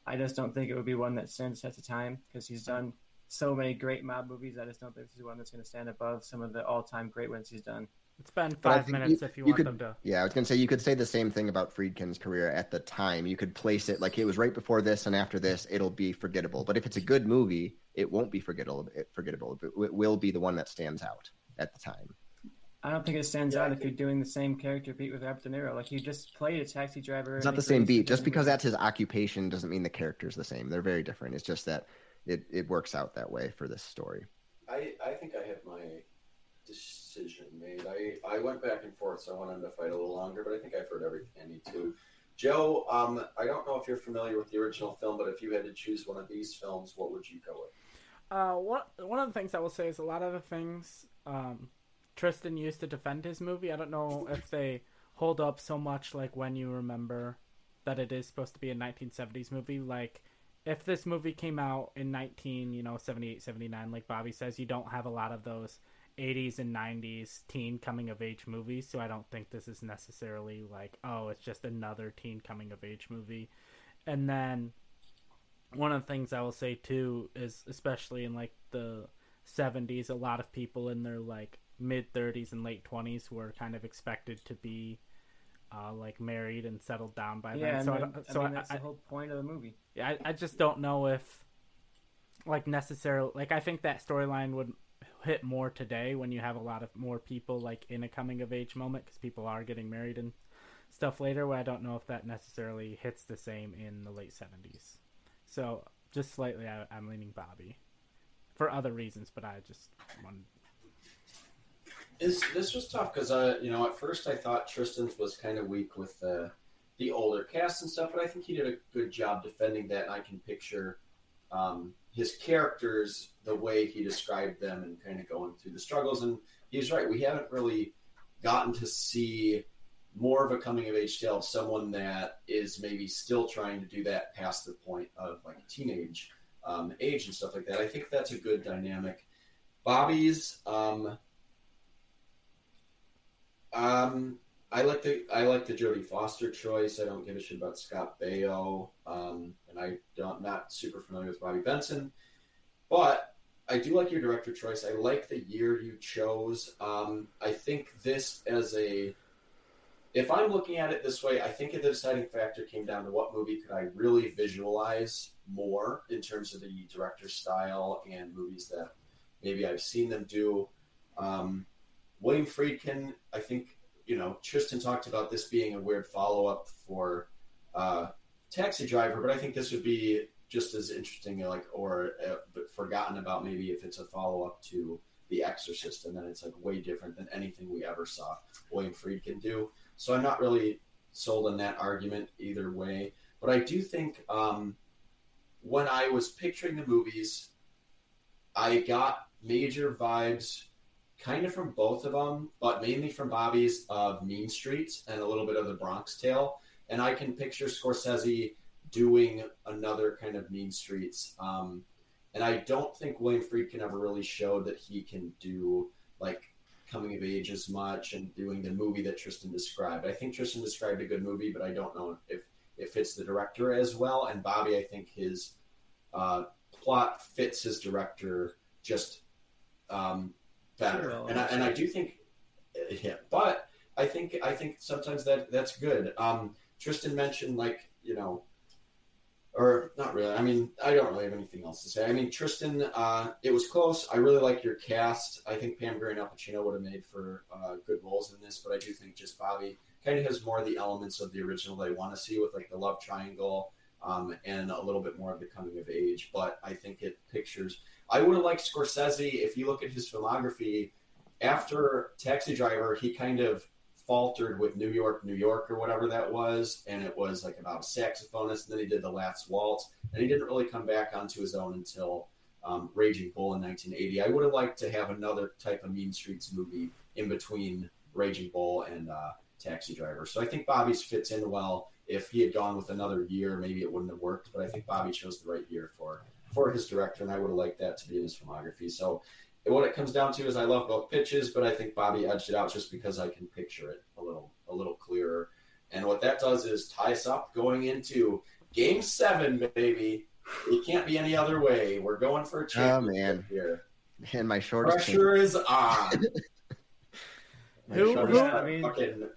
I just don't think it would be one that stands at the time because he's done so many great mob movies. I just don't think this is one that's going to stand above some of the all-time great ones he's done. It's been five minutes you- if you, you want could- them to. yeah i was going to say you could say the same thing about friedkin's career at the time you could place it like it was right before this and after this it'll be forgettable but if it's a good movie it won't be forgettable it forgettable it will be the one that stands out at the time I don't think it stands Yeah, out if you're doing the same character beat with Robert De Niro. Like he just played a taxi driver. It's not the same beat. Just because that's his occupation doesn't mean the character's the same. They're very different. It's just that it, it works out that way for this story. I, I think I have my I, I went back and forth, so I wanted to fight a little longer, but I think I've heard everything I need to. Joe, um, I don't know if you're familiar with the original film, but if you had to choose one of these films, what would you go with? Uh, one one of the things I will say is a lot of the things um, Tristan used to defend his movie. I don't know if they hold up so much like when you remember that it is supposed to be a 1970s movie. Like if this movie came out in 19, you know, 78, 79, like Bobby says, you don't have a lot of those 80s and 90s teen coming of age movies. So I don't think this is necessarily like, oh, it's just another teen coming of age movie. And then one of the things I will say too is especially in like the 70s a lot of people in their like mid 30s and late 20s were kind of expected to be uh, like married and settled down by Yeah, then so I, then- don't- I so mean I, that's I, the whole point of the movie. yeah, I, I just don't know if like necessarily like I think that storyline would hit more today when you have a lot of more people like in a coming of age moment because people are getting married and stuff later where I don't know if that necessarily hits the same in the late 70s so just slightly I, I'm leaning Bobby for other reasons but I just wanted Is this was tough because uh, you know, at first I thought Tristan's was kind of weak with the the older cast and stuff, but I think he did a good job defending that, and I can picture um, his characters the way he described them and kind of going through the struggles. And he's right; we haven't really gotten to see more of a coming of age tale of someone that is maybe still trying to do that past the point of like teenage um, age and stuff like that. I think that's a good dynamic. Bobby's. Um, um, I like the I like the Jodie Foster choice. I don't give a shit about Scott Baio, um, and I don't not super familiar with Bobby Benson, but I do like your director choice. I like the year you chose. Um, I think this as a if I'm looking at it this way, I think the deciding factor came down to what movie could I really visualize more in terms of the director's style and movies that maybe I've seen them do. Um, William Friedkin, I think, you know, Tristan talked about this being a weird follow up for uh, Taxi Driver, but I think this would be just as interesting, like, or uh, but forgotten about maybe if it's a follow up to The Exorcist, and then it's like way different than anything we ever saw William Friedkin do. So I'm not really sold on that argument either way, but I do think um, when I was picturing the movies, I got major vibes kind of from both of them, but mainly from Bobby's of Mean Streets and a little bit of the Bronx Tale. And I can picture Scorsese doing another kind of Mean Streets. Um, and I don't think William Friedkin ever really showed that he can do like coming of age as much and doing the movie that Tristan described. I think Tristan described a good movie, but I don't know if it fits the director as well. And Bobby, I think his uh, plot fits his director just um, better. Sure, and I, and I do think, yeah, but I think I think sometimes that that's good. Um, Tristan mentioned like you know or not really. I mean, I don't really have anything else to say. I mean, Tristan, uh, it was close. I really like your cast. I think Pam Grier and Al Pacino would have made for uh, good roles in this, but I do think just Bobby kind of has more of the elements of the original I want to see with like the love triangle um, and a little bit more of the coming of age. But I think it pictures. I would have liked Scorsese if you look at his filmography. After Taxi Driver, he kind of faltered with New York, New York, or whatever that was, and it was like about a saxophonist. And then he did the Last Waltz, and he didn't really come back onto his own until um, Raging Bull in 1980. I would have liked to have another type of Mean Streets movie in between Raging Bull and uh, Taxi Driver. So I think Bobby's fits in well. If he had gone with another year, maybe it wouldn't have worked. But I think Bobby chose the right year for for his director, and I would have liked that to be in his filmography. So what it comes down to is I love both pitches, but I think Bobby edged it out just because I can picture it a little a little clearer. And what that does is tie us up going into Game Seven, baby. It can't be any other way. We're going for a oh, championship man. here. And my shortest. Pressure is on. my Who- shortest- who- I mean, Fucking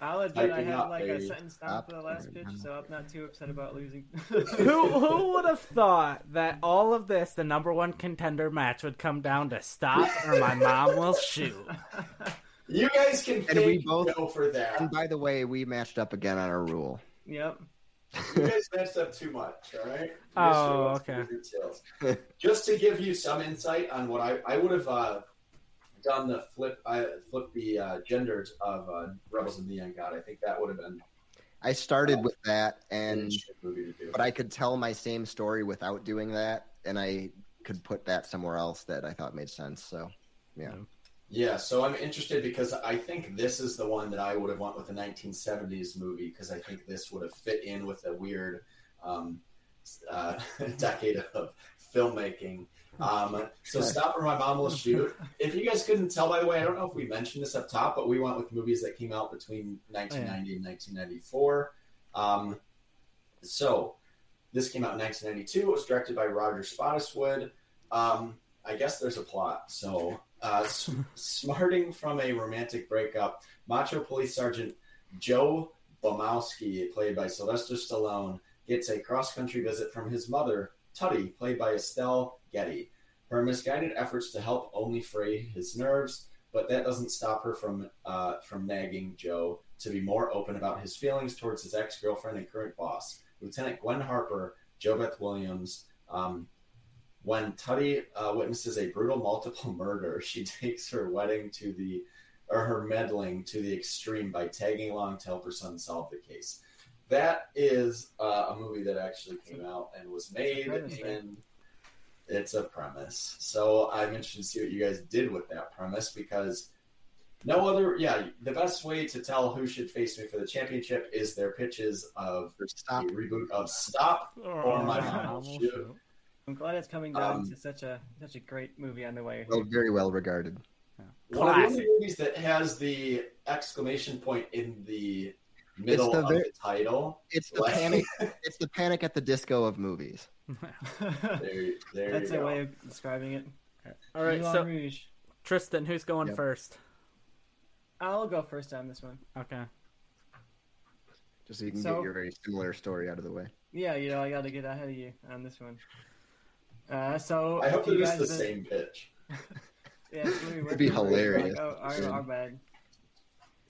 I'll admit I Typing had like a sentence down Stop. for the last pitch, so I'm not too upset about losing. who who would have thought that all of this, the number one contender match, would come down to stop or my mom will shoot? You guys can And we both- go for that. And by the way, we matched up again on our rule. Yep. You guys messed up too much, all right? You Oh, guys should've went okay. through your tails. Just to give you some insight on what I, I would have uh, done the flip, I flip the uh, genders of uh, Rebels of the Neon God. I think that would have been I started with that, and interesting movie to do. but I could tell my same story without doing that, and I could put that somewhere else that I thought made sense. So, yeah. Yeah, so I'm interested because I think this is the one that I would have went with the 1970s movie because I think this would have fit in with a weird um, uh, decade of filmmaking. Um, so stop or my mom will shoot. If you guys couldn't tell, by the way, I don't know if we mentioned this up top, but we went with movies that came out between 1990 and 1994. Um, so this came out in 1992. It was directed by Roger Spottiswoode. Um, I guess there's a plot. So, uh, smarting from a romantic breakup, Macho Police Sergeant Joe Bomowski, played by Sylvester Stallone, gets a cross country visit from his mother, Tutti, played by Estelle Getty. Her misguided efforts to help only fray his nerves, but that doesn't stop her from uh, from nagging Joe to be more open about his feelings towards his ex girlfriend and current boss, Lieutenant Gwen Harper, JoBeth Williams. Um, when Tutti uh, witnesses a brutal multiple murder, she takes her wedding to the or her meddling to the extreme by tagging along to help her son solve the case. That is uh, a movie that actually came out and was made, and it's a premise. So I'm interested to see what you guys did with that premise because no other, yeah, the best way to tell who should face me for the championship is their pitches of Stop. a reboot of Stop or My Mom Will Shoot. I'm glad it's coming down Um, to such a such a great movie on the way. Well, very well regarded. One of the Classic. only movies that has the exclamation point in the middle the of ver- the title. It's the Like- panic. It's the panic at the disco of movies. There, there That's you a go. way of describing it. All right, Moulin so Rouge. Tristan, who's going Yep. first? I'll go first on this one. Okay. Just so you can So- get your very similar story out of the way. Yeah, you know, I got to get ahead of you on this one. Uh, so I hope you it is the been- same pitch. Yeah, it's be It'd be working for- hilarious. Oh, our, our bad.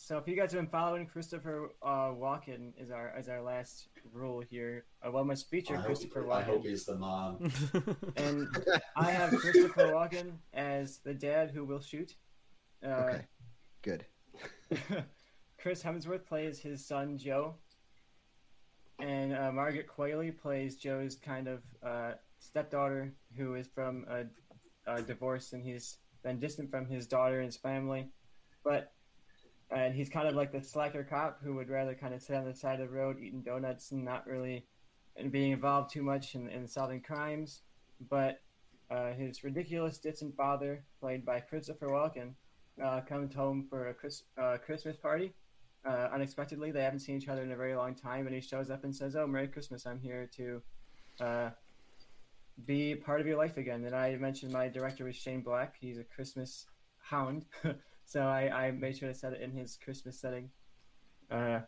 So if you guys have been following Christopher uh, Walken is our is our last rule here. Uh, well, must feature I hope, Christopher I hope he's the mom. and I have Christopher Walken as the dad who will shoot. Uh, Okay. Good. Chris Hemsworth plays his son Joe, and uh, Margaret Qualley plays Joe's kind of uh, stepdaughter who is from a, a divorce and he's been distant from his daughter and his family, but and he's kind of like the slacker cop who would rather kind of sit on the side of the road eating donuts and not really and being involved too much in, in solving crimes, but uh, his ridiculous distant father, played by Christopher Walken, uh, comes home for a Chris, uh, Christmas party. Uh, unexpectedly, they haven't seen each other in a very long time, and he shows up and says, "Oh, Merry Christmas! I'm here to uh, be part of your life again." And I mentioned my director was Shane Black. He's a Christmas hound, so I, I, made sure to set it in his Christmas setting. Uh,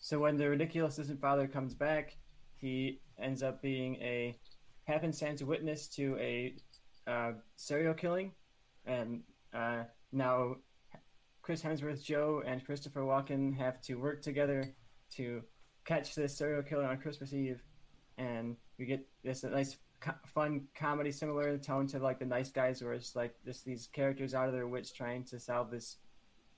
so when the ridiculous assistant father comes back, he ends up being a happenstance witness to a uh, serial killing, and uh, now Chris Hemsworth, Joe, and Christopher Walken have to work together to catch this serial killer on Christmas Eve, and we get this nice, co- fun comedy similar in tone to like the Nice Guys, where it's like just these characters out of their wits trying to solve this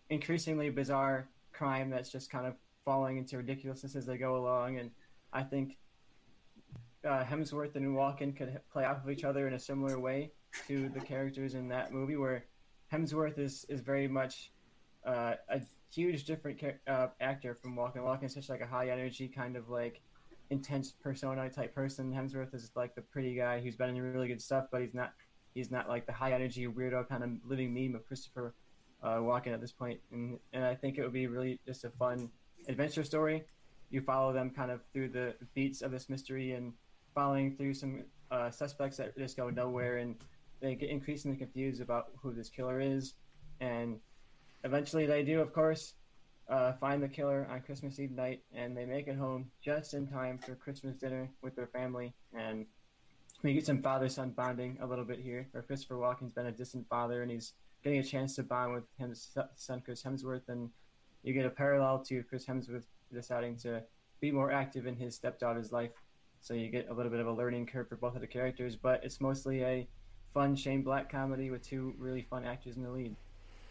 increasingly bizarre crime that's just kind of falling into ridiculousness as they go along, and I think uh, Hemsworth and Walken could play off of each other in a similar way to the characters in that movie, where Hemsworth is is very much uh, a huge different uh, actor from Walken. Walken is such like a high energy kind of like intense persona type person. Hemsworth is like the pretty guy who's been in really good stuff, but he's not he's not like the high energy weirdo kind of living meme of Christopher uh, Walken at this point. And and I think it would be really just a fun adventure story. You follow them kind of through the beats of this mystery and following through some uh, suspects that just go nowhere, and they get increasingly confused about who this killer is. And eventually, they do, of course, uh, find the killer on Christmas Eve night, and they make it home just in time for Christmas dinner with their family. And we get some father-son bonding a little bit here, where Christopher Walken's been a distant father, and he's getting a chance to bond with his son Chris Hemsworth, and you get a parallel to Chris Hemsworth deciding to be more active in his stepdaughter's life so you get a little bit of a learning curve for both of the characters, but it's mostly a fun Shane Black comedy with two really fun actors in the lead.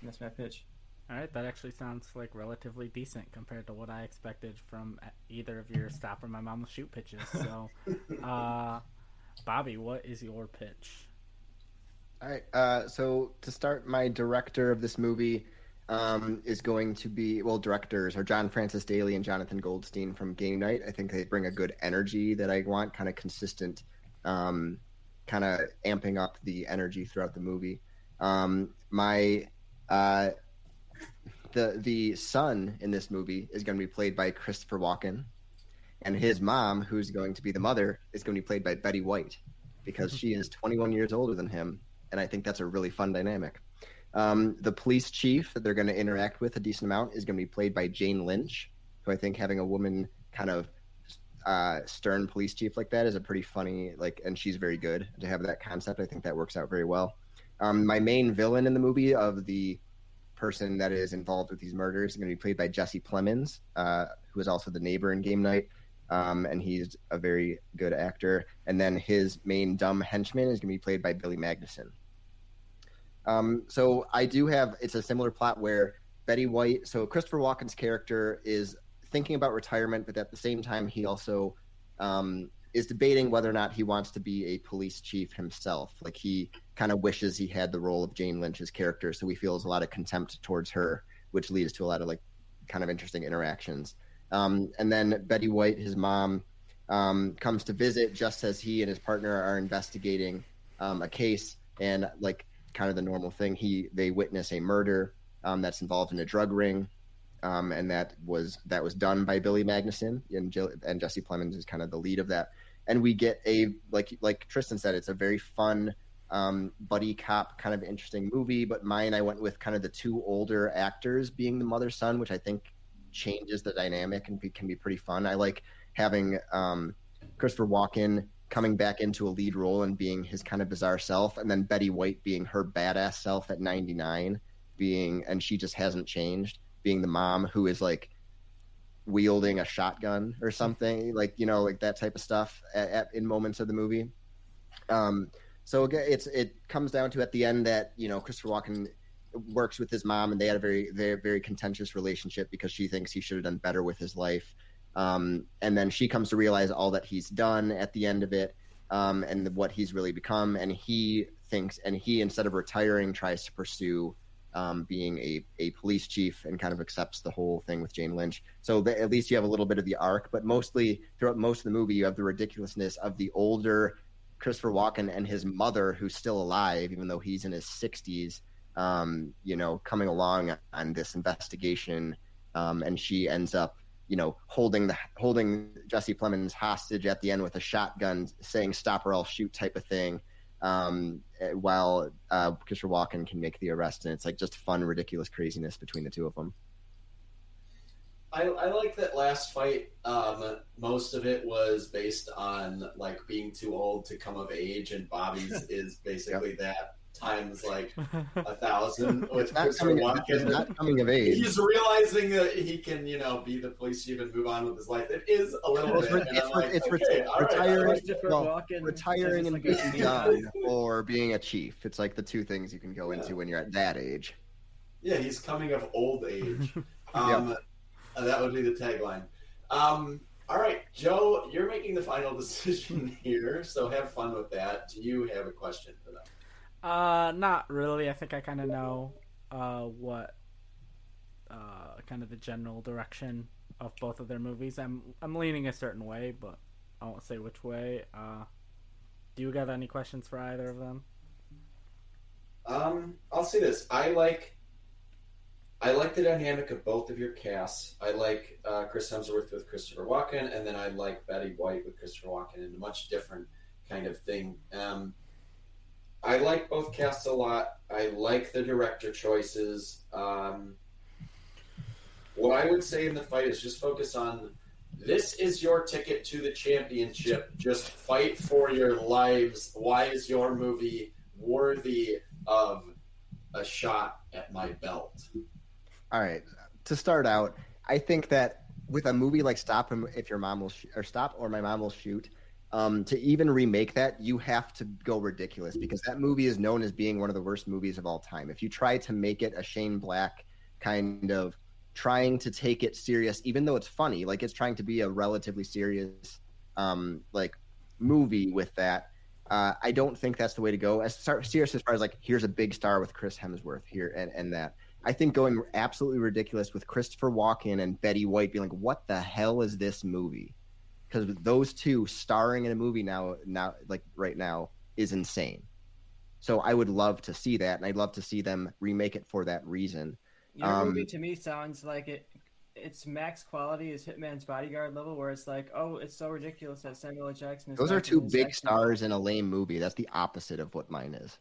And that's my pitch. All right, that actually sounds like relatively decent compared to what I expected from either of your "Stop or My Mom Will Shoot" pitches. So, uh, Bobby, what is your pitch? All right. Uh, so to start, my director of this movie um, is going to be well directors are John Francis Daley and Jonathan Goldstein from Game Night. I think they bring a good energy that I want, kind of consistent, um, kind of amping up the energy throughout the movie. Um, my uh, the the son in this movie is going to be played by Christopher Walken, and his mom, who's going to be the mother, is going to be played by Betty White, because she is 21 years older than him, and I think that's a really fun dynamic. Um, the police chief that they're going to interact with a decent amount is going to be played by Jane Lynch, who I think having a woman kind of uh, stern police chief like that is a pretty funny like, and she's very good to have that concept. I think that works out very well. Um, my main villain in the movie of the person that is involved with these murders is going to be played by Jesse Plemons, uh, who is also the neighbor in Game Night. Um, and he's a very good actor. And then his main dumb henchman is going to be played by Billy Magnussen. Um, so I do have it's a similar plot where Betty White. So Christopher Walken's character is thinking about retirement, but at the same time he also um, is debating whether or not he wants to be a police chief himself. Like he kind of wishes he had the role of Jane Lynch's character, so he feels a lot of contempt towards her, which leads to a lot of like kind of interesting interactions. Um, and then Betty White, his mom, um, comes to visit just as he and his partner are investigating um, a case, and like kind of the normal thing. He they witness a murder um, that's involved in a drug ring, um, and that was that was done by Billy Magnussen and Jill, and Jesse Plemons is kind of the lead of that. And we get a like like Tristan said, it's a very fun um, buddy cop kind of interesting movie. But mine, I went with kind of the two older actors being the mother son, which I think changes the dynamic and be, can be pretty fun. I like having um, Christopher Walken coming back into a lead role and being his kind of bizarre self, and then Betty White being her badass self at 99, being and she just hasn't changed, being the mom who is like wielding a shotgun or something, like you know, like that type of stuff at, at, in moments of the movie. Um, so again, it's it comes down to at the end that you know Christopher Walken works with his mom, and they had a very very very contentious relationship because she thinks he should have done better with his life um, and then she comes to realize all that he's done at the end of it um, and what he's really become. And he thinks, and he, instead of retiring, tries to pursue um, being a, a police chief and kind of accepts the whole thing with Jane Lynch. So the, at least you have a little bit of the arc, but mostly throughout most of the movie, you have the ridiculousness of the older Christopher Walken and his mother, who's still alive, even though he's in his 60s, um, you know, coming along on this investigation, um, and she ends up, you know, holding the holding Jesse Plemons hostage at the end with a shotgun, saying "Stop or I'll shoot" type of thing. Um, eh, while uh, Christopher Walken can make the arrest, and it's like just fun, ridiculous craziness between the two of them. I, I like that last fight. Um, most of it was based on like being too old to come of age, and Bobby's is basically yep. that times like a thousand with Christopher Walken. Not coming of age. He's realizing that he can, you know, be the police chief and move on with his life. It is a little it's bit. It's, like, it's okay, retiring, right, well, retiring and being young, or being a chief. It's like the two things you can go into when you're at that age. Yeah, he's coming of old age. Um, yep. That would be the tagline. Um, all right, Joe, you're making the final decision here, so have fun with that. Do you have a question for them? Uh, not really. I think I kind of know uh, what uh, kind of the general direction of both of their movies. I'm I'm leaning a certain way, but I won't say which way. Uh, do you have any questions for either of them? Um, I'll say this: I like I like the dynamic of both of your casts. I like uh, Chris Hemsworth with Christopher Walken, and then I like Betty White with Christopher Walken in a much different kind of thing. Um, I like both casts a lot. I like the director choices. Um, what I would say in the fight is just focus on this is your ticket to the championship. Just fight for your lives. Why is your movie worthy of a shot at my belt? All right. To start out, I think that with a movie like Stop Him If Your Mom Will Sh- or Stop or My Mom Will Shoot, um, to even remake that, you have to go ridiculous because that movie is known as being one of the worst movies of all time. If you try to make it a Shane Black kind of trying to take it serious, even though it's funny, like it's trying to be a relatively serious, um, like movie with that. Uh, I don't think that's the way to go. As serious as far as like, here's a big star with Chris Hemsworth here and, and that. I think going absolutely ridiculous with Christopher Walken and Betty White being like, "What the hell is this movie?" Because those two starring in a movie now, now like right now, is insane. So I would love to see that, and I'd love to see them remake it for that reason. Your um, movie to me sounds like it. It's max quality is Hitman's Bodyguard level, where it's like, oh, it's so ridiculous that Samuel L. Jackson. Those are two big stars in a lame movie. That's the opposite of what mine is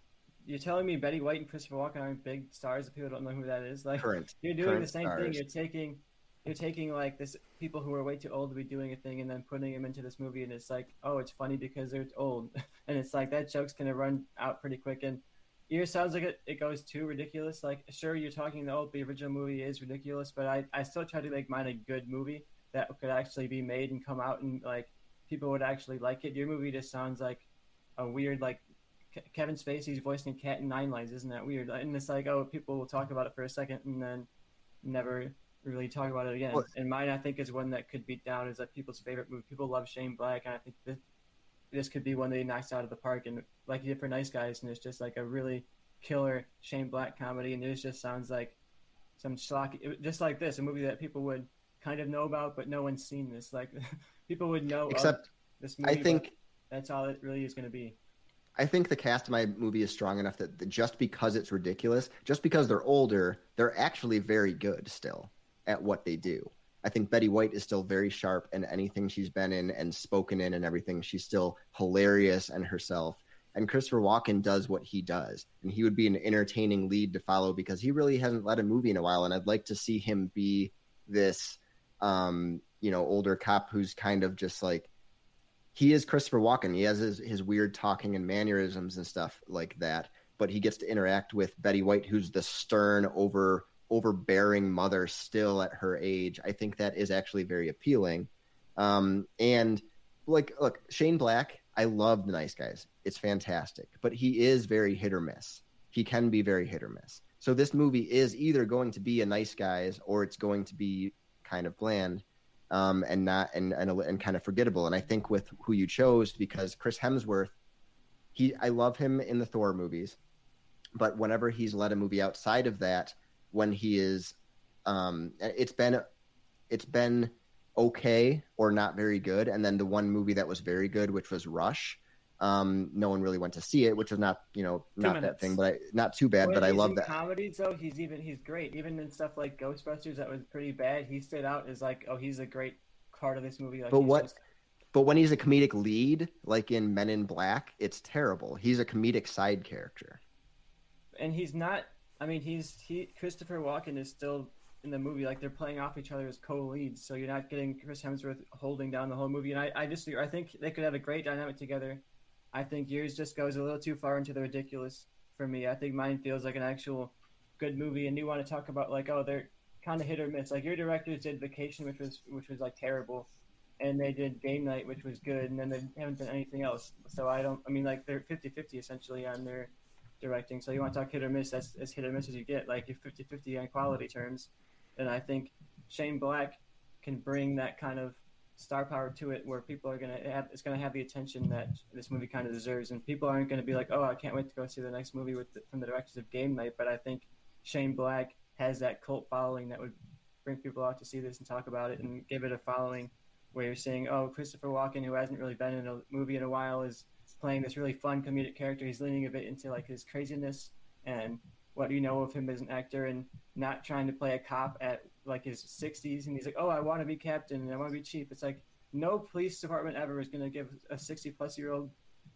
you're telling me Betty White and Christopher Walken aren't big stars that people don't know who that is? Like current, you're doing the same stars. thing. You're taking you're taking like this people who are way too old to be doing a thing and then putting them into this movie and it's like, oh, it's funny because they're old. and it's like that joke's gonna run out pretty quick and it sounds like it, it goes too ridiculous. Like sure you're talking the old the original movie is ridiculous, but I, I still try to make mine a good movie that could actually be made and come out and like people would actually like it. Your movie just sounds like a weird like Kevin Spacey's voicing a cat in Nine Lives. Isn't that weird? And it's like, oh, people will talk about it for a second and then never really talk about it again. Well, and mine, I think, is one that could be down is like people's favorite movie. People love Shane Black, and I think this, this could be one that he knocks out of the park. And like he did for Nice Guys, and it's just like a really killer Shane Black comedy, and it just sounds like some schlocky, just like this, a movie that people would kind of know about, but no one's seen this. Like people would know except this movie. I think that's all it really is going to be. I think the cast of my movie is strong enough that just because it's ridiculous, just because they're older, they're actually very good still at what they do. I think Betty White is still very sharp in anything she's been in and spoken in and everything. She's still hilarious and herself. And Christopher Walken does what he does. And he would be an entertaining lead to follow because he really hasn't led a movie in a while. And I'd like to see him be this, um, you know, older cop who's kind of just like he is Christopher Walken. He has his, his weird talking and mannerisms and stuff like that. But he gets to interact with Betty White, who's the stern, over overbearing mother still at her age. I think that is actually very appealing. Um, and like, look, Shane Black, I love the Nice Guys. It's fantastic, but he is very hit or miss. He can be very hit or miss. So this movie is either going to be a Nice Guys or it's going to be kind of bland um, and not and, and and kind of forgettable. And I think with who you chose because Chris Hemsworth, he I love him in the Thor movies, but whenever he's led a movie outside of that, when he is, um, it's been it's been okay or not very good. And then the one movie that was very good, which was Rush, Um, no one really went to see it, which is not you know not minutes. that thing, but I, not too bad. When but I love that. comedy. though. He's even he's great. Even in stuff like Ghostbusters that was pretty bad, he stood out as like, oh, he's a great part of this movie. Like, But what- just- But when he's a comedic lead, like in Men in Black, it's terrible. He's a comedic side character. and he's not. I mean, he's he Christopher Walken is still in the movie. Like they're playing off each other as co-leads, so you're not getting Chris Hemsworth holding down the whole movie. And I, I just I think they could have a great dynamic together. I think yours just goes a little too far into the ridiculous for me. I think mine feels like an actual good movie, and you want to talk about like oh they're kind of hit or miss. Like your directors did Vacation, which was which was like terrible, and they did Game Night, which was good, and then they haven't done anything else. So I don't. I mean, like they're 50-50 essentially on their directing. So you want to talk hit or miss? That's as hit or miss as you get. Like you're 50-50 on quality terms, and I think Shane Black can bring that kind of star power to it, where people are gonna have it's gonna have the attention that this movie kind of deserves, and people aren't gonna be like, oh, I can't wait to go see the next movie with the, from the directors of Game Night. But I think Shane Black has that cult following that would bring people out to see this and talk about it and give it a following where you're saying, oh, Christopher Walken, who hasn't really been in a movie in a while, is playing this really fun comedic character. He's leaning a bit into like his craziness and what do you know of him as an actor and not trying to play a cop at like his 60s and he's like, oh, I want to be captain and I want to be chief. It's like no police department ever is going to give a 60 plus year old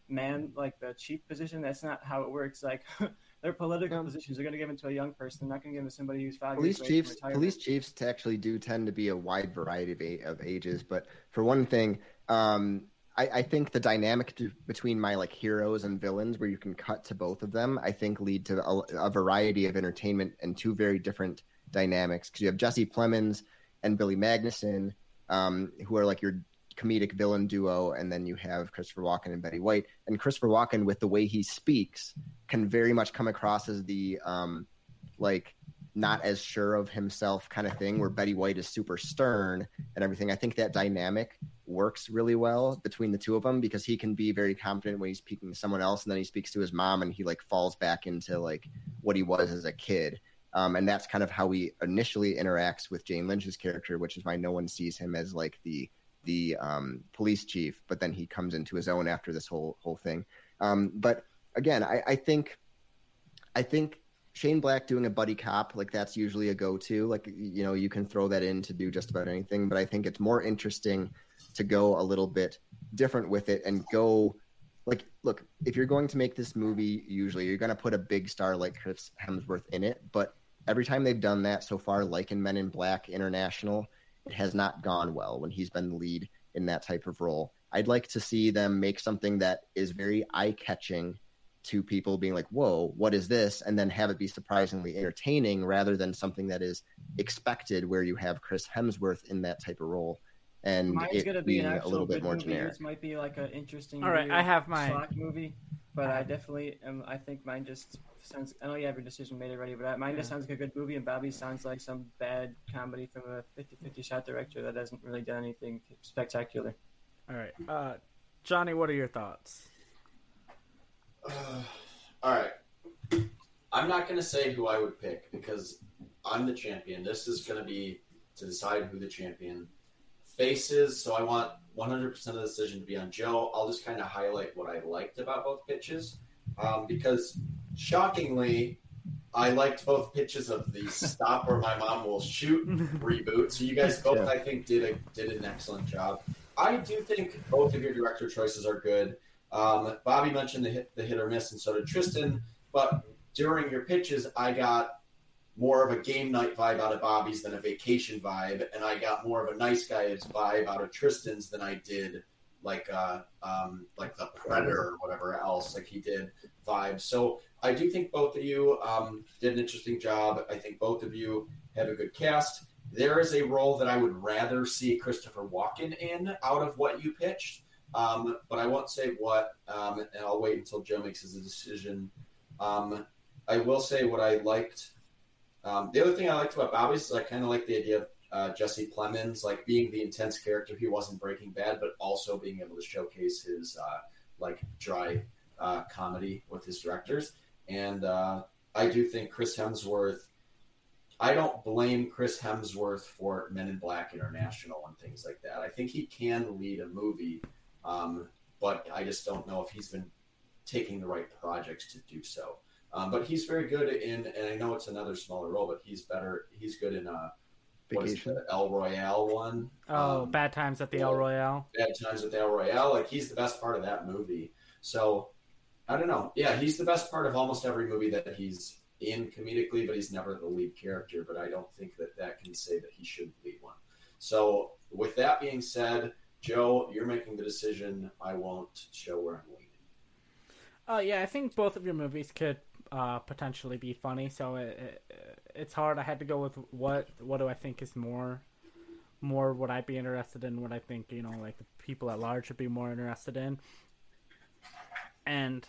man like the chief position. That's not how it works. Like they're political Yeah. positions. They're going to give it to a young person. They're not going to give it to somebody who's five Police years chiefs, police chiefs to actually do tend to be a wide variety of, a- of ages. But for one thing, um, I, I think the dynamic to, between my like heroes and villains, where you can cut to both of them, I think lead to a, a variety of entertainment and two very different dynamics. Because you have Jesse Plemons and Billy Magnussen, um, who are like your comedic villain duo, and then you have Christopher Walken and Betty White. And Christopher Walken, with the way he speaks, can very much come across as the um, like not as sure of himself kind of thing where Betty White is super stern and everything. I think that dynamic works really well between the two of them because he can be very confident when he's speaking to someone else and then he speaks to his mom and he like falls back into like what he was as a kid. Um, and that's kind of how he initially interacts with Jane Lynch's character, which is why no one sees him as like the the um, police chief, but then he comes into his own after this whole whole thing. Um, but again, I, I think I think Shane Black doing a buddy cop like that's usually a go-to. Like you know, you can throw that in to do just about anything. But I think it's more interesting to go a little bit different with it and go like look if you're going to make this movie usually you're going to put a big star like chris hemsworth in it but every time they've done that so far like in men in black international it has not gone well when he's been the lead in that type of role i'd like to see them make something that is very eye-catching to people being like whoa what is this and then have it be surprisingly entertaining rather than something that is expected where you have chris hemsworth in that type of role and Mine's it gonna be being an a little bit more movie. generic Yours might be like an interesting. All right, I have mine. schlock movie, but I definitely am. I think mine just sounds. I know you have your decision made already, but I- mine just sounds like a good movie, and Bobby sounds like some bad comedy from a 50-50 shot director that hasn't really done anything spectacular. All right, uh, Johnny, what are your thoughts? All right. I'm not going to say who I would pick because I'm the champion. This is going to be to decide who the champion faces. So I want 100% of the decision to be on Joe. I'll just kind of highlight what I liked about both pitches um, because shockingly, I liked both pitches of the stop where my mom will shoot reboot. So you guys both, Yeah. I think, did a, did an excellent job. I do think both of your director choices are good. Um, Bobby mentioned the hit, the hit or miss, and so did Tristan. But during your pitches, I got more of a game night vibe out of Bobby's than a vacation vibe, and I got more of a nice guy's vibe out of Tristan's than I did like uh, um, like the Predator or whatever else like he did vibe. So I do think both of you um, did an interesting job. I think both of you have a good cast. There is a role that I would rather see Christopher Walken in out of what you pitched, um, but I won't say what, um, and I'll wait until Joe makes his decision. Um, I will say what I liked. Um, the other thing I liked about Bobby's is I kind of like the idea of uh, Jesse Plemons, like being the intense character he was in Breaking Bad, but also being able to showcase his uh, like dry uh, comedy with his directors. And uh, I do think Chris Hemsworth. I don't blame Chris Hemsworth for Men in Black International and things like that. I think he can lead a movie, um, but I just don't know if he's been taking the right projects to do so. Um, but he's very good in, and I know it's another smaller role, but he's better. He's good in uh, what is it, the El Royale one. Oh, Um, Bad Times at the El Royale. Bad Times at the El Royale. Like he's the best part of that movie. So I don't know. Yeah, he's the best part of almost every movie that he's in comedically, but he's never the lead character. But I don't think that that can say that he should lead one. So with that being said, Joe, you're making the decision. I won't show where I'm leaning. Oh yeah, I think both of your movies could uh, potentially be funny. So it, it, it's hard. I had to go with what what do I think is more more what I'd be interested in. What I think you know like the people at large would be more interested in. And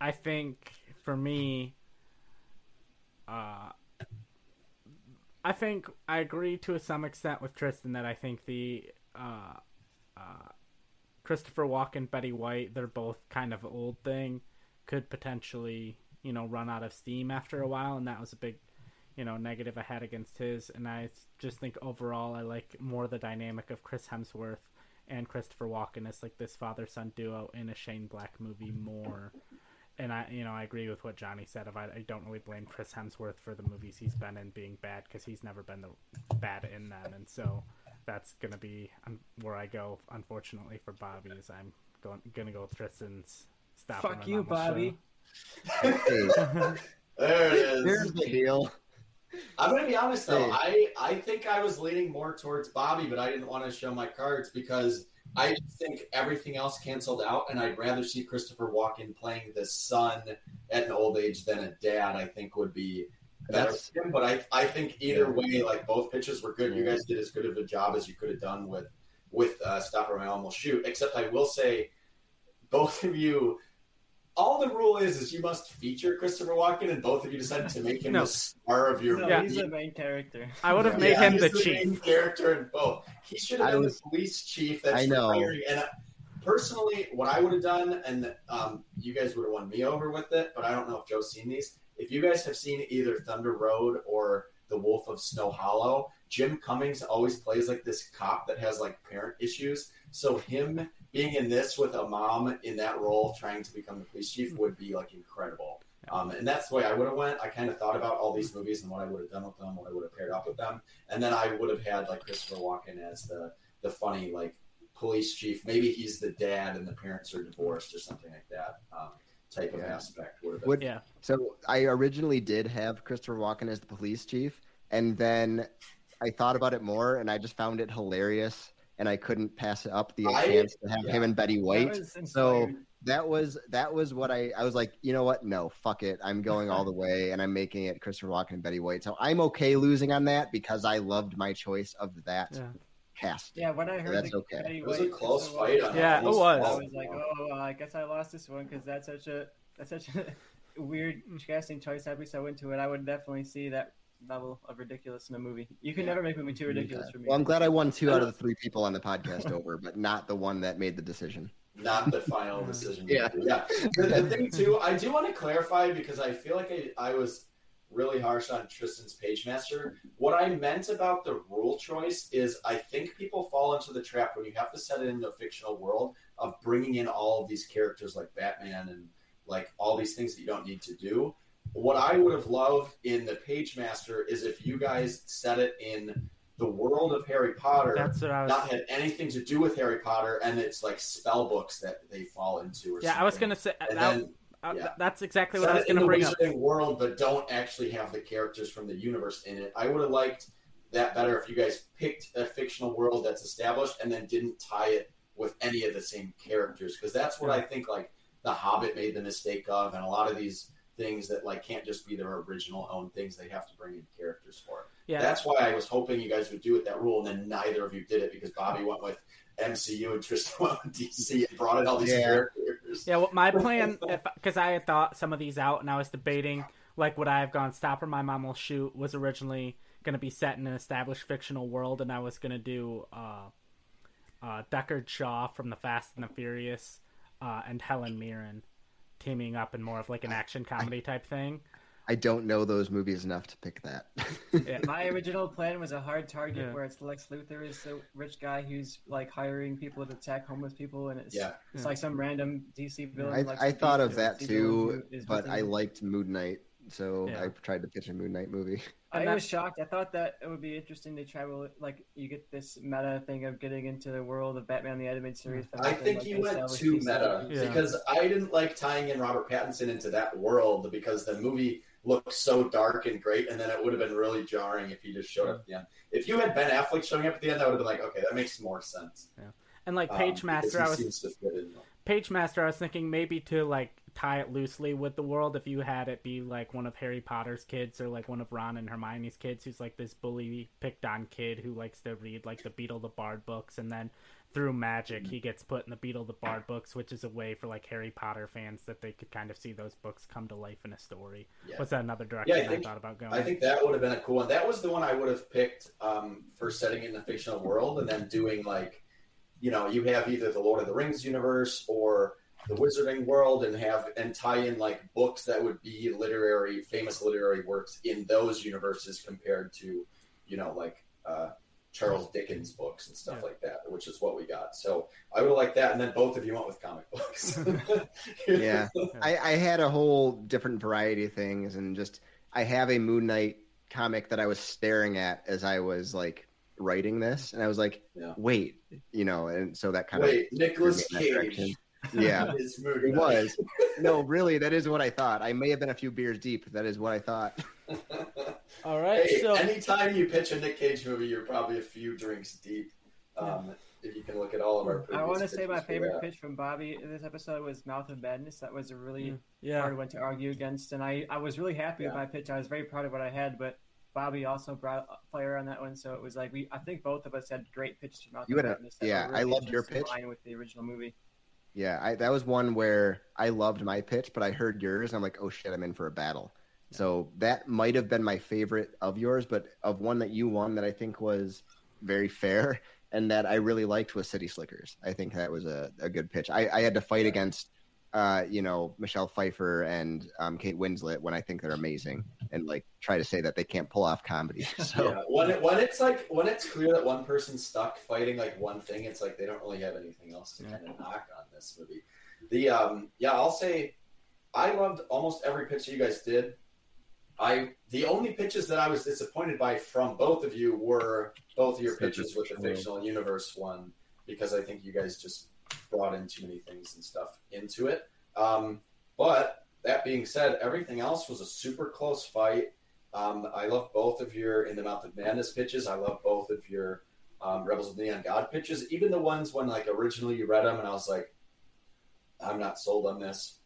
I think for me, uh, I think I agree to some extent with Tristan that I think the uh, uh, Christopher Walken, Betty White, they're both kind of old thing, could potentially, you know, run out of steam after a while, and that was a big, you know, negative I had against his. And I just think overall, I like more the dynamic of Chris Hemsworth and Christopher Walken as like this father son duo in a Shane Black movie more. And I, you know, I agree with what Johnny said. Of I, I don't really blame Chris Hemsworth for the movies he's been in being bad because he's never been the bad in them, and so that's gonna be um, where I go. Unfortunately for Bobby, is I'm going gonna go with Tristan's stop. Fuck you, Bobby. Show. There it is. here's the deal. I'm gonna be honest though. Hey. I I think I was leaning more towards Bobby, but I didn't want to show my cards because I think everything else canceled out, and I'd rather see Christopher Walken playing the son at an old age than a dad. I think would be better for him. But I I think either way, like both pitches were good. You guys did as good of a job as you could have done with with uh, Stop or I Almost Shoot. Except I will say, both of you. All the rule is is you must feature Christopher Walken, and both of you decided to make him No. the star of your No, Yeah. he's the main character. I would have Yeah. made Yeah, him he's the main chief. character in both. He should have I been was- the police chief. That's I know. retiring. And uh, personally, what I would have done, and um, you guys would have won me over with it, but I don't know if Joe's seen these. If you guys have seen either Thunder Road or The Wolf of Snow Hollow, Jim Cummings always plays like this cop that has like parent issues. So him being in this with a mom in that role, trying to become the police chief, would be like incredible. Um, and that's the way I would have went. I kind of thought about all these movies and what I would have done with them, what I would have paired up with them, and then I would have had like Christopher Walken as the the funny like police chief. Maybe he's the dad and the parents are divorced or something like that. Um, type of Yeah. aspect would have been. Would- Yeah, So I originally did have Christopher Walken as the police chief, and then I thought about it more, and I just found it hilarious, and I couldn't pass up the I- chance to have yeah. him and Betty White. was So that was that was what I I was like, you know what? No, fuck it. I'm going all the way, and I'm making it Christopher Walken and Betty White. So I'm okay losing on that because I loved my choice of that yeah. cast. yeah, when I heard That's the okay. Betty It was a close Christopher fight. Walken- Yeah, it was. I was like, oh, well, I guess I lost this one because that's such a that's such a weird casting choice. I'd be so into it. I would definitely see that level of ridiculous in a movie. You can Yeah. never make a movie too ridiculous for me. Well, I'm glad I won two out of the three people on the podcast over, but not the one that made the decision. not the final decision. Yeah. yeah. The, the thing too, I do want to clarify because I feel like I, I was really harsh on Tristan's Pagemaster. What I meant about the rule choice is I think people fall into the trap when you have to set it into a fictional world of bringing in all of these characters like Batman and like all these things that you don't need to do. What I would have loved in the Pagemaster is if you guys set it in the world of Harry Potter That's what I was. not had anything to do with Harry Potter, and it's like spell books that they fall into. Or yeah, I was gonna say And that, then uh, yeah. that's exactly what set I was gonna the bring up. World, but don't actually have the characters from the universe in it. I would have liked that better if you guys picked a fictional world that's established and then didn't tie it with any of the same characters, because that's what I think like the Hobbit made the mistake of, and a lot of these things that like can't just be their original own things; they have to bring in characters for it. Yeah, That's why I was hoping you guys would do it that rule, and then neither of you did it because Bobby went with MCU and Tristan went with DC and brought in all these Yeah. characters. Yeah, well, my plan, because I had thought some of these out, and I was debating, like, would I have gone "Stop or My Mom Will Shoot" was originally going to be set in an established fictional world, and I was going to do uh, uh, Deckard Shaw from The Fast and the Furious uh, and Helen Mirren teaming up in more of like an action comedy type thing. I don't know those movies enough to pick that. Yeah, my original plan was a hard target Yeah. where it's Lex Luthor is the rich guy who's like hiring people to attack homeless people, and it's Yeah. it's Yeah. like some random DC villain. I, I thought of that too, but I liked Moon Knight, so Yeah. I tried to pitch a Moon Knight movie. I was shocked. I thought that it would be interesting to travel, like you get this meta thing of getting into the world of Batman the animated series. but I think like you went too meta. Yeah. because I didn't like tying in Robert Pattinson into that world because the movie looked so dark and great, and then it would have been really jarring if he just showed up at the end. If you had Ben Affleck showing up at the end, I would have been like, okay, that makes more sense. Yeah. And like Um, Page because Master, I was seems to fit in. Pagemaster, I was thinking maybe to like tie it loosely with the world if you had it be like one of Harry Potter's kids or like one of Ron and Hermione's kids who's like this bully picked on kid who likes to read like the Beedle the Bard books and then through magic he gets put in the Beedle the Bard books, which is a way for like Harry Potter fans that they could kind of see those books come to life in a story. Yeah. Was that another direction Yeah, I think- thought about going? I think that would have been a cool one. That was the one I would have picked um, for setting in a fictional world and then doing like, you know, you have either the Lord of the Rings universe or the Wizarding world and have and tie in like books that would be literary, famous literary works in those universes compared to, you know, like uh, Charles Dickens books and stuff Yeah. like that, which is what we got. So I would have liked that, and then both of you went with comic books. Yeah. I, I had a whole different variety of things, and just I have a Moon Knight comic that I was staring at as I was like writing this, and I was like, Yeah. wait, you know, and so that kind Wait, Nicholas of steered me in that direction. Cage. Yeah, is Moon it Knight. was. No, really, that is what I thought. I may have been a few beers deep. That is what I thought. All right, Hey, so anytime you pitch a Nick Cage movie, you're probably a few drinks deep. Um, if you can look at all of our I want to say my favorite pitch from Bobby in this episode was Mouth of Madness. That was a really yeah, hard one to argue against, and I, I was really happy with my pitch. I was very proud of what I had, but Bobby also brought fire on that one, so it was like we I think both of us had great pitches from Mouth You of had a- Madness. that yeah, were I loved your just in pitch. line with the original movie. Yeah, I, that was one where I loved my pitch, but I heard yours, and I'm like, oh shit, I'm in for a battle. So that might have been my favorite of yours, but of one that you won that I think was very fair and that I really liked was City Slickers. I think that was a, a good pitch. I, I had to fight against, uh, you know, Michelle Pfeiffer and um, Kate Winslet when I think they're amazing, and like try to say that they can't pull off comedy. So Yeah, when it, when it's like when it's clear that one person's stuck fighting like one thing, it's like they don't really have anything else to Yeah. kind of knock on this movie. The um, yeah, I'll say I loved almost every pitch you guys did. I the only pitches that I was disappointed by from both of you were both of your pitches with the fictional- fictional universe one because I think you guys just brought in too many things and stuff into it. Um, but that being said, everything else was a super close fight. Um, I love both of your In the Mouth of Madness pitches. I love both of your um, Rebels of the Neon God pitches. Even the ones when like originally you read them and I was like, I'm not sold on this.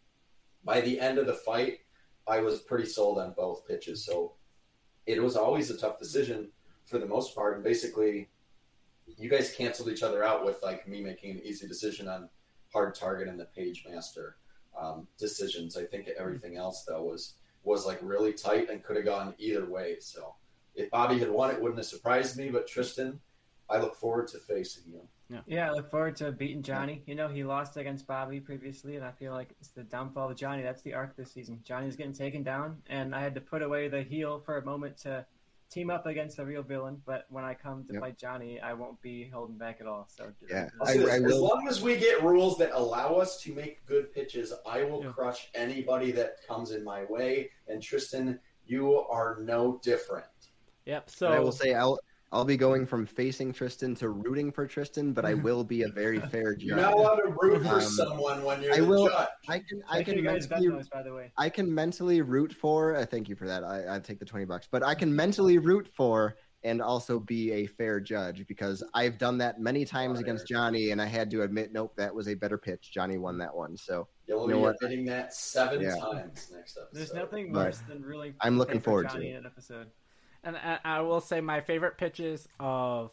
By the end of the fight, I was pretty sold on both pitches. So it was always a tough decision for the most part. And basically, you guys canceled each other out with like me making an easy decision on hard target and the Pagemaster um, decisions. I think everything else though was was like really tight and could have gone either way. So if Bobby had won, it wouldn't have surprised me. But Tristan, I look forward to facing you. Yeah, yeah, I look forward to beating Johnny. You know, he lost against Bobby previously, and I feel like it's the downfall of Johnny. That's the arc this season. Johnny's getting taken down, and I had to put away the heel for a moment to team up against the real villain. But when I come to Yep. fight Johnny, I won't be holding back at all. So Yeah, I'll I- say I as long as we get rules that allow us to make good pitches, I will Yeah. crush anybody that comes in my way. And Tristan, you are no different. yep. And I will say I'll I'll be going from facing Tristan to rooting for Tristan, but I will be a very fair judge. You're not allowed to root for Um, someone when you're I the will- judge. I can I Make sure can you guys bet mentally those, by the way. I can mentally root for. Uh, thank you for that. I, I take the twenty bucks, but I can mentally root for and also be a fair judge because I've done that many times against Johnny, and I had to admit, nope, that was a better pitch. Johnny won that one, so You'll you be know what? admitting that seven Yeah. times next episode. There's nothing But worse than really. I'm looking forward to Johnny it. in an episode. And I, I will say my favorite pitches of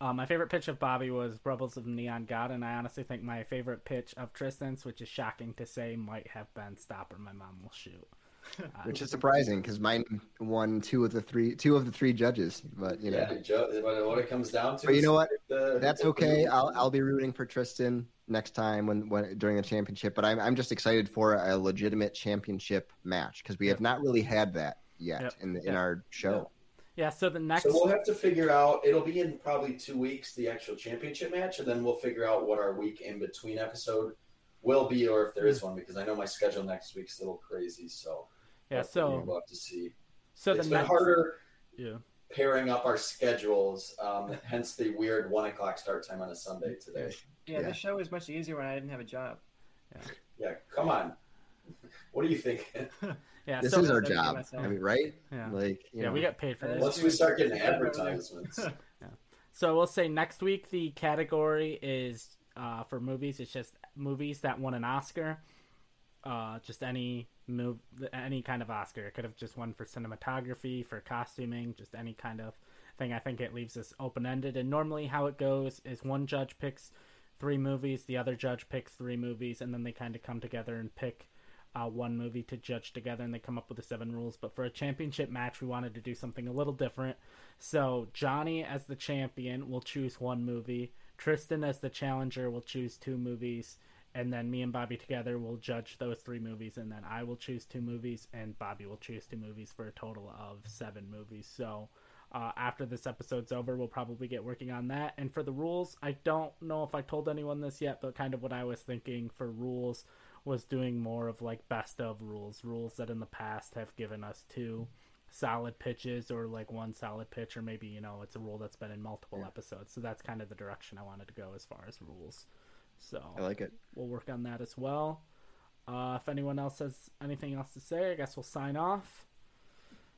uh, my favorite pitch of Bobby was Rebels of Neon God, and I honestly think my favorite pitch of Tristan's, which is shocking to say, might have been Stop or My Mom Will Shoot. which is surprising because mine won two of the three two of the three judges. But you know, Yeah, Joe, what what it comes down to. But you know what? the- that's okay. I'll I'll be rooting for Tristan next time when, when during the championship. But I'm I'm just excited for a legitimate championship match because we have not really had that yet Yep. in in Yep. our show. Yeah. So the next. So we'll have to figure out. It'll be in probably two weeks the actual championship match, and then we'll figure out what our week in between episode will be, or if there is one, because I know my schedule next week's a little crazy. So yeah. So we'll have to see. so it's the been next. harder Yeah. pairing up our schedules. Um, hence the weird one o'clock start time on a Sunday today. Yeah, Yeah. this show was much easier when I didn't have a job. Yeah, come on. What are you thinking? Yeah. This so, is our job. I mean, right? Yeah. Like you Yeah. know, We get paid for this. Once we start getting advertisements, So we'll say next week the category is uh, for movies. It's just movies that won an Oscar. Uh, just any move, any kind of Oscar. It could have just won for cinematography, for costuming, just any kind of thing. I think it leaves us open ended. And normally, how it goes is one judge picks three movies, the other judge picks three movies, and then they kind of come together and pick uh, one movie to judge together, and they come up with the seven rules. But for a championship match, we wanted to do something a little different. So Johnny, as the champion, will choose one movie. Tristan, as the challenger, will choose two movies. And then me and Bobby together will judge those three movies. And then I will choose two movies, and Bobby will choose two movies for a total of seven movies. So uh, after this episode's over, we'll probably get working on that. And for the rules, I don't know if I told anyone this yet, but kind of what I was thinking for rules was doing more of like best of rules, rules that in the past have given us two solid pitches or like one solid pitch, or maybe you know it's a rule that's been in multiple episodes. So that's kind of the direction I wanted to go as far as rules. So I like it. we'll work on that as well. Uh, if anyone else has anything else to say, I guess we'll sign off.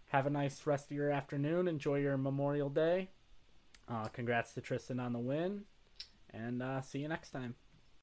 Have a nice rest of your afternoon. Enjoy your Memorial Day. Uh, congrats to Tristan on the win, and uh, see you next time.